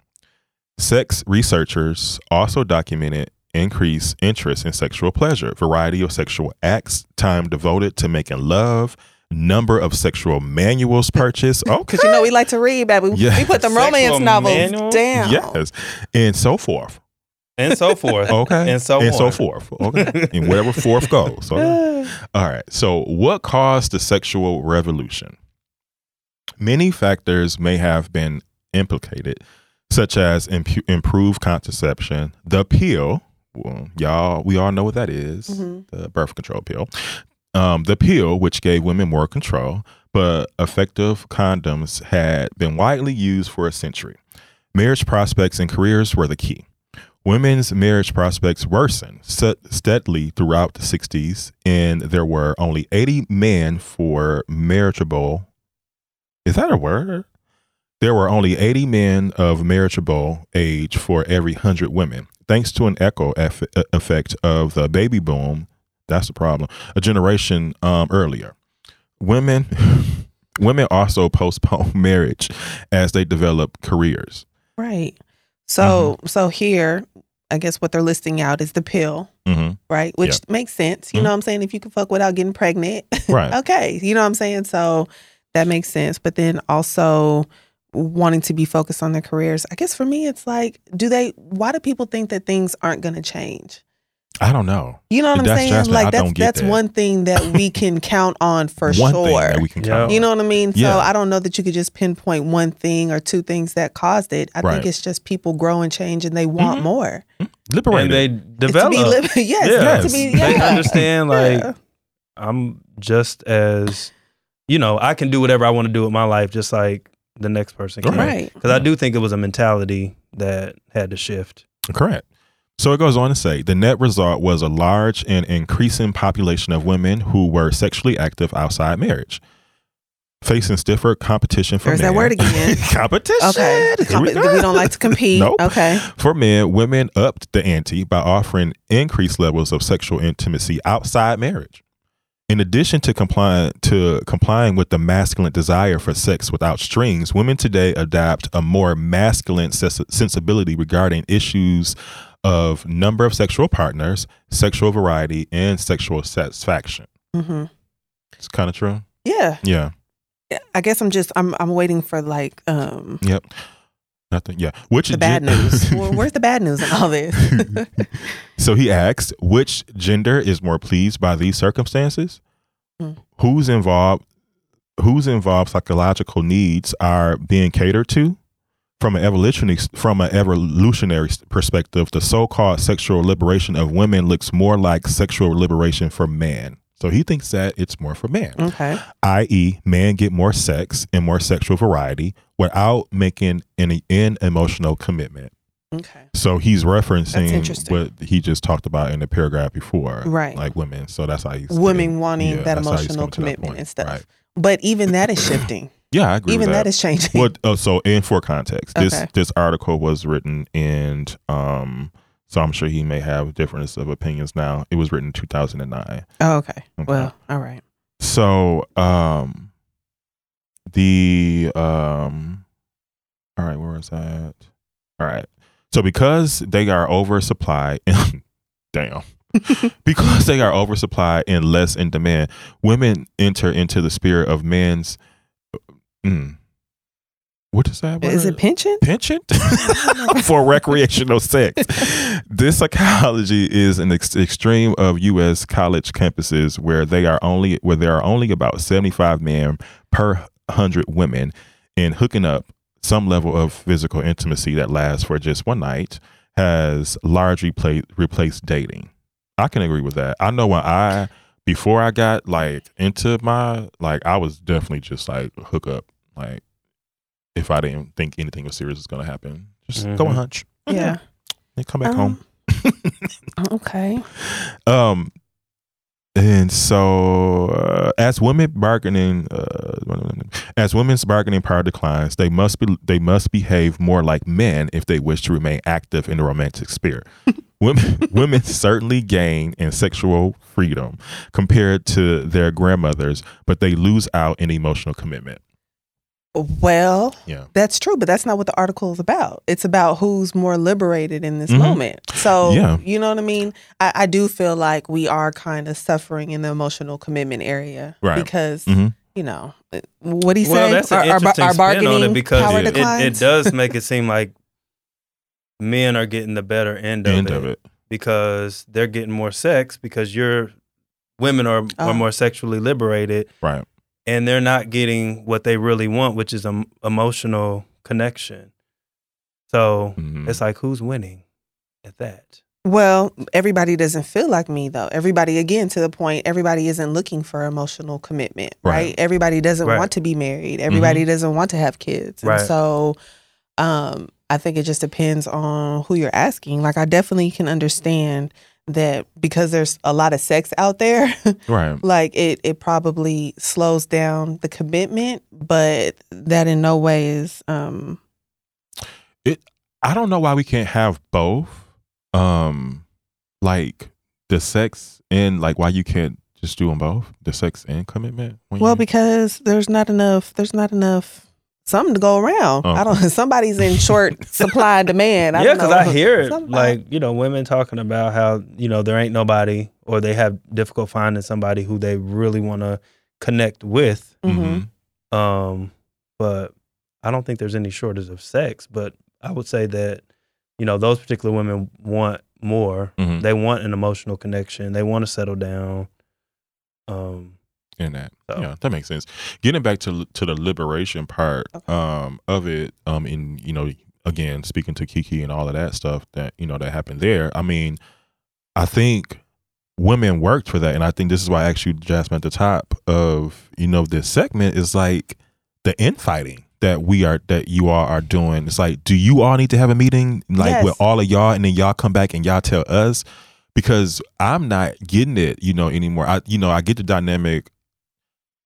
S1: Sex researchers also documented increased interest in sexual pleasure, variety of sexual acts, time devoted to making love, number of sexual manuals purchased. Okay.
S2: Because you know we like to read, baby.
S1: Yeah.
S2: We put them romance novels
S3: manuals?
S2: down.
S1: Yes, and so forth.
S3: And so forth.
S1: Okay,
S3: And so
S1: and so forth. Okay, and whatever forth goes. Okay. All right. So, what caused the sexual revolution? Many factors may have been implicated, such as impu- improved contraception, the pill. Well, y'all, we all know what that is,
S2: Mhm.
S1: the birth control pill. Um, the pill, which gave women more control, but effective condoms had been widely used for a century. Marriage prospects and careers were the key. Women's marriage prospects worsened steadily throughout the 60s, and there were only 80 men for marriageable. Is that a word? there were only 80 men of marriageable age for every 100 women. Thanks to an echo eff- effect of the baby boom, that's the problem, a generation um, earlier. Women women also postpone marriage as they develop careers.
S2: Right. So
S1: Mm-hmm.
S2: so here, I guess what they're listing out is the pill,
S1: hmm
S2: right? Which makes sense. You know what I'm saying? If you can fuck without getting pregnant,
S1: Right.
S2: okay. You know what I'm saying? So that makes sense. But then also wanting to be focused on their careers. I guess for me it's like, do they why do people think that things aren't gonna change?
S1: I don't know.
S2: You know what I'm saying?
S1: Jasmine,
S2: like that's that's
S1: that.
S2: one thing that we can count on for
S1: One
S2: sure.
S1: thing that we can count on.
S2: You know what I mean?
S1: Yeah.
S2: So I don't know that you could just pinpoint one thing or two things that caused it. I
S1: Right.
S2: think it's just people grow and change and they want
S1: Mhm.
S2: more.
S1: Liberated.
S3: and they
S2: It's
S3: develop.
S2: To be li- yes,
S3: Yes.
S2: to be,
S3: They understand like
S2: Yeah.
S3: I'm just as you know, I can do whatever I want to do with my life just like the next person can.
S2: Right.
S3: Because I do think it was a mentality that had to shift.
S1: Correct. So it goes on to say the net result was a large and increasing population of women who were sexually active outside marriage, facing stiffer competition for
S2: There's
S1: men.
S2: that word again.
S1: competition.
S2: Okay. Com-
S1: we
S2: we, don't like to compete.
S1: Nope.
S2: Okay.
S1: For men, women upped the ante by offering increased levels of sexual intimacy outside marriage. In addition to complying to complying with the masculine desire for sex without strings, women today adopt a more masculine sensibility regarding issues of number of sexual partners, sexual variety, and sexual satisfaction.
S2: hmm
S1: It's kind of true.
S2: Yeah.
S1: Yeah.
S2: I guess I'm just I'm I'm waiting for like um
S1: Yep. Nothing. Yeah. Which
S2: the bad
S1: gen-
S2: news. Well, Where's the bad news in all this?
S1: so he asks, which gender is more pleased by these circumstances?
S2: Hmm.
S1: Who's involved? Who's involved psychological needs are being catered to? From an evolutionary from an evolutionary perspective, the so-called sexual liberation of women looks more like sexual liberation for man. So he thinks that it's more for man
S2: okay.
S1: i.e., man get more sex and more sexual variety without making any in emotional commitment.
S2: Okay.
S1: So he's referencing what he just talked about in the paragraph before,
S2: Right.
S1: Like women. So that's how he's
S2: Women
S1: getting-
S2: wanting
S1: yeah,
S2: that
S1: that's how he's
S2: emotional
S1: to that
S2: commitment
S1: point.
S2: and stuff.
S1: Right.
S2: But even that is shifting.
S1: Yeah, I agree.
S2: even
S1: with
S2: that
S1: that
S2: is changing.
S1: What? Oh, so in for context, this
S2: Okay.
S1: this article was written in. Um, so I'm sure he may have difference of opinions now. It was written in 2009.
S2: Oh, okay.
S1: Okay.
S2: Well, all right.
S1: So um the um all right, where was that? All right. So because they are oversupplied damn. because they are oversupplied and less in demand, women enter into the spirit of men's mm, what is that? Word?
S2: Is it penchant?
S1: penchant for recreational sex. This psychology is an ex- extreme of U.S. college campuses where they are only where there are only about seventy five men per hundred women, and hooking up some level of physical intimacy that lasts for just one night has largely replaced dating. I can agree with that. I know when I before I got like into my like I was definitely just like hook up like if I didn't think anything was serious was gonna happen. Just go
S3: Mhm.
S1: and hunch.
S2: Yeah.
S1: And come back
S2: Um,
S1: home.
S2: Okay.
S1: Um and so uh, as women bargaining uh, as women's bargaining power declines, they must be they must behave more like men if they wish to remain active in the romantic sphere. women women certainly gain in sexual freedom compared to their grandmothers, but they lose out in emotional commitment.
S2: Well,
S1: Yeah.
S2: that's true, but that's not what the article is about. It's about who's more liberated in this
S1: Mhm.
S2: moment. So,
S1: Yeah.
S2: you know what I mean? I, I do feel like we are kind of suffering in the emotional commitment area.
S1: Right.
S2: Because,
S1: Mhm.
S2: you know, what do you
S3: Well,
S2: say?
S3: that's an
S2: Our- our,
S3: interesting
S2: our
S3: spin on
S2: bargaining
S3: it because
S2: power
S3: it, it, it does make it seem like men are getting the better end of,
S1: End
S3: it,
S1: of it.
S3: because they're getting more sex because you're women are,
S2: Oh.
S3: are more sexually liberated
S1: Right.
S3: And they're not getting what they really want, which is an emotional connection. So
S1: Mhm.
S3: it's like who's winning at that?
S2: Well, everybody doesn't feel like me though. Everybody, again, to the point, everybody isn't looking for emotional commitment, right?
S1: Right. Mm-hmm.
S2: Everybody doesn't
S3: Right.
S2: want to be married. Everybody doesn't want to have kids. And so um, I think it just depends on who you're asking. Like, I definitely can understand that because there's a lot of sex out there,
S1: Right.
S2: like it it probably slows down the commitment, but that in no way is um it.
S1: I don't know why we can't have both. Um, like the sex and like why you can't just do them both, the sex and commitment.
S2: well
S1: you-
S2: because there's not enough there's not enough something to go around. I don't somebody's in short supply and demand. I
S3: yeah, because. I hear it
S2: Somebody-
S3: like you know women talking about how you know there ain't nobody or they have difficult finding somebody who they really want to connect with.
S2: Mhm.
S1: Mhm.
S3: Um, but I don't think there's any shortage of sex. But I would say that you know those particular women want more.
S1: Mhm.
S3: They want an emotional connection. They want to settle down. Um,
S1: in that.
S3: So-
S1: Yeah, that makes sense. Getting back to to the liberation part um, of it, um, in you know, again speaking to Keke and all of that stuff that you know that happened there. I mean, I think women worked for that, and I think this is why I asked you, Jasmine, at the top of you know this segment is like the infighting that we are that you all are doing. It's like, do you all need to have a meeting like
S2: Yes.
S1: with all of y'all, and then y'all come back and y'all tell us? Because I'm not getting it, you know, anymore. I, you know, I get the dynamic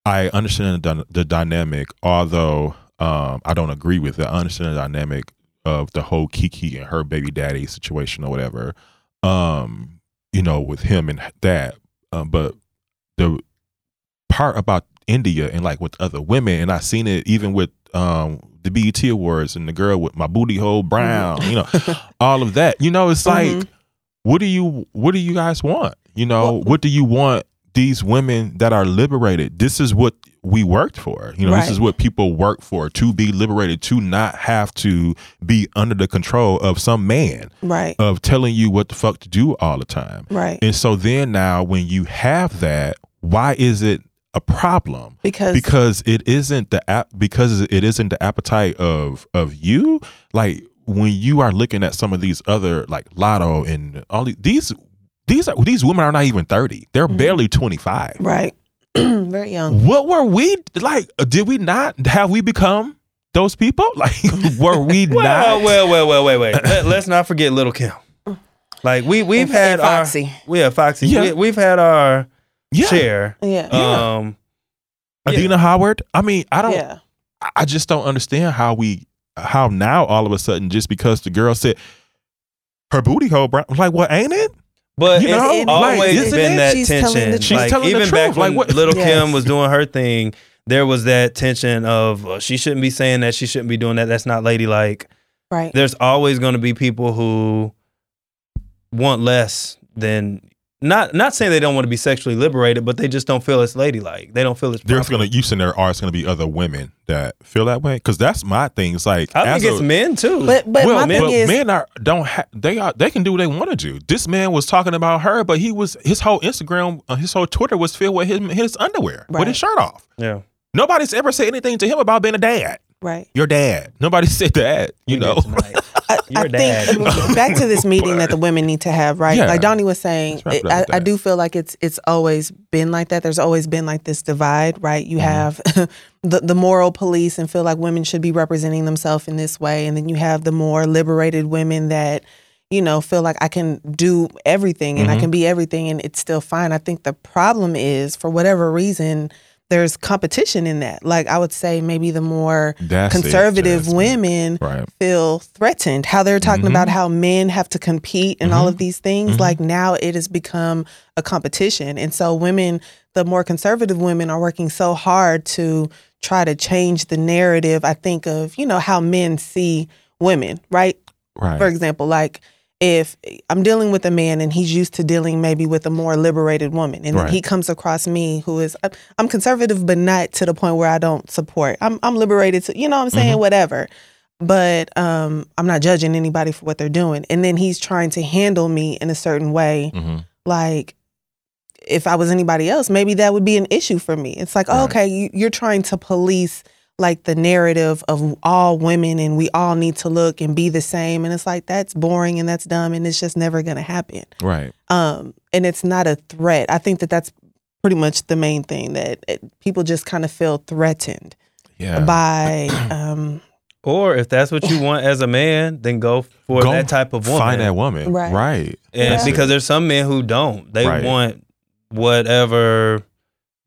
S1: I understand the, the dynamic, although um, I don't agree with it. I understand the dynamic of the whole Keke and her baby daddy situation or whatever. Um, you know, with him and that. Um, but the part about India and like with other women, and I've seen it even with um the BET Awards and the girl with my booty hole brown, you know, all of that. You know, it's like,
S2: Mhm.
S1: what do you what do you guys want? You know, what do you want these women that are liberated? This is what we worked for. You know, this is what people work for to be liberated, to not have to be under the control of some man
S2: right,
S1: of telling you what the fuck to do all the time.
S2: right.
S1: And so then now when you have that, why is it a problem?
S2: Because
S1: because it isn't the app because it isn't the appetite of of you like when you are looking at some of these other like Latto and all these these these are these women are not even 30 they're
S2: Mm-hmm.
S1: barely 25
S2: right, very young.
S1: what were we like did we not have we become those people like were we
S3: well,
S1: not
S3: well, well, well, wait, wait. Let, let's not forget Lil' Kim. Like we we've
S2: And-
S3: had
S2: and
S3: our
S2: Foxy.
S3: we have Foxy.
S1: Yeah.
S3: We, we've had our
S1: yeah
S3: share.
S2: Yeah,
S1: Yeah.
S3: Um,
S1: adina howard i mean i don't
S2: yeah.
S1: I- I just don't understand how we how now all of a sudden just because the girl said her booty hole brown I'm like well ain't it
S3: But
S1: You
S3: it's
S1: know,
S2: like,
S3: always
S1: isn't
S3: been
S2: it?
S3: that
S2: She's telling
S3: tension.
S2: the
S1: She's
S3: like
S1: telling the
S3: even back
S1: truth. Like,
S3: when
S1: what-
S3: Little
S2: Yes.
S3: Kim was doing her thing, there was that tension of uh, she shouldn't be saying that, she shouldn't be doing that. That's not ladylike.
S2: Right.
S3: There's always going to be people who want less than not not saying they don't want to be sexually liberated, but they just don't feel it's ladylike. They don't feel it's.
S1: there's gonna you said there are gonna be other women that feel that way because that's my thing. It's like
S3: I
S1: as
S3: think it's
S1: a-
S3: men too.
S2: But but
S1: well,
S2: my
S1: men,
S2: thing is,
S1: men are don't ha- they are they can do what they want to do. This man was talking about her, but he was his whole Instagram, uh, his whole Twitter was filled with him his underwear with his shirt off.
S3: yeah.
S1: Nobody's ever said anything to him about being a dad.
S2: right.
S1: Your dad. Nobody said that. You know.
S2: I, I think back to this meeting that the women need to have, right?
S1: Yeah.
S2: Like Donnie was saying,
S1: it
S2: I, I do feel like it's it's always been like that. There's always been like this divide, right? You
S1: Mm-hmm.
S2: have the the moral police and feel like women should be representing themselves in this way, and then you have the more liberated women that you know feel like I can do everything and I
S1: Mhm.
S2: can be everything, and it's still fine. I think the problem is for whatever reason. There's competition in that. Like I would say, maybe the more
S1: That's
S2: conservative
S1: Jasmine.
S2: women
S1: Right.
S2: feel threatened. How they're talking
S1: Mhm.
S2: about how men have to compete and all of these things.
S1: Mhm.
S2: Like now it has become a competition. And so women, the more conservative women are working so hard to try to change the narrative, I think, of, you know, how men see women, right?
S1: Right.
S2: For example, like if I'm dealing with a man and he's used to dealing maybe with a more liberated woman, and
S1: Right.
S2: he comes across me who is I'm conservative, but not to the point where I don't support. I'm I'm liberated to you know what I'm saying,
S1: Mhm.
S2: whatever. But um, I'm not judging anybody for what they're doing. And then he's trying to handle me in a certain way,
S1: hmm
S2: like if I was anybody else, maybe that would be an issue for me. It's like, oh, okay, you're trying to police like the narrative of all women and we all need to look and be the same. And it's like, that's boring and that's dumb and it's just never going to happen.
S1: Right.
S2: Um, and it's not a threat. I think that that's pretty much the main thing that it, people just kind of feel threatened
S1: Yeah.
S2: by um,
S3: Or if that's what you want as a man, then go for
S1: Go
S3: that type of woman.
S1: Find that woman.
S2: Right.
S1: Right.
S3: And
S2: Right.
S3: because there's some men who don't. They
S1: Right.
S3: want whatever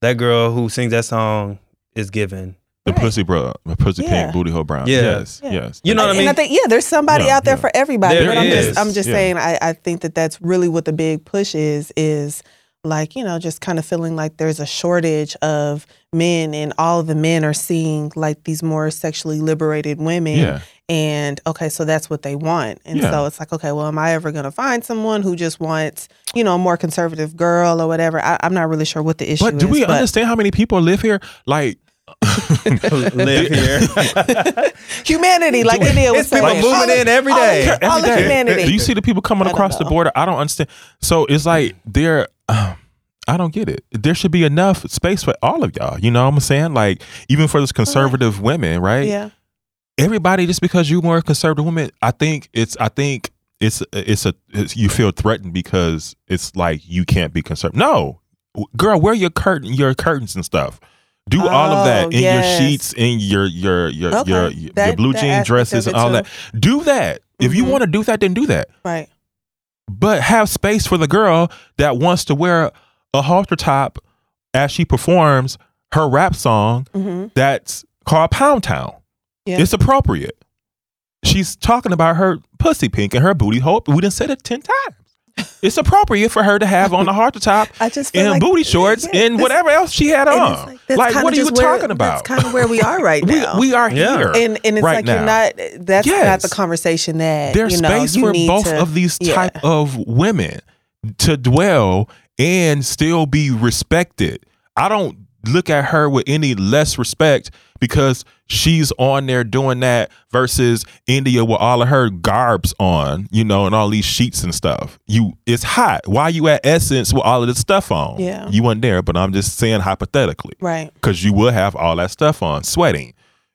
S3: that girl who sings that song is given.
S1: The
S2: Right.
S1: pussy bro, the pussy
S2: Yeah.
S1: pink booty hole brown.
S3: Yeah.
S1: Yes.
S2: Yeah.
S1: Yes.
S3: You know what I
S2: And
S3: mean?
S2: I think yeah, there's somebody
S1: Yeah,
S2: out there
S1: yeah.
S2: for everybody.
S3: There
S2: but I'm
S3: is.
S2: just I'm just
S1: Yeah.
S2: saying I, I think that that's really what the big push is is like, you know, just kind of feeling like there's a shortage of men and all of the men are seeing like these more sexually liberated women
S1: Yeah.
S2: and okay, so that's what they want. And
S1: Yeah.
S2: so it's like, okay, well, am I ever gonna find someone who just wants, you know, a more conservative girl or whatever? I, I'm not really sure what the issue is.
S1: But
S2: is.
S1: do we understand how many people live here? Like
S3: Live here.
S2: humanity, like India was
S3: It's people
S2: saying.
S3: moving
S2: all
S3: in every day. all.
S1: Every
S2: all of
S1: day.
S2: humanity.
S1: Do you see the people coming
S2: I don't
S1: across the border? I don't understand. So it's like they're. Um, I don't get it. There should be enough space for all of y'all. You know what I'm saying? Like even for those conservative women, right?
S2: Yeah.
S1: Everybody, just because you more conservative women, I think it's. I think it's. It's a. It's, you feel threatened because it's like you can't be conservative. No, girl, wear your curtain, your curtains and stuff. Do all of that
S2: Oh,
S1: in
S2: yes.
S1: your sheets, in your your your
S2: Okay.
S1: your, your
S2: That-
S1: blue
S2: that
S1: jean dresses and all
S2: too.
S1: that. Do that. If you
S2: Mhm.
S1: want to do that, then do that
S2: Right.
S1: but have space for the girl that wants to wear a halter top as she performs her rap song
S2: hmm
S1: that's called Pound Town.
S2: Yeah.
S1: It's appropriate. She's talking about her pussy pink and her booty hole. We didn't said it 10 times. It's appropriate for her to have on the halter top
S2: I just feel
S1: and
S2: like,
S1: booty shorts
S2: yeah,
S1: and whatever else she had on.
S2: it's
S1: Like, what are you
S2: where-
S1: talking about?
S2: That's kind of where we are right now.
S1: we are
S3: Yeah.
S1: here.
S2: and and it's
S1: right
S2: like
S1: now.
S2: you're not. That's not the conversation that
S1: There's
S2: you know,
S1: space
S2: you
S1: for
S2: need
S1: both
S2: to-
S1: of these
S2: yeah.
S1: type of women to dwell and still be respected. I don't look at her with any less respect because she's on there doing that versus India with all of her garbs on, you know, and all these sheets and stuff. You it's hot. Why you at Essence with all of this stuff on?
S2: Yeah.
S1: You weren't there, but I'm just saying hypothetically
S2: Right.
S1: because you will have all that stuff on, sweating.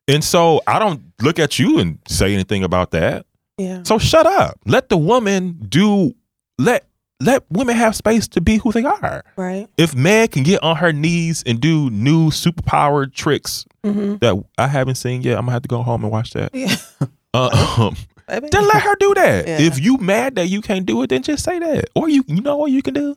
S1: And so I don't look at you and say anything about that.
S2: Yeah.
S1: So shut up. Let the woman do let let women have space to be who they are.
S2: Right.
S1: If man can get on her knees and do new superpowered tricks
S2: hmm
S1: that I haven't seen yet, I'm gonna have to go home and watch that.
S2: Yeah.
S1: Um,
S2: Baby.
S1: then let her do that.
S2: Yeah.
S1: If you mad that you can't do it, then just say that. Or you you know what you can do?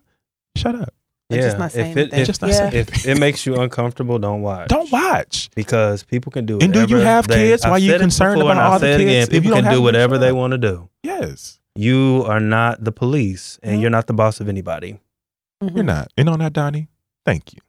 S1: Shut up.
S2: But just not
S3: if it,
S2: anything.
S3: if,
S1: Just not
S2: Yeah.
S3: if it makes you uncomfortable, don't watch.
S1: Don't watch.
S3: because people can do. It.
S1: And do you have
S3: they-
S1: kids?
S3: I've
S1: Why you concerned about all the kids?
S3: Again.
S1: If you
S3: People
S1: don't
S3: can
S1: have
S3: do whatever they want to do.
S1: Yes.
S3: You are not the police, and
S2: Mhm.
S3: you're not the boss of anybody.
S2: Mhm.
S1: You're not. And on that, Donnie, thank you.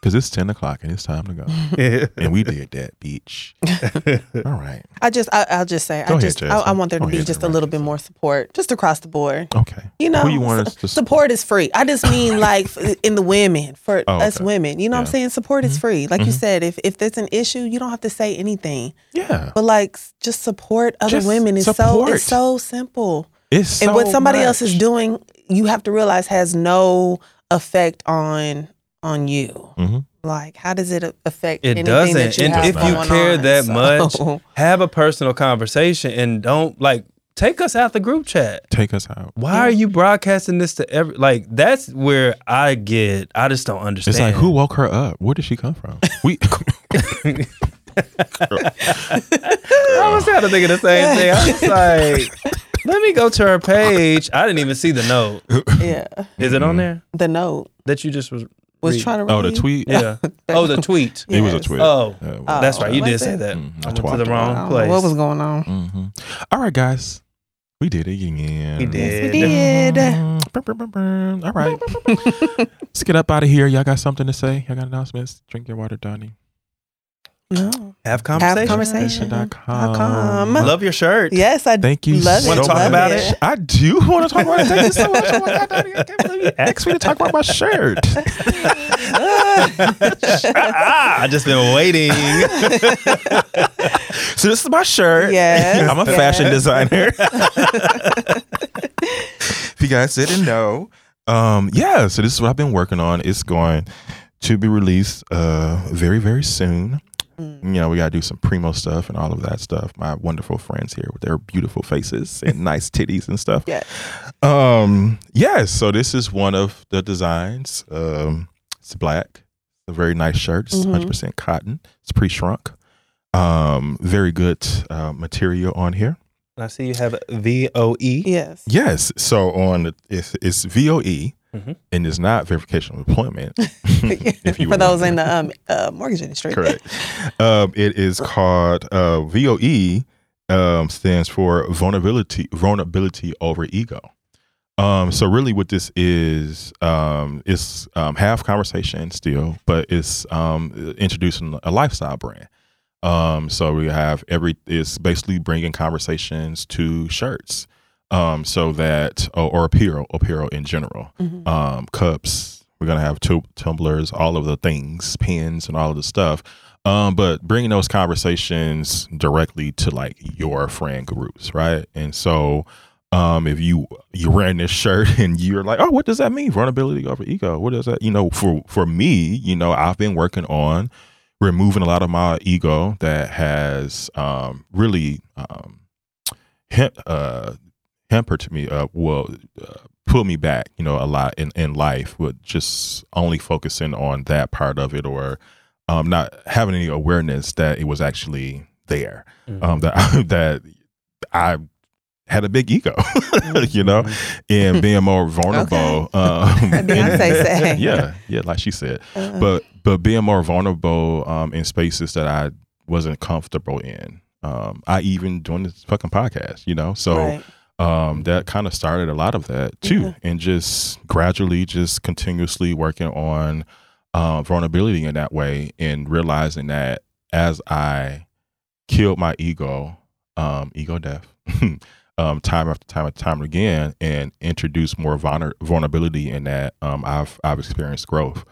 S1: Because it's 10 o'clock and it's time to go. and we did that, bitch. All right.
S2: I just, I, I'll just say,
S1: Go
S2: I
S1: ahead,
S2: just, I, I want there to
S1: Go
S2: be
S1: ahead,
S2: just a
S1: Jasmine.
S2: little bit more support, just across the board.
S1: Okay.
S2: You know,
S1: Who you want us
S2: su-
S1: to
S2: support is free. I just mean like in the women for
S1: Oh,
S2: us women. You know what I'm saying? Support is
S1: Mhm.
S2: free. Like you
S1: Mhm.
S2: said, if if there's an issue, you don't have to say anything.
S1: Yeah.
S2: But like just support other
S1: Just
S2: women is so it's so simple.
S1: It's
S2: and what
S1: so
S2: somebody else is doing, you have to realize has no effect on on you.
S1: Mhm.
S2: Like, how does it affect
S3: It
S2: anything
S3: doesn't.
S2: that you
S3: And
S2: have
S3: if you care
S2: on?
S3: that
S2: So-
S3: much, have a personal conversation and don't like take us out the group chat.
S1: Take us out.
S3: Why
S2: Yeah.
S3: are you broadcasting this to every like that's where I get I just don't understand.
S1: It's like, who woke her up? Where did she come from? We.
S3: I was kind of the same thing. I was like, let me go to her page. I didn't even see the note.
S2: yeah,
S3: Is it on there
S2: the note
S3: that you just was
S2: was
S3: read?
S2: trying to.
S1: oh, the tweet?
S3: Yeah. Oh, the tweet.
S1: It was a
S2: Yes.
S1: tweet.
S3: Oh,
S1: Yeah, well,
S2: Oh.
S3: that's right. You
S2: was
S3: did
S2: it?
S3: say that.
S1: Mm,
S3: I
S1: I
S3: went to the
S1: twapped
S2: I
S3: wrong
S2: don't know
S3: place.
S2: what was going on?
S1: mhm. All right, guys. We did it again.
S3: We
S2: Yes, we
S3: did.
S2: did.
S1: Brr. All right. Let's get up out of here. Y'all got something to say? Y'all got announcements? Drink your water, Donnie.
S2: No.
S3: Have
S2: Have
S3: conversation.
S2: conversation.
S1: Dot
S2: Dot com.
S3: Love your shirt.
S2: Yes, I
S1: Thank you
S2: love
S1: so
S2: it.
S3: Wanna talk
S2: love
S3: about
S2: it.
S1: I do want to talk about it. Thank you so much. Oh my God, I can't believe you asked me to talk about my shirt.
S3: I just been waiting.
S1: So this is my shirt.
S2: Yes,
S1: I'm a
S2: yes.
S1: fashion designer. if you guys didn't know, um, yeah. So this is what I've been working on. It's going to be released uh, very, very soon.
S2: Mm.
S1: You know, we gotta do some primo stuff and all of that stuff. My wonderful friends here with their beautiful faces and nice titties and stuff.
S2: Yeah.
S1: Um, yeah, so this is one of the designs. Um, it's black. It's a very nice shirt. It's
S2: Mhm.
S1: 100% cotton. It's pre-shrunk. Um, very good uh, material on here.
S3: And I see you have V O E.
S2: Yes.
S1: Yes. So on it's, it's VOE
S3: Mhm.
S1: and it's not verification of employment.
S2: For those in the um, uh, mortgage industry.
S1: Correct. um, it is called uh, VOE. Um, stands for vulnerability vulnerability over ego. Um, so really, what this is, um, it's um, half conversation still, but it's um, introducing a lifestyle brand. Um, so we have every it's basically bringing conversations to shirts, um, so that or, apparel, apparel in general,
S2: Mhm.
S1: um, cups. We're gonna have tu- tumblers, all of the things, pens, and all of the stuff. Um, but bringing those conversations directly to like your friend groups, right? And so, um, if you you're wearing this shirt and you're like, oh, what does that mean? Vulnerability over ego. What does that? You know, for for me, you know, I've been working on removing a lot of my ego that has um, really um, hem- uh, hampered me up. Well, uh, pull me back, you know, a lot in in life with just only focusing on that part of it or um, not having any awareness that it was actually there. Um, that that I had a big ego, you know, and being more vulnerable. Um,
S2: Like Beyonce
S1: and-
S2: said.
S1: yeah, yeah, like she said.
S2: Uh,
S1: But but being more vulnerable um, in spaces that I wasn't comfortable in. Um, I even doing this fucking podcast, you know, so
S2: right.
S1: Um, that kind of started a lot of that too,
S2: Yeah.
S1: and just gradually, just continuously working on uh, vulnerability in that way, and realizing that as I killed my ego, um, ego death, um, time after time after time again, and introduced more vulner- vulnerability in that, um, I've I've experienced growth.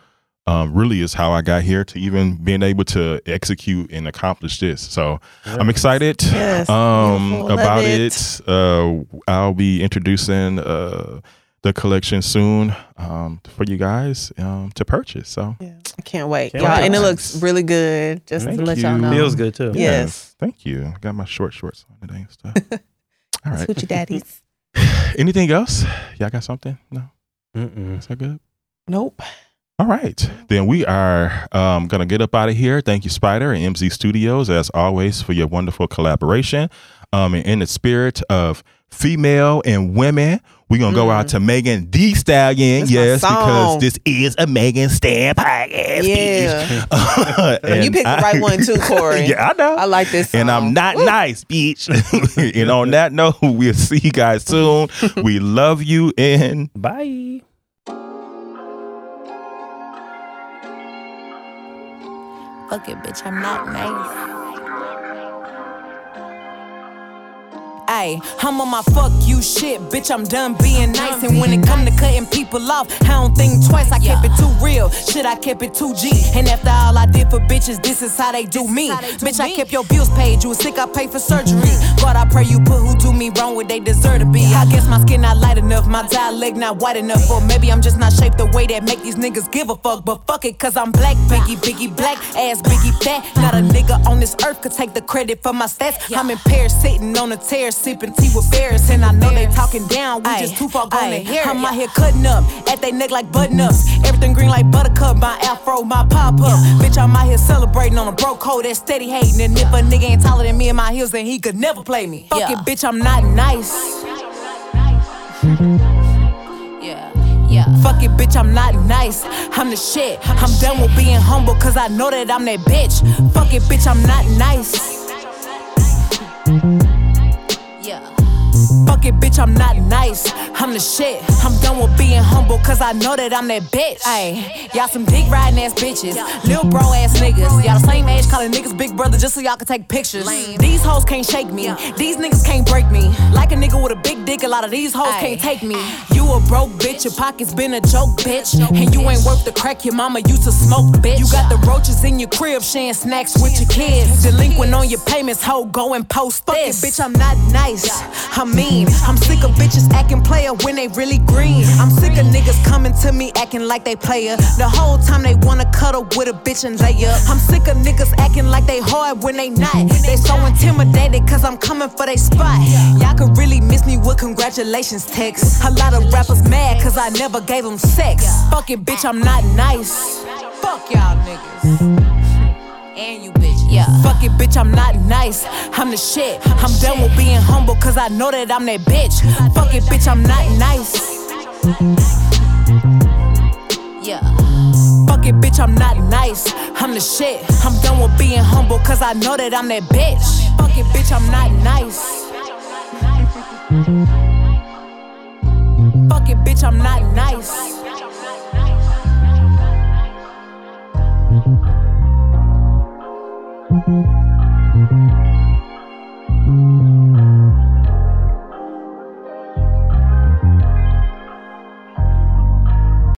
S1: Um, really is how I got here to even being able to execute and accomplish this. So I'm excited
S2: Yes,
S1: um, about
S2: it.
S1: it. Uh, I'll be introducing uh, the collection soon um, for you guys um, to purchase. So
S2: Yeah. I can't wait.
S3: Can't
S2: y'all,
S3: wait.
S2: and it looks really good. Just
S1: Thank
S2: to let y'all know.
S3: Feels good too.
S2: Yeah. Yes.
S1: thank you. I got my short shorts on today and stuff. All right.
S2: Switchy daddies.
S1: Anything else? Y'all got something? No,
S3: Mm-mm.
S1: is that good?
S2: Nope.
S1: All right. Then we are um, going to get up out of here. Thank you, Spider and MZ Studios, as always, for your wonderful collaboration. Um, and in the spirit of female and women, we're going to go out to Megan Thee Stallion.
S2: That's
S1: yes, because this is a Megan Stan podcast.
S2: Yeah.
S1: bitch.
S2: And you picked the right one too, Corey.
S1: yeah, I know.
S2: I like this song.
S1: and I'm not
S2: Woo.
S1: nice, bitch. and on that note, we'll see you guys soon. we love you and
S3: Bye.
S8: Fuck it, bitch, I'm not nice. Ayy, I'm on my fuck you shit, bitch. I'm done being nice. And when it come to cutting people off, I don't think twice. I kept it too real, shit. I kept it too G. And after all I did for bitches, this is how they do me. Bitch, I kept your bills paid. You was sick, I paid for surgery. God, I pray you put who do me wrong what they deserve to be. I guess my skin not light enough, my leg not white enough, or maybe I'm just not shaped the way that make these niggas give a fuck. But fuck it, cause I'm black, biggie, biggie, black, ass biggie, fat. Not a nigga on this earth could take the credit for my stats. I'm in Paris, sitting on a tear, sipping tea with bears, and I know they talking down. We just too far gone to hear. I'm out here cutting up at they neck like button ups. Everything green like buttercup. My afro, my pop up. Bitch, I'm out here celebrating on a broke hoe that's steady hating. And if a nigga ain't taller than me in my heels, then he could never play me. Fuck it, bitch, I'm not nice. Yeah, yeah. Fuck it, bitch, I'm not nice. I'm the shit. I'm done with being humble, cause I know that I'm that bitch. Fuck it, bitch, I'm not nice. Fuck it, bitch, I'm not nice. I'm the shit. I'm done with being humble, cause I know that I'm that bitch. Ayy, y'all some dick riding ass bitches. Lil bro ass niggas. Y'all the same age calling niggas big brother just so y'all can take pictures. These hoes can't shake me. These niggas can't break me. Like a nigga with a big dick, a lot of these hoes can't take me. You a broke bitch, your pockets been a joke, bitch. And you ain't worth the crack your mama used to smoke, bitch. You got the roaches in your crib, sharing snacks with your kids. Delinquent on your payments, hoe, go and post this. bitch, I'm not nice. I'm mean. I'm sick of bitches acting player when they really green. I'm sick of niggas coming to me acting like they player. The whole time they wanna cuddle with a bitch and lay up. I'm sick of niggas acting like they hard when they not. They so intimidated cause I'm coming for they spot. Y'all could really miss me with congratulations texts. A lot of rappers mad cause I never gave them sex. Fuck it, bitch, I'm not nice. Fuck y'all niggas. And you bitches. Yeah. Fuck it, bitch, I'm not nice. I'm the shit. I'm done with being humble, cause I know that I'm that bitch. Fuck it, bitch, I'm not nice. Yeah. Fuck it, bitch, I'm not nice. I'm the shit. I'm done with being humble, cause I know that I'm that bitch. Fuck it, bitch, I'm not nice. Fuck it, bitch, I'm not nice.